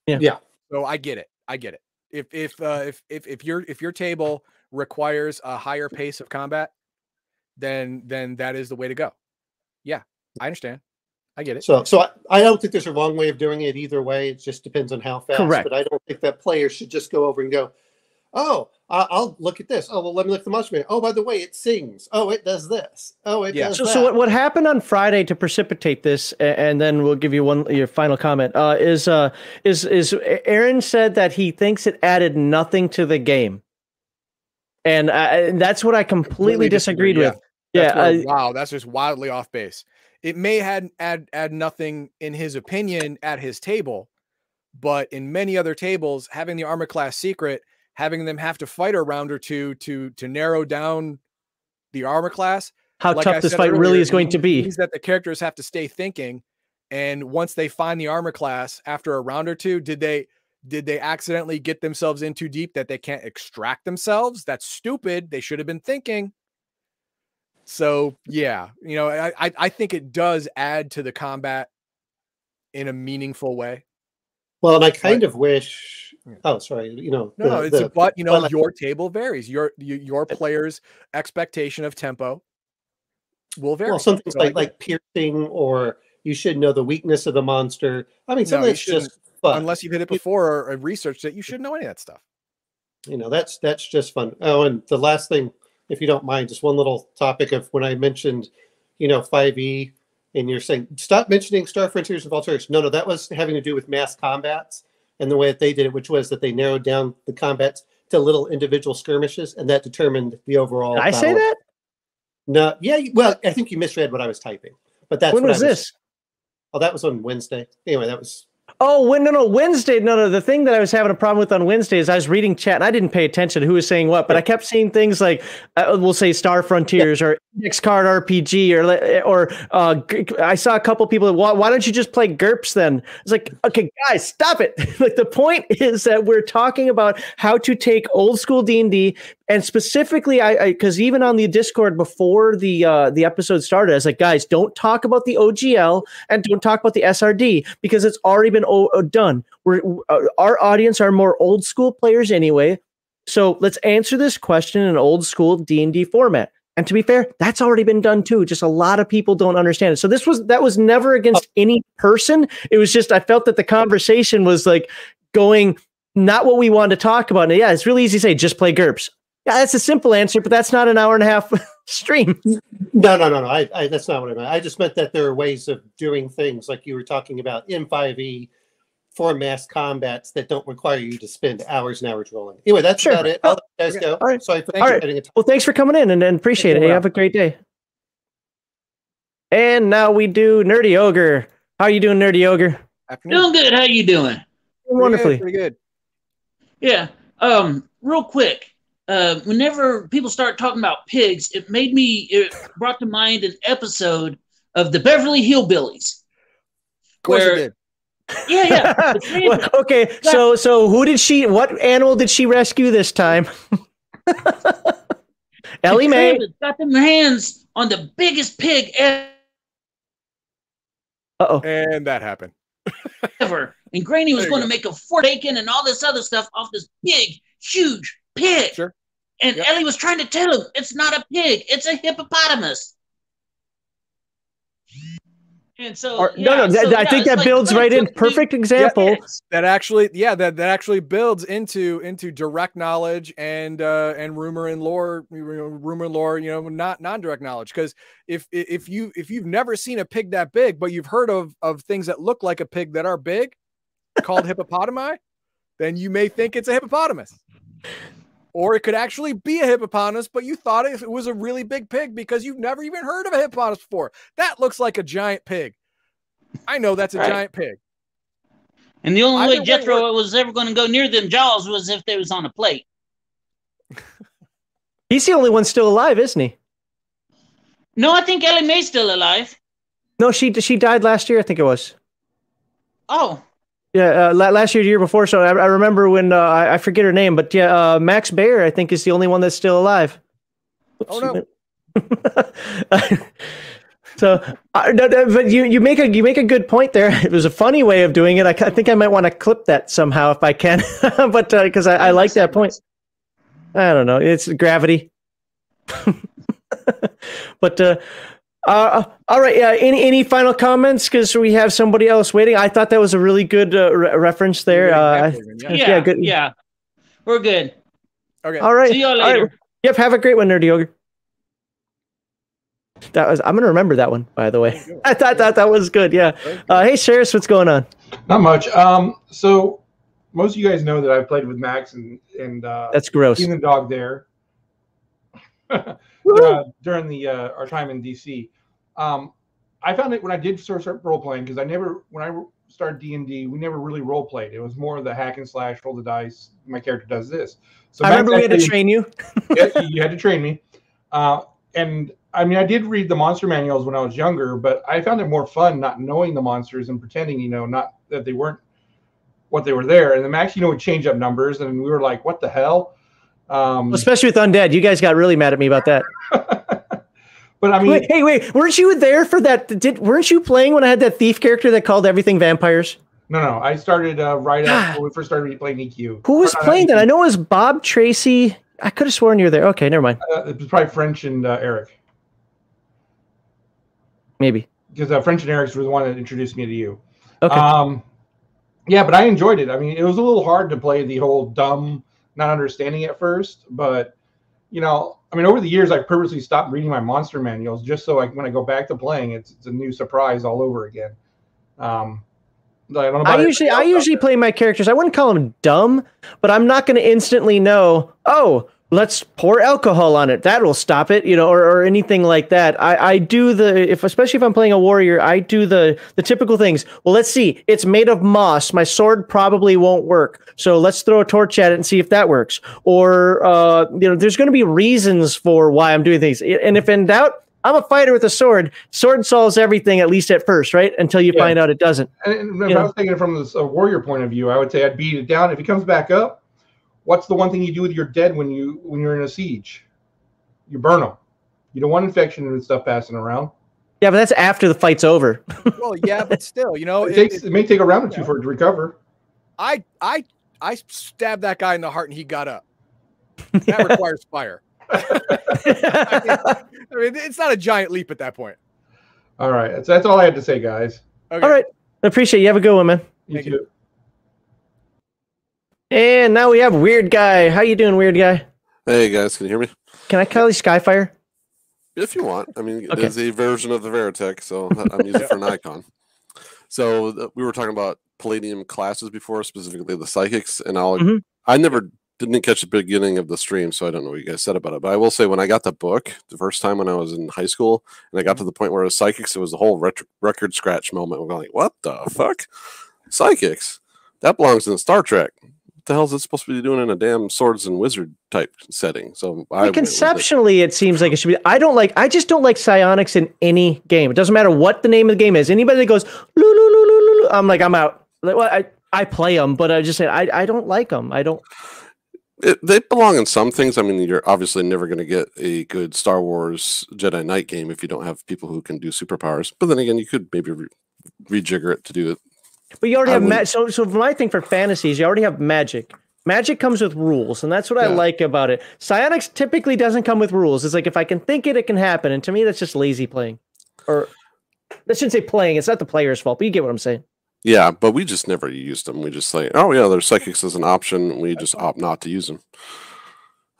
Yeah. Yeah. So I get it. I get it. If if uh, if if if your if your table requires a higher pace of combat, then then that is the way to go. Yeah, I understand. I get it. So, so I, I don't think there's a wrong way of doing it either way. It just depends on how fast. Correct. But I don't think that players should just go over and go, "Oh, I- I'll look at this. Oh, well, let me look at the motion. manual. Oh, by the way, it sings. Oh, it does this. Oh, it Yeah. does So, that. so what, what happened on Friday to precipitate this, and then we'll give you one your final comment. Uh, is uh, is is Aaron said that he thinks it added nothing to the game, and, I, and that's what I completely Completely disagreed yeah. with. Yeah, That's where- I- wow, that's just wildly off base. It may had add add nothing in his opinion at his table, but in many other tables, having the armor class secret, having them have to fight a round or two to to narrow down the armor class. how like tough I this fight really is going to be. Is that the characters have to stay thinking, and once they find the armor class after a round or two, did they did they accidentally get themselves in too deep that they can't extract themselves? That's stupid. They should have been thinking. So yeah, you know, I, I think it does add to the combat in a meaningful way. Well, and I kind of wish. Oh, sorry. You know, No, the- it's the- but you know well, your table varies. Your your, player's expectation of tempo will vary. well, some things So like like piercing or you should know the weakness of the monster. I mean, some No, just fun. unless you've hit it before or, researched it, you shouldn't know any of that stuff. you know that's that's just fun oh and the last thing if you don't mind just one little topic of when i mentioned you know 5e and you're saying stop mentioning star frontiers and Valturians. no no that was having to do with mass combats and the way that they did it which was that they narrowed down the combats to little individual skirmishes and that determined the overall Did I say that? no yeah well i think you misread what i was typing but that's when was I this? oh that was on wednesday anyway that was Oh, when, no, no, Wednesday. No, no. The thing that I was having a problem with on Wednesday is I was reading chat and I didn't pay attention to who was saying what, but I kept seeing things like uh, we'll say Star Frontiers or Index Card RPG or li- or uh, I saw a couple people. Why, why don't you just play GURPS then? It's like, okay, guys, stop it. like the point is that we're talking about how to take old school D and D and specifically, I because even on the Discord before the uh, the episode started, I was like, guys, don't talk about the OGL and don't talk about the SRD because it's already been o- uh, done. We're uh, our audience are more old school players anyway, so let's answer this question in an old school D and D format. And to be fair, that's already been done too. Just a lot of people don't understand it. So this was that was never against any person. It was just I felt that the conversation was like going not what we wanted to talk about. And yeah, it's really easy to say just play GURPS. Yeah, that's a simple answer, but that's not an hour and a half stream. No, no, no, no. I, I, that's not what I meant. I just meant that there are ways of doing things like you were talking about in 5e for mass combats that don't require you to spend hours and hours rolling. Anyway, that's Sure. about it. I'll let you guys Okay. go. All right. Sorry for Thank you. getting it. Well, thanks for coming in and, and appreciate it. Hey, have a great day. And now we do Nerdy Ogre. How are you doing, Nerdy Ogre? Afternoon. Doing good. How are you doing? Pretty good, Wonderfully. Pretty good. Yeah. Um, real quick. Uh, whenever people start talking about pigs, it made me it brought to mind an episode of the Beverly Hillbillies. Of course Where- it did. Yeah, yeah. The three of them- Well, okay, so so who did she? What animal did she rescue this time? Elly the Mae. got them hands on the biggest pig ever. oh. And that happened. ever, and Granny was There you going to make a fort bacon and all this other stuff off this big, huge pig. Sure. And Yep. Elly was trying to tell him it's not a pig, it's a hippopotamus. And so, Or- yeah, no, no, that, so, I yeah, think that like builds right in. Perfect example. pigs. That actually, yeah, that, that actually builds into into direct knowledge and uh and rumor and lore, rumor and lore, you know, not non-direct knowledge. Because if if you if you've never seen a pig that big, but you've heard of of things that look like a pig that are big, called hippopotami, then you may think it's a hippopotamus. Or it could actually be a hippopotamus, but you thought it was a really big pig because you've never even heard of a hippopotamus before. That looks like a giant pig. I know that's a Right. giant pig. And the only Either way way Jethro was ever going to go near them jaws was if they was on a plate. He's the only one still alive, isn't he? No, I think Elly May's still alive. No, she she died last year. I think it was. Oh, Yeah, uh, last year, the year before. So I, I remember when uh, I, I forget her name, but yeah, uh, Max Baer, I think, is the only one that's still alive. Oh, no. so, uh, but you you make a you make a good point there. It was a funny way of doing it. I, I think I might want to clip that somehow if I can, but because I, I like that point. I don't know. It's gravity. but uh, uh, all right. Yeah. Any any final comments? Because we have somebody else waiting. I thought that was a really good uh, re- reference there. Uh, Yeah. Yeah, Yeah, good. yeah. We're good. Okay. all right. See y'all All right. later. Yep. Have a great one, Nerdy Ogre. That was. I'm gonna remember that one. By the way, I thought that that was good. Yeah. Uh, hey, Sheriff, what's going on? Not much. Um, so most of you guys know that I've played with Max and and uh, That's gross. seen the dog there uh, during the uh, our time in DC. Um, I found it when I did start, start role playing because I never when I started D and D we never really role played. It was more of the hack and slash, roll the dice. My character does this. So I remember we had to train you. you had to train me. Uh, and I mean, I did read the monster manuals when I was younger, but I found it more fun not knowing the monsters and pretending, you know, not that they weren't what they were there. And the Max, you know, would change up numbers, and we were like, "What the hell?" Um, Especially with undead, you guys got really mad at me about that. but I mean, wait, hey, wait, weren't you there for that? Did weren't you playing when I had that thief character that called everything vampires? no, no, I started uh, right after we first started playing EQ. Who was Or playing that? I know it was Bob Tracy. I could have sworn you were there. Okay, never mind. Uh, it was probably French and uh, Eric Maybe. because uh, French and Eric were the one that introduced me to you. Okay. Um, yeah, but I enjoyed it. I mean, it was a little hard to play the whole dumb, not understanding at first, but you know, I mean, over the years, I've purposely stopped reading my monster manuals just so like when I go back to playing, it's, it's a new surprise all over again. Um, I don't know. I usually I usually play my characters. I wouldn't call them dumb, but I'm not going to instantly know. Oh, let's pour alcohol on it. That will stop it, you know, or, or anything like that. I, I do the if especially if I'm playing a warrior, I do the the typical things. Well, let's see. It's made of moss. My sword probably won't work. So let's throw a torch at it and see if that works. Or uh, you know, there's going to be reasons for why I'm doing things. And if in doubt, I'm a fighter with a sword. Sword solves everything, at least at first, right? Until you Yeah. find out it doesn't. And, and if You I know. was thinking from this uh, warrior point of view, I would say I'd beat it down. If he comes back up, what's the one thing you do with your dead when you when you're in a siege? You burn them. You don't want infection and stuff passing around. Yeah, but that's after the fight's over. well, yeah, but still, you know, It, it- takes it- it may take a round or two for it to recover. I I I stabbed that guy in the heart and he got up. That requires fire. I mean, it's not a giant leap at that point. All right, that's, that's all I had to say, guys. Okay. All right. I appreciate you. Have a good one, man. You Thank too. you. And now we have Weird Guy. How you doing, Weird Guy? Hey guys, can you hear me? Can I call you Skyfire? If you want, I mean, Okay. there's a version of the Veritech, so I'm using it for icon. So we were talking about Palladium classes before, specifically the psychics, and I'll Mhm. I never didn't catch the beginning of the stream, so I don't know what you guys said about it. But I will say, when I got the book the first time when I was in high school, and I got to the point where it was psychics, it was the whole ret- record scratch moment. We're like, what the fuck, psychics? That belongs in Star Trek. The hell is it supposed to be doing in a damn swords and wizard type setting? So I Like, went it. conceptually, it seems like it should be. I don't like. I just don't like psionics in any game. It doesn't matter what the name of the game is. Anybody that goes, "Loo, loo, loo, loo, loo, loo," I'm like, I'm out. Like, well, I I play them, but I just say I I don't like them. I don't. it, they belong in some things. I mean, you're obviously never going to get a good Star Wars Jedi Knight game if you don't have people who can do superpowers. But then again, you could maybe re- rejigger it to do it. But you already I have magic. So, so my thing for fantasies, you already have magic. Magic comes with rules, and that's what I like about it. Psionics typically doesn't come with rules. It's like if I can think it, it can happen. And to me, that's just lazy playing. Or I shouldn't say playing. It's not the player's fault, but you get what I'm saying. Yeah, but we just never used them. We just say, oh yeah, there's psychics as an option. We just opt not to use them.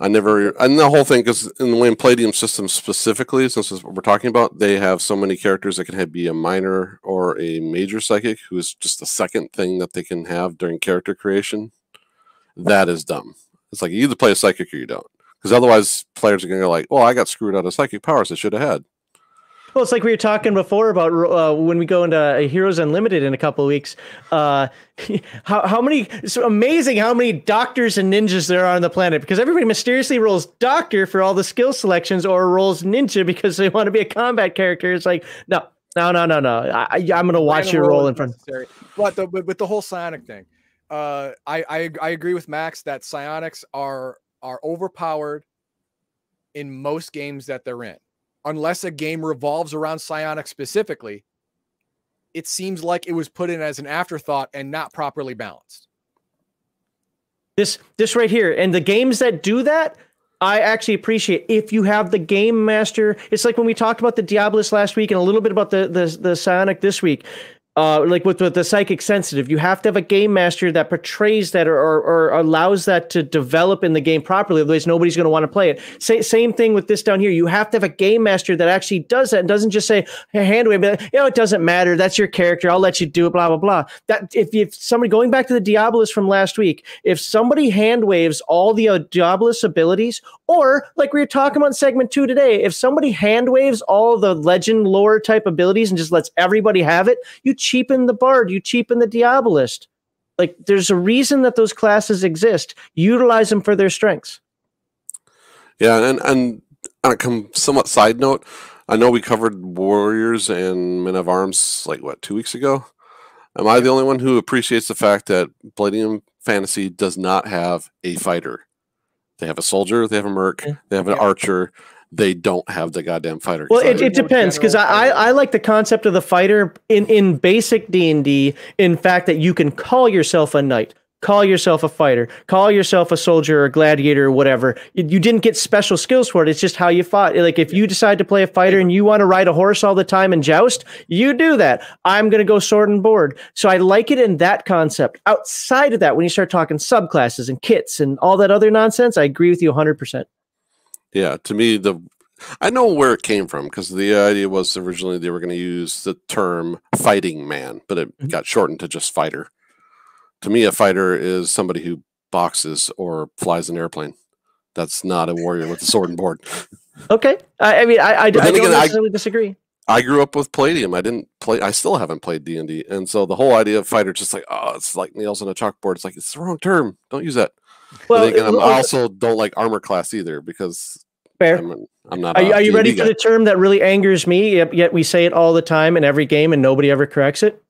I never, and the whole thing, because in the Wayne Palladium system specifically, since this is what we're talking about, they have so many characters that can have, be a minor or a major psychic, who is just the second thing that they can have during character creation. That is dumb. It's like you either play a psychic or you don't, because otherwise players are going to go like, "Well, I got screwed out of psychic powers I should have had." Well, it's like we were talking before about uh, when we go into uh, Heroes Unlimited in a couple of weeks. Uh, how how many? It's amazing how many doctors and ninjas there are on the planet because everybody mysteriously rolls doctor for all the skill selections or rolls ninja because they want to be a combat character. It's like no, No, no, no, no. I, I- I'm gonna watch you roll in front. But the but with the whole psionic thing, uh, I, I I agree with Max that psionics are are overpowered in most games that they're in, unless a game revolves around psionic specifically. It seems like it was put in as an afterthought and not properly balanced. This this right here, and the games that do that, I actually appreciate. If you have the game master, it's like when we talked about the Diabolist last week and a little bit about the the the Psionic this week. Uh, like with, with the psychic sensitive, you have to have a game master that portrays that or, or, or allows that to develop in the game properly. Otherwise, nobody's going to want to play it. Sa- same thing with this down here. You have to have a game master that actually does that and doesn't just say hey, hand wave. You know, it doesn't matter. That's your character. I'll let you do it. Blah blah blah. That if if somebody going back to the Diabolist from last week, if somebody hand waves all the uh, Diabolist abilities, or like we were talking about segment two today, if somebody hand waves all the legend lore type abilities and just lets everybody have it, you cheapen the bard, you cheapen the Diabolist. Like there's a reason that those classes exist. Utilize them for their strengths. Yeah, and and uh, on a com- somewhat side note, I know we covered warriors and men of arms like what two weeks ago. Am I the only one who appreciates the fact that Palladium Fantasy does not have a fighter? They have a soldier, they have a merc, they have an archer. They don't have the goddamn fighter. Well, it, it depends because I, I I like the concept of the fighter in in basic D and D. In fact, that you can call yourself a knight, call yourself a fighter, call yourself a soldier or gladiator or whatever. You, didn't get special skills for it. It's just how you fought. Like if you decide to play a fighter and you want to ride a horse all the time and joust, you do that. I'm gonna go sword and board. So I like it in that concept. Outside of that, when you start talking subclasses and kits and all that other nonsense, I agree with you 100. Yeah, to me, the I know where it came from because the idea was originally they were going to use the term fighting man, but it Mhm. got shortened to just fighter. To me, a fighter is somebody who boxes or flies an airplane. That's not a warrior with a sword and board. Okay. I, I mean, I, I, I don't again, I- necessarily disagree. I grew up with Palladium. I didn't play. I still haven't played D and D, and so the whole idea of fighter just like oh, it's like nails on a chalkboard. It's like it's the wrong term. Don't use that. Well, again, I'm- uh, also don't like armor class either because fair. I'm, I'm not. Are you, are you D&D ready for the term that really angers me? Yet, yet we say it all the time in every game, and nobody ever corrects it.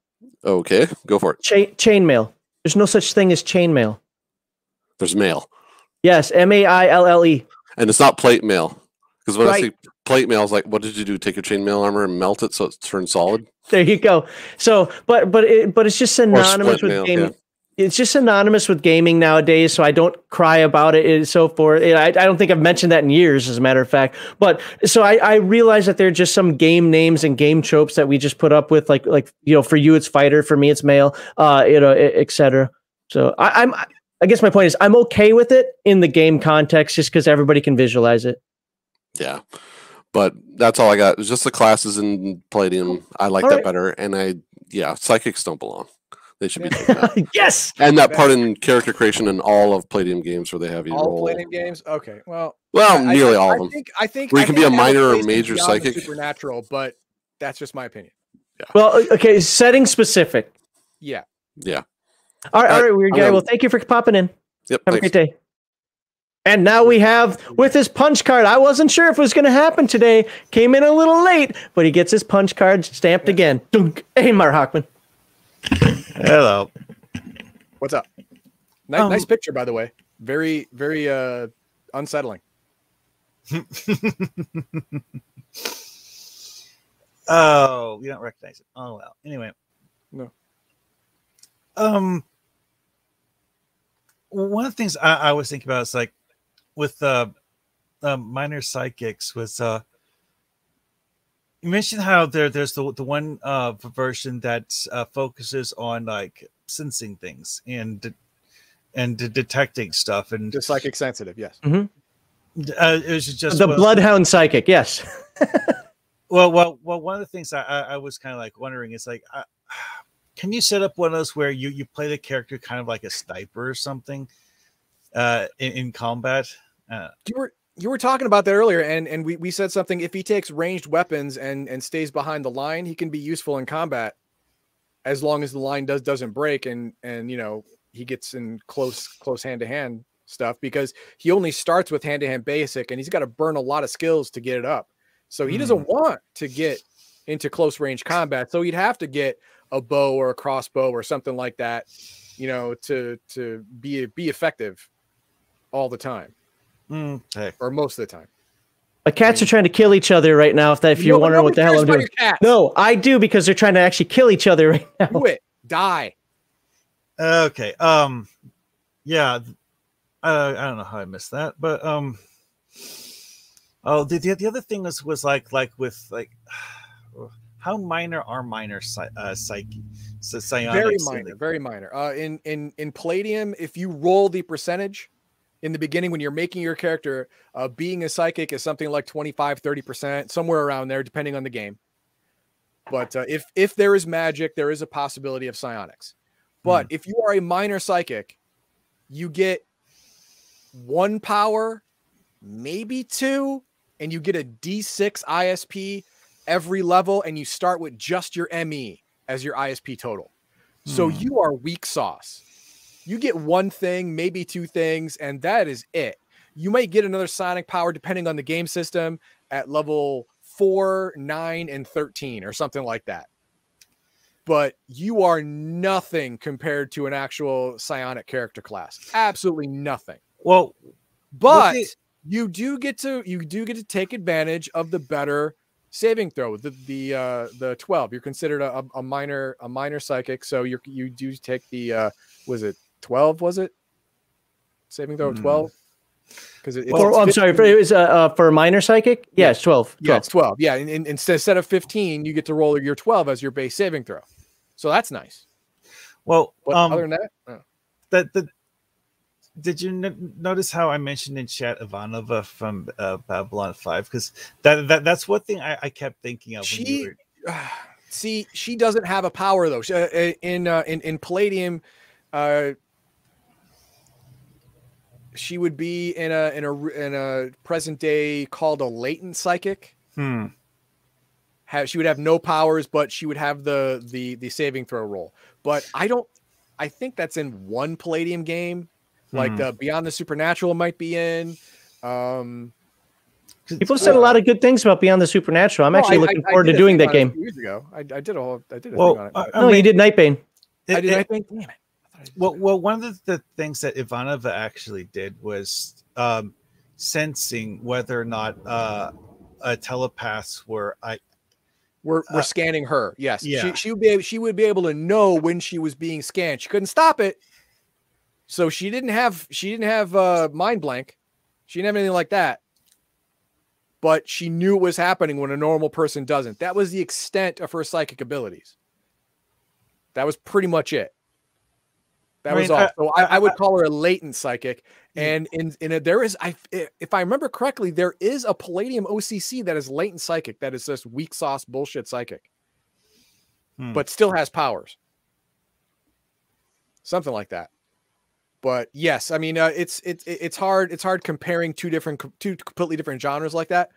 Okay, go for it. Chain chainmail. There's no such thing as chainmail. There's mail. Yes, M A I L L E. And it's not plate mail. Because when I see plate mail, is like, what did you do? Take your chainmail armor and melt it so it turns solid? There you go. So, but but it, but it's just synonymous split with mail, gaming. yeah. It's just synonymous with gaming nowadays. So I don't cry about it and so forth. I, I don't think I've mentioned that in years, as a matter of fact. But so I, I realize that they're just some game names and game tropes that we just put up with, like like you know, for you it's fighter, for me it's mail, uh, you know, etc. So I, I'm. I guess my point is I'm okay with it in the game context, just because everybody can visualize it. Yeah. But that's all I got. It's just the classes in Palladium. I like All that right. better. And I, yeah, psychics don't belong. They should be taken out. yes. And that part in character creation in all of Palladium games where they have you All roll. Palladium games. Okay, well, Well, I- I- nearly I, all I of them. think I think Where you can be a minor or major psychic. supernatural, but that's just my opinion. Yeah. Well, okay. Setting specific. Yeah. Yeah. All right, all right, weird guy. gonna- Well, thank you for popping in. Yep. Have a great day. And now we have with his punch card. I wasn't sure if it was going to happen today. Came in a little late, but he gets his punch card stamped again. Dunk. Hey, Mark Hockman. Hello. What's up? Nice, Um, nice picture, by the way. Very, very uh unsettling. Oh, you don't recognize it. Oh well. Anyway. No. Um. One of the things I, I was thinking about is like with uh, uh minor psychics was uh you mentioned how there there's the the one uh version that uh, focuses on like sensing things and de- and de- detecting stuff and Just psychic sensitive, yes. uh, it was just the one- Bloodhound Psychic. Yes. Well, well, well. One of the things I, I, I was kind of like wondering is like, uh, can you set up one of those where you you play the character kind of like a sniper or something, uh, in, in combat? Uh, You were you were talking about that earlier, and and we, we said something. If he takes ranged weapons and and stays behind the line, he can be useful in combat, as long as the line does doesn't break and and you know he gets in close close hand to hand stuff because he only starts with hand to hand basic, and he's got to burn a lot of skills to get it up. So he doesn't mm. want to get into close range combat. So he'd have to get a bow or a crossbow or something like that, you know, to to be be effective all the time Mm, okay. or most of the time. My cats are trying to kill each other right now. If that, if you're Nobody- wondering what the hell I'm doing, about your cats. no, I do because they're trying to actually kill each other right now. Do it. Die. Okay. Um. Yeah. th- Uh, I don't know how I missed that, but um. Oh, the the, the other thing was was like like with like. How minor are minor psy- uh, psyche? So psionics very minor very minor uh in in in palladium if you roll the percentage in the beginning when you're making your character uh being a psychic is something like 25 30% somewhere around there depending on the game but uh, if if there is magic there is a possibility of psionics but if you are a minor psychic you get one power maybe two and you get a d6 isp every level and you start with just your me as your isp total so Hmm. you are weak sauce. You get one thing, maybe two things, and that is it. You might get another psionic power depending on the game system at level four, nine, and 13, or something like that. But you are nothing compared to an actual psionic character class. Absolutely nothing. Well, But it- you do get to you do get to take advantage of the better saving throw the the uh the 12 you're considered a, a minor a minor psychic so you're you do take the uh was it 12 was it saving throw of Hmm. 12 because it, it's For, I'm sorry, for, it was uh, uh, for a minor psychic. Yeah, it's 12. yeah 12. it's 12 yeah and, and instead instead of 15 you get to roll your 12 as your base saving throw so that's nice well, but um, other than that that the did you n- notice how I mentioned in chat Ivanova from uh, Babylon Five? Because that, that that's one thing I, I kept thinking of. when you She- were- see she doesn't have a power though She- uh, uh, in uh, in in palladium uh she would be in a in a r- in a present day called a latent psychic hmm. have she would have no powers but she would have the the the saving throw roll but i don't i think that's in one palladium game like Hmm. the beyond the supernatural might be in um People said a lot of good things about Beyond the Supernatural. I'm no, actually I- looking I- I forward did to doing that on it a game. years ago i, I did a whole i did a Well, thing on it I- I No, mean, you did Nightbane. it- I did it- I think damn it I thought I did well, well, one of the, the things that Ivanova actually did was um, sensing whether or not uh, uh, telepaths were I, We're we're Uh, scanning her. Yes. yeah. She she would be able, she would be able to know when she was being scanned. She couldn't stop it. So she didn't have she didn't have uh mind blank. She didn't have anything like that. But she knew it was happening when a normal person doesn't. That was the extent of her psychic abilities. That was pretty much it. That I was mean, all. I- so I, I- I would call her a latent psychic. And in in a, there is I if I remember correctly, there is a Palladium OCC that is latent psychic that is just weak sauce bullshit psychic, Hmm. but still has powers. Something like that. But yes, I mean uh, it's it's it's hard it's hard comparing two different two completely different genres like that.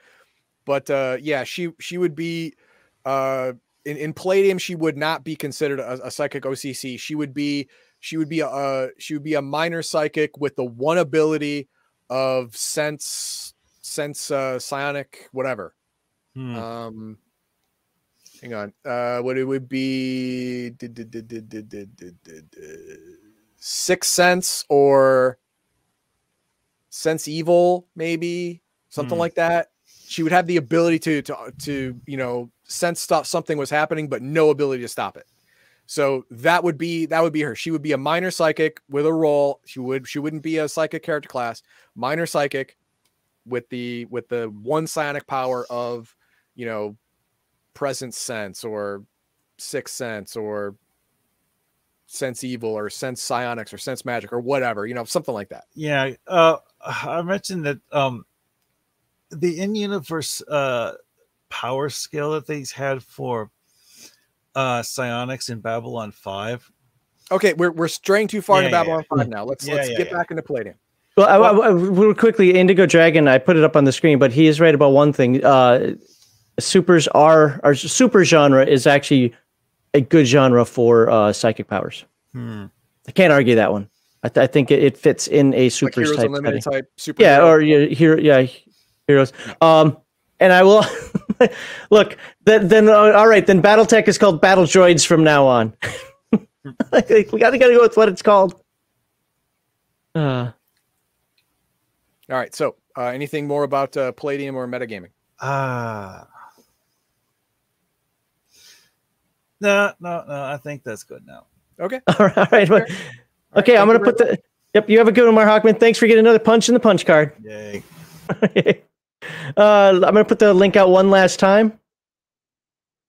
But uh yeah, she she would be uh in, in Palladium she would not be considered a, a psychic OCC. She would be she would be a uh, she would be a minor psychic with the one ability of sense sense uh psionic whatever hmm. um hang on uh what it would be did, did, did, did, did, did, did, did, did, sixth sense or sense evil maybe something Hmm. like that she would have the ability to to to you know sense stuff something was happening but no ability to stop it. So that would be that would be her. She would be a minor psychic with a role. She would she wouldn't be a psychic character class. Minor psychic with the with the one psionic power of you know present sense or sixth sense or sense evil or sense psionics or sense magic or whatever you know something like that. Yeah, uh, I mentioned that um, the in-universe uh, power scale that they had for uh, psionics in Babylon Five. okay we're, we're straying too far Yeah, into yeah, babylon 5 now let's Yeah, let's yeah, get yeah. back into palladium Well, I, I, I- real quickly, Indigo Dragon. I put it up on the screen, but he is right about one thing. Uh, supers are our super genre is actually a good genre for uh, psychic powers. Hmm. I can't argue that one. I, th- I think it, it fits in a like type unlimited type super Yeah, or yeah, hero, yeah, heroes. Um, and I will. Look, then, then uh, all right, then BattleTech is called Battle Droids from now on. we got to gotta go with what it's called. Uh, All right. So, uh, anything more about uh, Palladium or metagaming? Ah. no, no, no. I think that's good now. Okay. all right, all right. well, Okay, I'm gonna put the. Yep, you have a good one, Mark Hockman. Thanks for getting another punch in the punch card. Yay. Uh, I'm gonna put the link out one last time.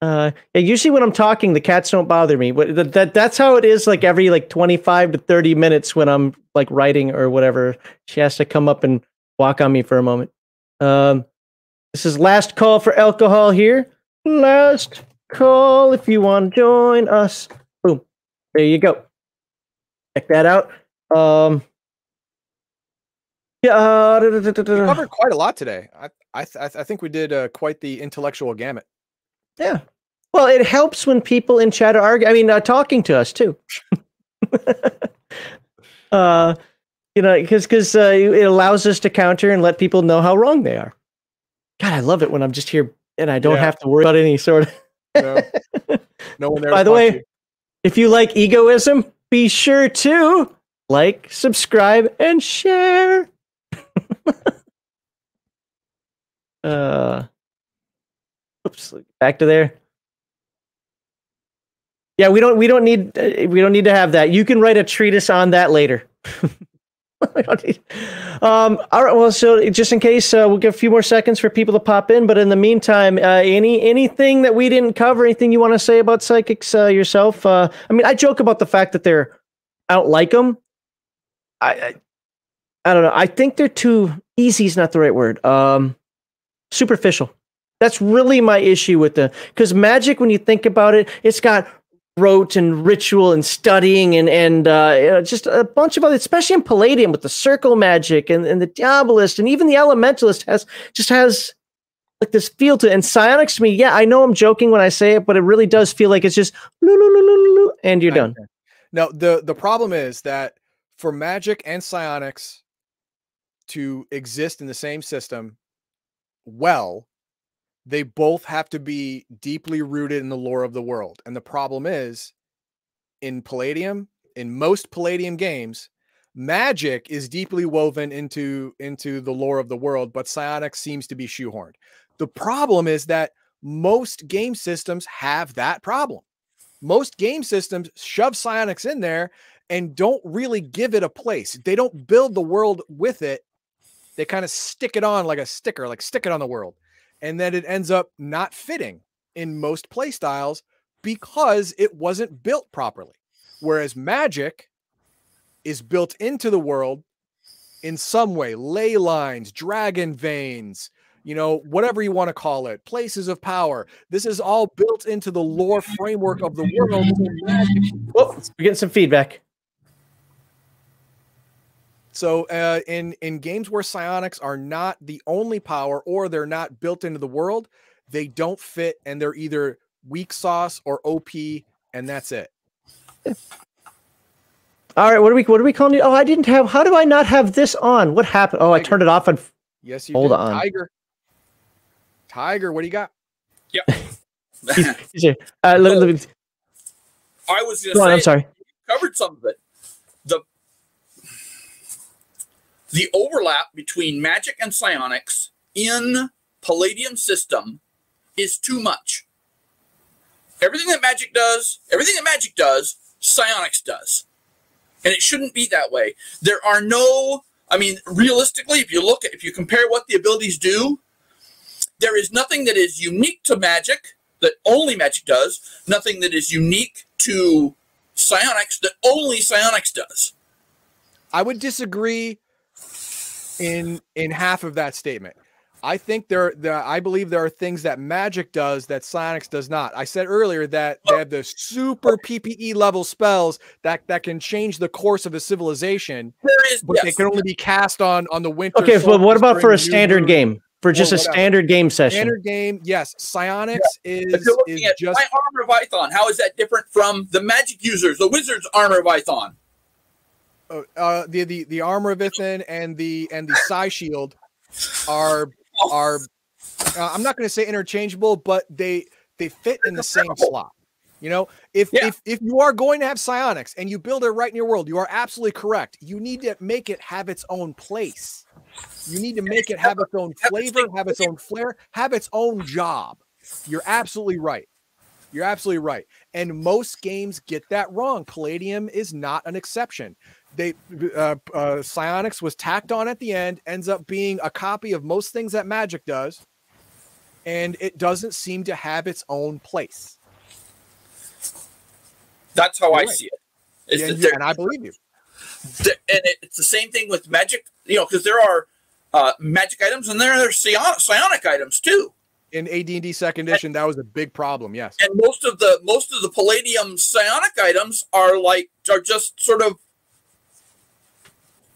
Uh, usually when I'm talking, the cats don't bother me. But that, that that's how it is. Like every like 25 to 30 minutes when I'm like writing or whatever, she has to come up and walk on me for a moment. Um, this is last call for alcohol here. Last call if you want to join us. Boom. There you go. Check that out. Um, yeah. Uh, We covered quite a lot today. I I, th- I think we did uh, quite the intellectual gamut. Yeah. Well, it helps when people in chat are arguing. I mean, uh, talking to us too. uh, you know, because because uh, it allows us to counter and let people know how wrong they are. God, I love it when I'm just here and I don't Yeah. have to worry about any sort of. No, no one there. By the way, you. if you like egoism, be sure to like, subscribe, and share. uh, oops, back to there. Yeah, we don't we don't need uh, we don't need to have that. You can write a treatise on that later. Um, all right. Well, so just in case, uh, we'll give a few more seconds for people to pop in. But in the meantime, uh, any anything that we didn't cover, anything you want to say about psychics uh, yourself? Uh, I mean, I joke about the fact that they're don't like them. I, I I don't know. I think they're too easy. Is not the right word. Um, superficial. That's really my issue with the because magic. When you think about it, it's got rote and ritual and studying and and uh, just a bunch of other, especially in Palladium with the circle magic and, and the Diabolist and even the Elementalist has just has like this feel to it. And psionics to me, yeah, I know I'm joking when I say it, but it really does feel like it's just and you're done. understand. No, the the problem is that for magic and psionics to exist in the same system well, they both have to be deeply rooted in the lore of the world. And the problem is in Palladium, in most Palladium games, magic is deeply woven into into the lore of the world, but psionics seems to be shoehorned. The problem is that most game systems have that problem most game systems shove psionics in there and don't really give it a place. They don't build the world with it. They kind of stick it on like a sticker, like stick it on the world. And then it ends up not fitting in most play styles because it wasn't built properly. Whereas magic is built into the world in some way, ley lines, dragon veins, you know, whatever you want to call it, places of power. This is all built into the lore framework of the world. magic we're getting some feedback. So uh, in in games where psionics are not the only power or they're not built into the world, they don't fit and they're either weak sauce or OP and that's it. All right, what are we what are we calling it? Oh, I didn't have. How do I not have this on? What happened? Oh, I turned it off on. Yes, you Hold did. on. Tiger. Tiger, what do you got? he's- he's. Uh, let, let me, I was going go on, I'm say sorry. covered some of it. The the overlap between magic and psionics in Palladium system is too much. Everything that magic does, everything that magic does, psionics does. And it shouldn't be that way. There are no I mean, realistically, if you look at if you compare what the abilities do, there is nothing that is unique to magic that only magic does, nothing that is unique to psionics that only psionics does. I would disagree in in half of that statement. I think there, there I believe there are things that magic does that psionics does not. I said earlier that they have the super PPE level spells that that can change the course of a civilization, There is but they can only be cast on on the winter. Okay, but what about for a standard moon. game? For just a standard game session? Standard game, yes. Psionics if is you're looking is at just my armor of Ithan, how is that different from the magic users, the wizards' armor of Ithan? Uh, uh, the the the armor of Ithan and the and the Psi shield are are uh, I'm not going to say interchangeable, but they they fit in the same slot. You know, if Yeah. if if you are going to have psionics and you build it right in your world, you are absolutely correct. You need to make it have its own place. You need to make it have its own flavor, have its own flair, have its own job. You're absolutely right. You're absolutely right. And most games get that wrong. Palladium is not an exception. They uh, uh, psionics was tacked on at the end, ends up being a copy of most things that Magic does, and it doesn't seem to have its own place. That's how I right. see it. Is And, and I believe you. th- and it- it's the same thing with magic, you know, because there are uh, magic items and there are psionic, psionic items too. In AD&D second edition, that was a big problem. Yes. And most of the most of the palladium psionic items are like are just sort of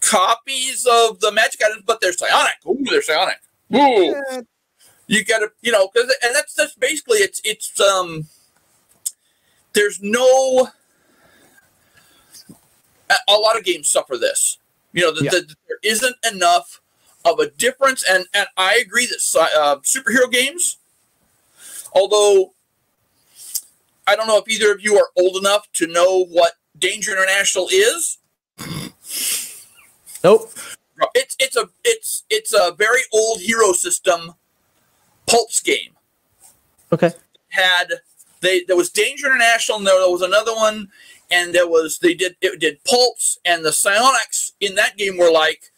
copies of the magic items, but they're psionic. Ooh, they're psionic. Ooh, Yeah, you gotta, you know, 'cause- and that's that's basically it's it's um. There's no. A, a lot of games suffer this. You know, that Yeah. that there isn't enough of a difference, and and I agree that uh, superhero games, although I don't know if either of you are old enough to know what Danger International is. Nope. It's it's a it's it's a very old hero system pulse game. Okay. Had they there was Danger International and there was another one and there was they did it did pulse and the psionics in that game were like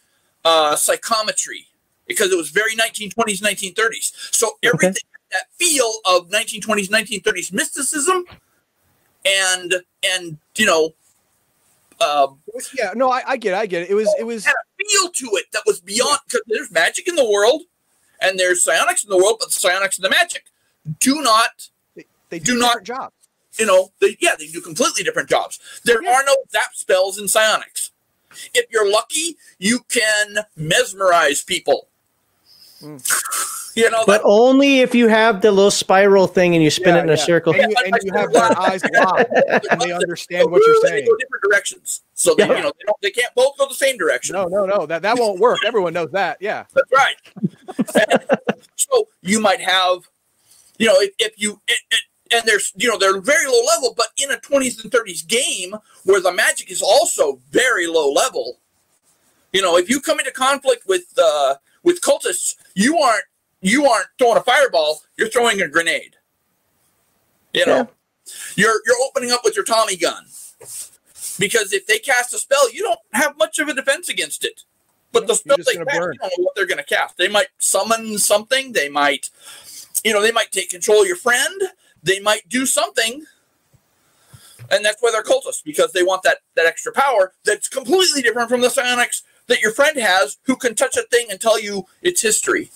uh psychometry because it was very 1920s 1930s so everything had that feel of 1920s 1930s mysticism and and you know uh, yeah. No, I, I get. It, I get it. It was. It was. had a feel to it that was beyond because there's magic in the world and there's psionics in the world, but the psionics and the magic do not, They do do not- jobs. you know, they yeah, they do completely different jobs. There Yeah. are no zap spells in psionics. If you're lucky, you can mesmerize people. you know, But only if you have the little spiral thing and you spin Yeah, it in a circle. And you, and you have their eyes locked, and they understand what you're saying. They go different directions, so they, Yeah. you know they, don't, they can't both go the same direction. No, no, no. That that won't work. Everyone knows that. Yeah. That's right. So you might have, you know, if, if you it, it, and there's you know they're very low level, but in a 20s and 30s game where the magic is also very low level, you know, if you come into conflict with uh, with cultists, you aren't you aren't throwing a fireball, you're throwing a grenade. You know, you're you're opening up with your Tommy gun. Because if they cast a spell, you don't have much of a defense against it. But the spell they cast, burn. you don't know what they're going to cast. They might summon something. They might, you know, they might take control of your friend. They might do something, and that's why they're cultists because they want that that extra power that's completely different from the psionics that your friend has, who can touch a thing and tell you its history.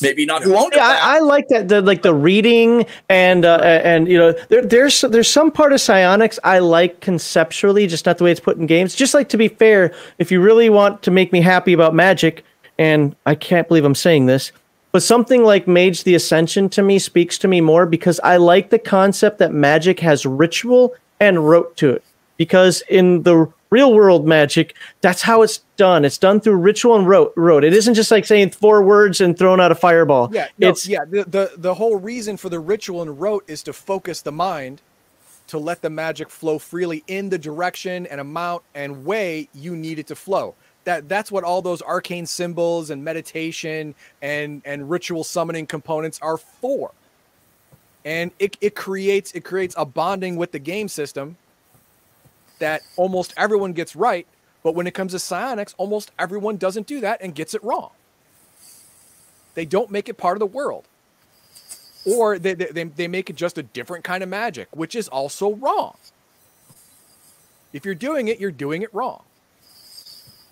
Maybe not who owned it. Yeah, I, I like that. The like the reading and uh, and you know there, there's there's some part of psionics I like conceptually, just not the way it's put in games. Just like to be fair, if you really want to make me happy about magic, and I can't believe I'm saying this, but something like Mage the Ascension to me speaks to me more because I like the concept that magic has ritual and rote to it. Because in the real world magic, that's how it's done. It's done through ritual and rote. rote. It isn't just like saying four words and throwing out a fireball. Yeah, no, it's yeah. The, the the whole reason for the ritual and rote is to focus the mind, to let the magic flow freely in the direction and amount and way you need it to flow. That that's what all those arcane symbols and meditation and and ritual summoning components are for. And it, it creates it creates a bonding with the game system that almost everyone gets right, but when it comes to psionics, almost everyone doesn't do that and gets it wrong. They don't make it part of the world. Or they, they, they make it just a different kind of magic, which is also wrong. If you're doing it, you're doing it wrong.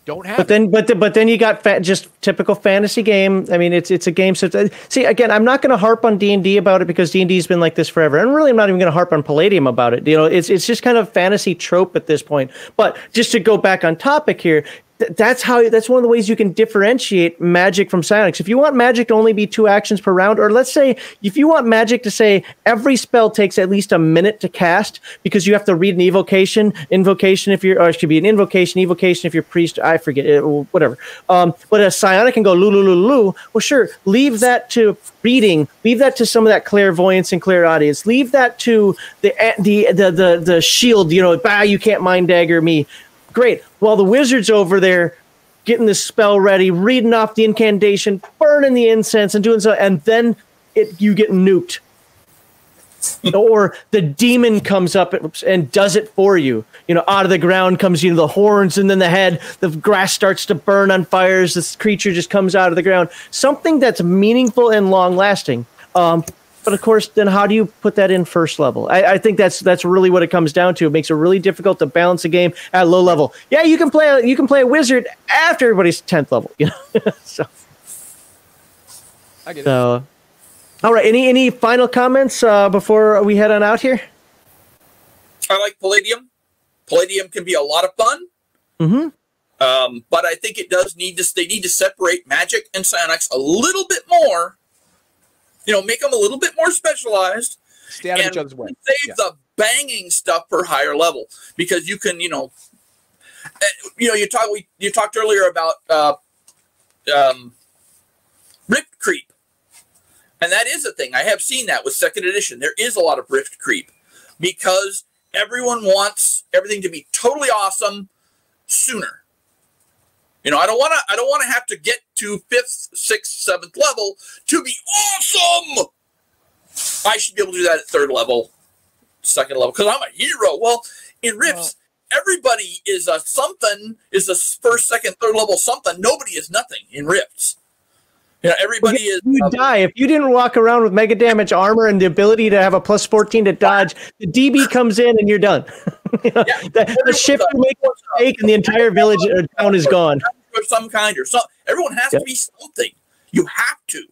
Don't have But it. then, but the, but then you got fa- just typical fantasy game. I mean, it's it's a game. So see, again, I'm not going to harp on D and D about it because D and D's been like this forever, and really, I'm not even going to harp on Palladium about it. You know, it's it's just kind of fantasy trope at this point. But just to go back on topic here, th- that's how that's one of the ways you can differentiate magic from psionics. If you want magic to only be two actions per round or let's say if you want magic to say every spell takes at least a minute to cast because you have to read an evocation invocation if you're or it should be an invocation evocation if you're priest i forget it, whatever. Um, but a psionic can go lulu lulu well sure leave that to reading. Leave that to some of that clairvoyance and clairaudience. Leave that to the the the the, the shield you know bah you can't mind dagger me great. While the wizard's over there getting the spell ready, reading off the incantation, burning the incense, and doing so, and then it you get nuked. or the demon comes up and does it for you. You know, out of the ground comes you know the horns and then the head. The grass starts to burn on fires. This creature just comes out of the ground. Something that's meaningful and long lasting. Um, but of course, then how do you put that in first level? I, I, think that's that's really what it comes down to. It makes it really difficult to balance a game at low level. Yeah, you can play a, you can play a wizard after everybody's tenth level. You know, so. I get it. So, all right. Any any final comments uh, before we head on out here? I like Palladium. Palladium can be a lot of fun. Mm-hmm. Um, but I think it does need to. They need to separate Magic and Psionics a little bit more you know, make them a little bit more specialized. Stay out of each other's way. Save yeah. the banging stuff for higher level because you can, you know, eh, you know, you talked we you talked earlier about uh, um, rift creep, and that is a thing. I have seen that with second edition. There is a lot of rift creep because everyone wants everything to be totally awesome sooner. You know, I don't want to. I don't want to have to get to fifth, sixth, seventh level to be awesome. I should be able to do that at third level, second level, because I'm a hero. Well, in Rifts, everybody is a something. Is a first, second, third level something. Nobody is nothing in Rifts. You know, everybody well, is. You um, die if you didn't walk around with mega damage armor and the ability to have a plus fourteen to dodge. The DB comes in and you're done. you know, yeah, the, the shift you make a mistake and the entire village or town is gone of some kind or something. Everyone has yep. to be something. You have to,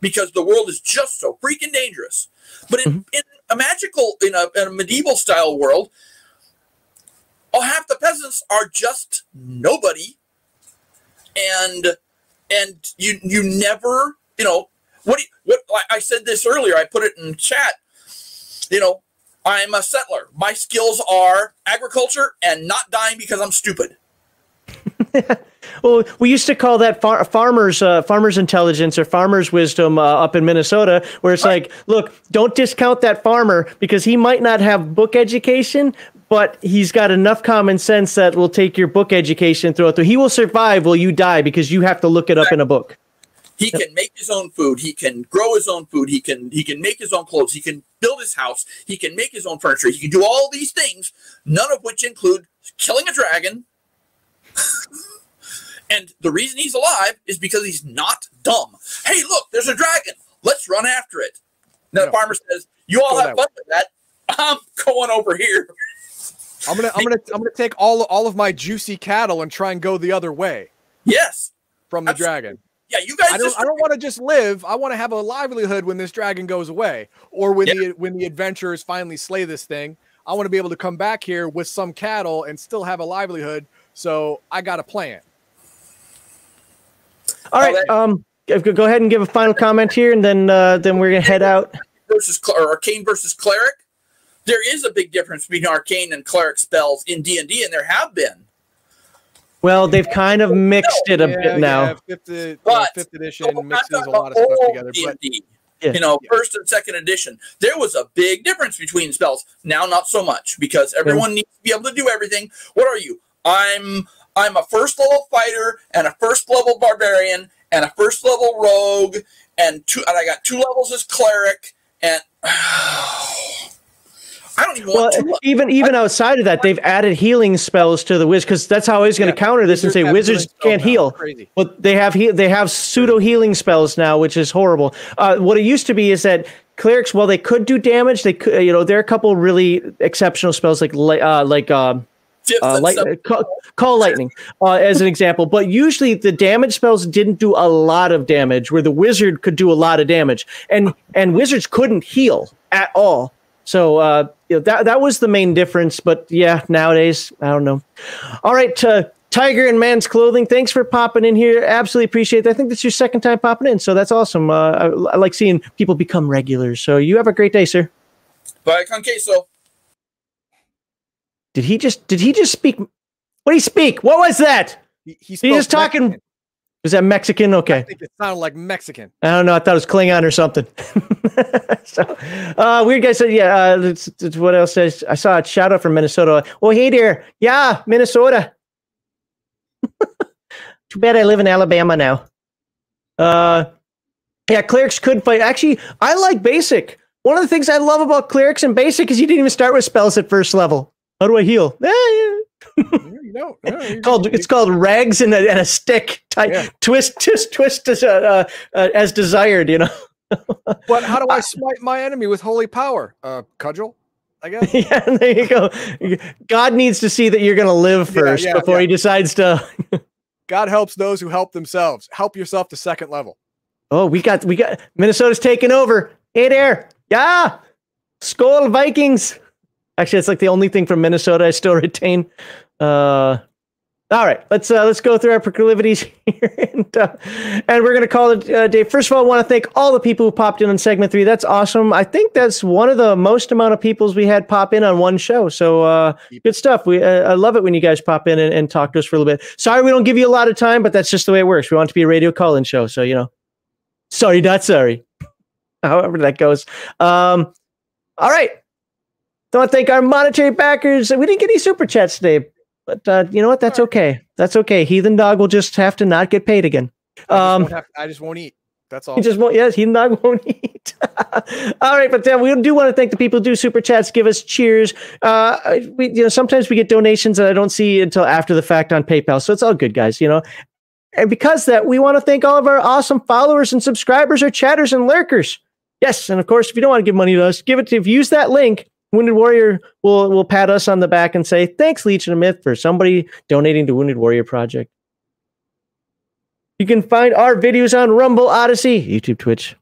because the world is just so freaking dangerous. But in, mm-hmm. in a magical, in a, in a medieval style world, oh, half the peasants are just nobody, and and you you never you know what you, what I said this earlier. I put it in chat. You know, I'm a settler. My skills are agriculture and not dying because I'm stupid. well, we used to call that far- farmers uh, farmers intelligence or farmers wisdom uh, up in Minnesota, where it's like, look, don't discount that farmer because he might not have book education, but he's got enough common sense that will take your book education through it. He will survive while you die because you have to look it up in a book. He can make his own food. He can grow his own food. He can he can make his own clothes. He can build his house. He can make his own furniture. He can do all these things, none of which include killing a dragon, and the reason he's alive is because he's not dumb. Hey, look, there's a dragon. Let's run after it. Now the farmer says, "You all have fun with that. I'm going over here." I'm gonna, I'm gonna, I'm gonna take all, all of my juicy cattle and try and go the other way. Yes, from the Absolutely. dragon. Yeah, you guys. I don't, I don't want to just live. I want to have a livelihood when this dragon goes away, or when yep. the when the adventurers finally slay this thing. I want to be able to come back here with some cattle and still have a livelihood so I got a plan. All right. Um, go ahead and give a final comment here, and then uh, then we're gonna head out. Versus or arcane versus cleric. There is a big difference between arcane and cleric spells in D and D, and there have been. Well, they've kind of mixed it a yeah, bit now. Yeah, fifth, uh, but, fifth edition so mixes a lot of stuff together. But, yeah. you know, first and second edition, there was a big difference between spells. Now, not so much because everyone yeah. needs to be able to do everything. What are you? I'm I'm a first level fighter and a first level barbarian and a first level rogue and two and I got two levels as cleric and I don't even well, even even outside of that, they've added healing spells to the wiz because that's how I was going to yeah, counter this and say wizards can't heal. Crazy. But they have he- they have pseudo healing spells now, which is horrible. Uh, what it used to be is that clerics, while they could do damage, they could you know there are a couple really exceptional spells like uh, like. Um, uh, light, call, call, lightning uh, as an example. But usually the damage spells didn't do a lot of damage, where the wizard could do a lot of damage, and and wizards couldn't heal at all. So uh, you know, that that was the main difference. But yeah, nowadays I don't know. All right, uh, Tiger and Man's Clothing, thanks for popping in here. Absolutely appreciate it. I think that's your second time popping in, so that's awesome. Uh, I, I like seeing people become regulars. So you have a great day, sir. Bye, con queso. Did he just did he just speak? What did he speak? What was that? He, he He just talking. Was that Mexican? Okay. I think it sounded like Mexican. I don't know. I thought it was Klingon or something. so, uh, weird guy said, yeah, uh, it's, it's what else says? I saw a shout out from Minnesota. Oh, hey there. Yeah, Minnesota. Too bad I live in Alabama now. Uh, yeah, clerics could fight. Actually, I like basic. One of the things I love about clerics and basic is you didn't even start with spells at first level. How do I heal? Eh, yeah. know, no, you- called it's called rags and a, and a stick. Yeah. Twist, twist, twist as, uh, uh, as desired. You know. But how do I smite my enemy with holy power? Uh, cudgel, I guess. yeah, there you go. God needs to see that you're going to live first yeah, before yeah. he decides to. God helps those who help themselves. Help yourself to second level. Oh, we got we got Minnesota's taking over. Hey there, yeah, Skol Vikings. Actually, it's like the only thing from Minnesota I still retain. Uh, all right, let's uh, let's go through our proclivities here, and uh, and we're gonna call it uh, day. First of all, I want to thank all the people who popped in on segment three. That's awesome. I think that's one of the most amount of peoples we had pop in on one show. So uh, good stuff. We uh, I love it when you guys pop in and, and talk to us for a little bit. Sorry we don't give you a lot of time, but that's just the way it works. We want to be a radio call-in show, so you know. Sorry, not sorry. However that goes. Um, all right. Don't want to thank our monetary backers. We didn't get any super chats today, but uh, you know what? That's okay. That's okay. Heathen Dog will just have to not get paid again. I just, Um, won't have- I just won't eat. That's all. he just won't. Yes, he not won't eat. All right, but then we do want to thank the people who do super chats, give us cheers. Uh, we, you know, sometimes we get donations that I don't see until after the fact on PayPal, so it's all good, guys. You know, and because that, we want to thank all of our awesome followers and subscribers, our chatters and lurkers. Yes, and of course, if you don't want to give money to us, give it to. If you use that link, Wounded Warrior will will pat us on the back and say thanks, Legion of Myth, for somebody donating to Wounded Warrior Project. You can find our videos on Rumble, Odysee, YouTube, Twitch,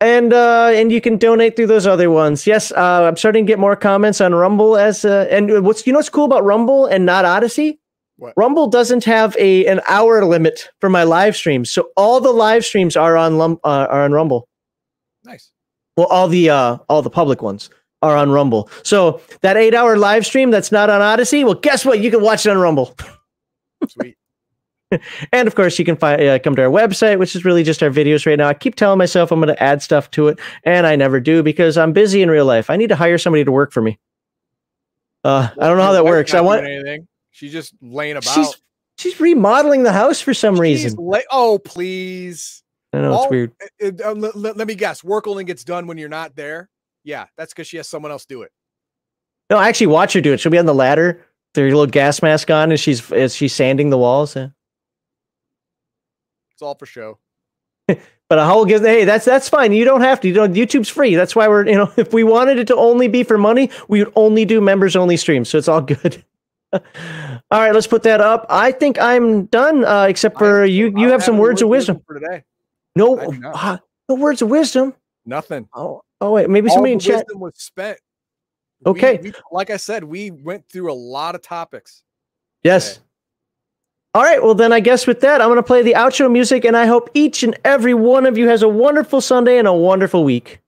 and uh, and you can donate through those other ones. Yes, uh, I'm starting to get more comments on Rumble as uh, and what's you know what's cool about Rumble and not Odysee. What? Rumble doesn't have a an hour limit for my live streams, so all the live streams are on Lum, uh, are on Rumble. nice. Well, all the uh, all the public ones are on Rumble. So that eight hour live stream that's not on Odysee, well, guess what? You can watch it on Rumble. Sweet. And of course, you can find uh, come to our website, which is really just our videos right now. I keep telling myself I'm going to add stuff to it, and I never do because I'm busy in real life. I need to hire somebody to work for me. Uh, I don't know how that works. I want. anything. She's just laying about. She's she's remodeling the house for some She's reason. la- oh, please. I know it's all- weird. Uh, uh, let, let- let me guess. Work only gets done when you're not there. Yeah, that's because she has someone else do it. No, I actually watch her do it. She'll be on the ladder, with her little gas mask on, and she's as she's sanding the walls. Yeah. It's all for show. But a whole gives hey, that's that's fine. You don't have to. You don't YouTube's free. That's why we're you know, if we wanted it to only be for money, we would only do members only streams. So it's all good. all right, let's put that up. I think I'm done, uh, except for I- you you don't have some any words of wisdom. for today. No I do not. uh, no words of wisdom. Nothing. Oh, oh wait, maybe All somebody in chat. was spent. Okay. we- like I said, we went through a lot of topics. Yes. All right. Well, then I guess with that, I'm going to play the outro music, and I hope each and every one of you has a wonderful Sunday and a wonderful week.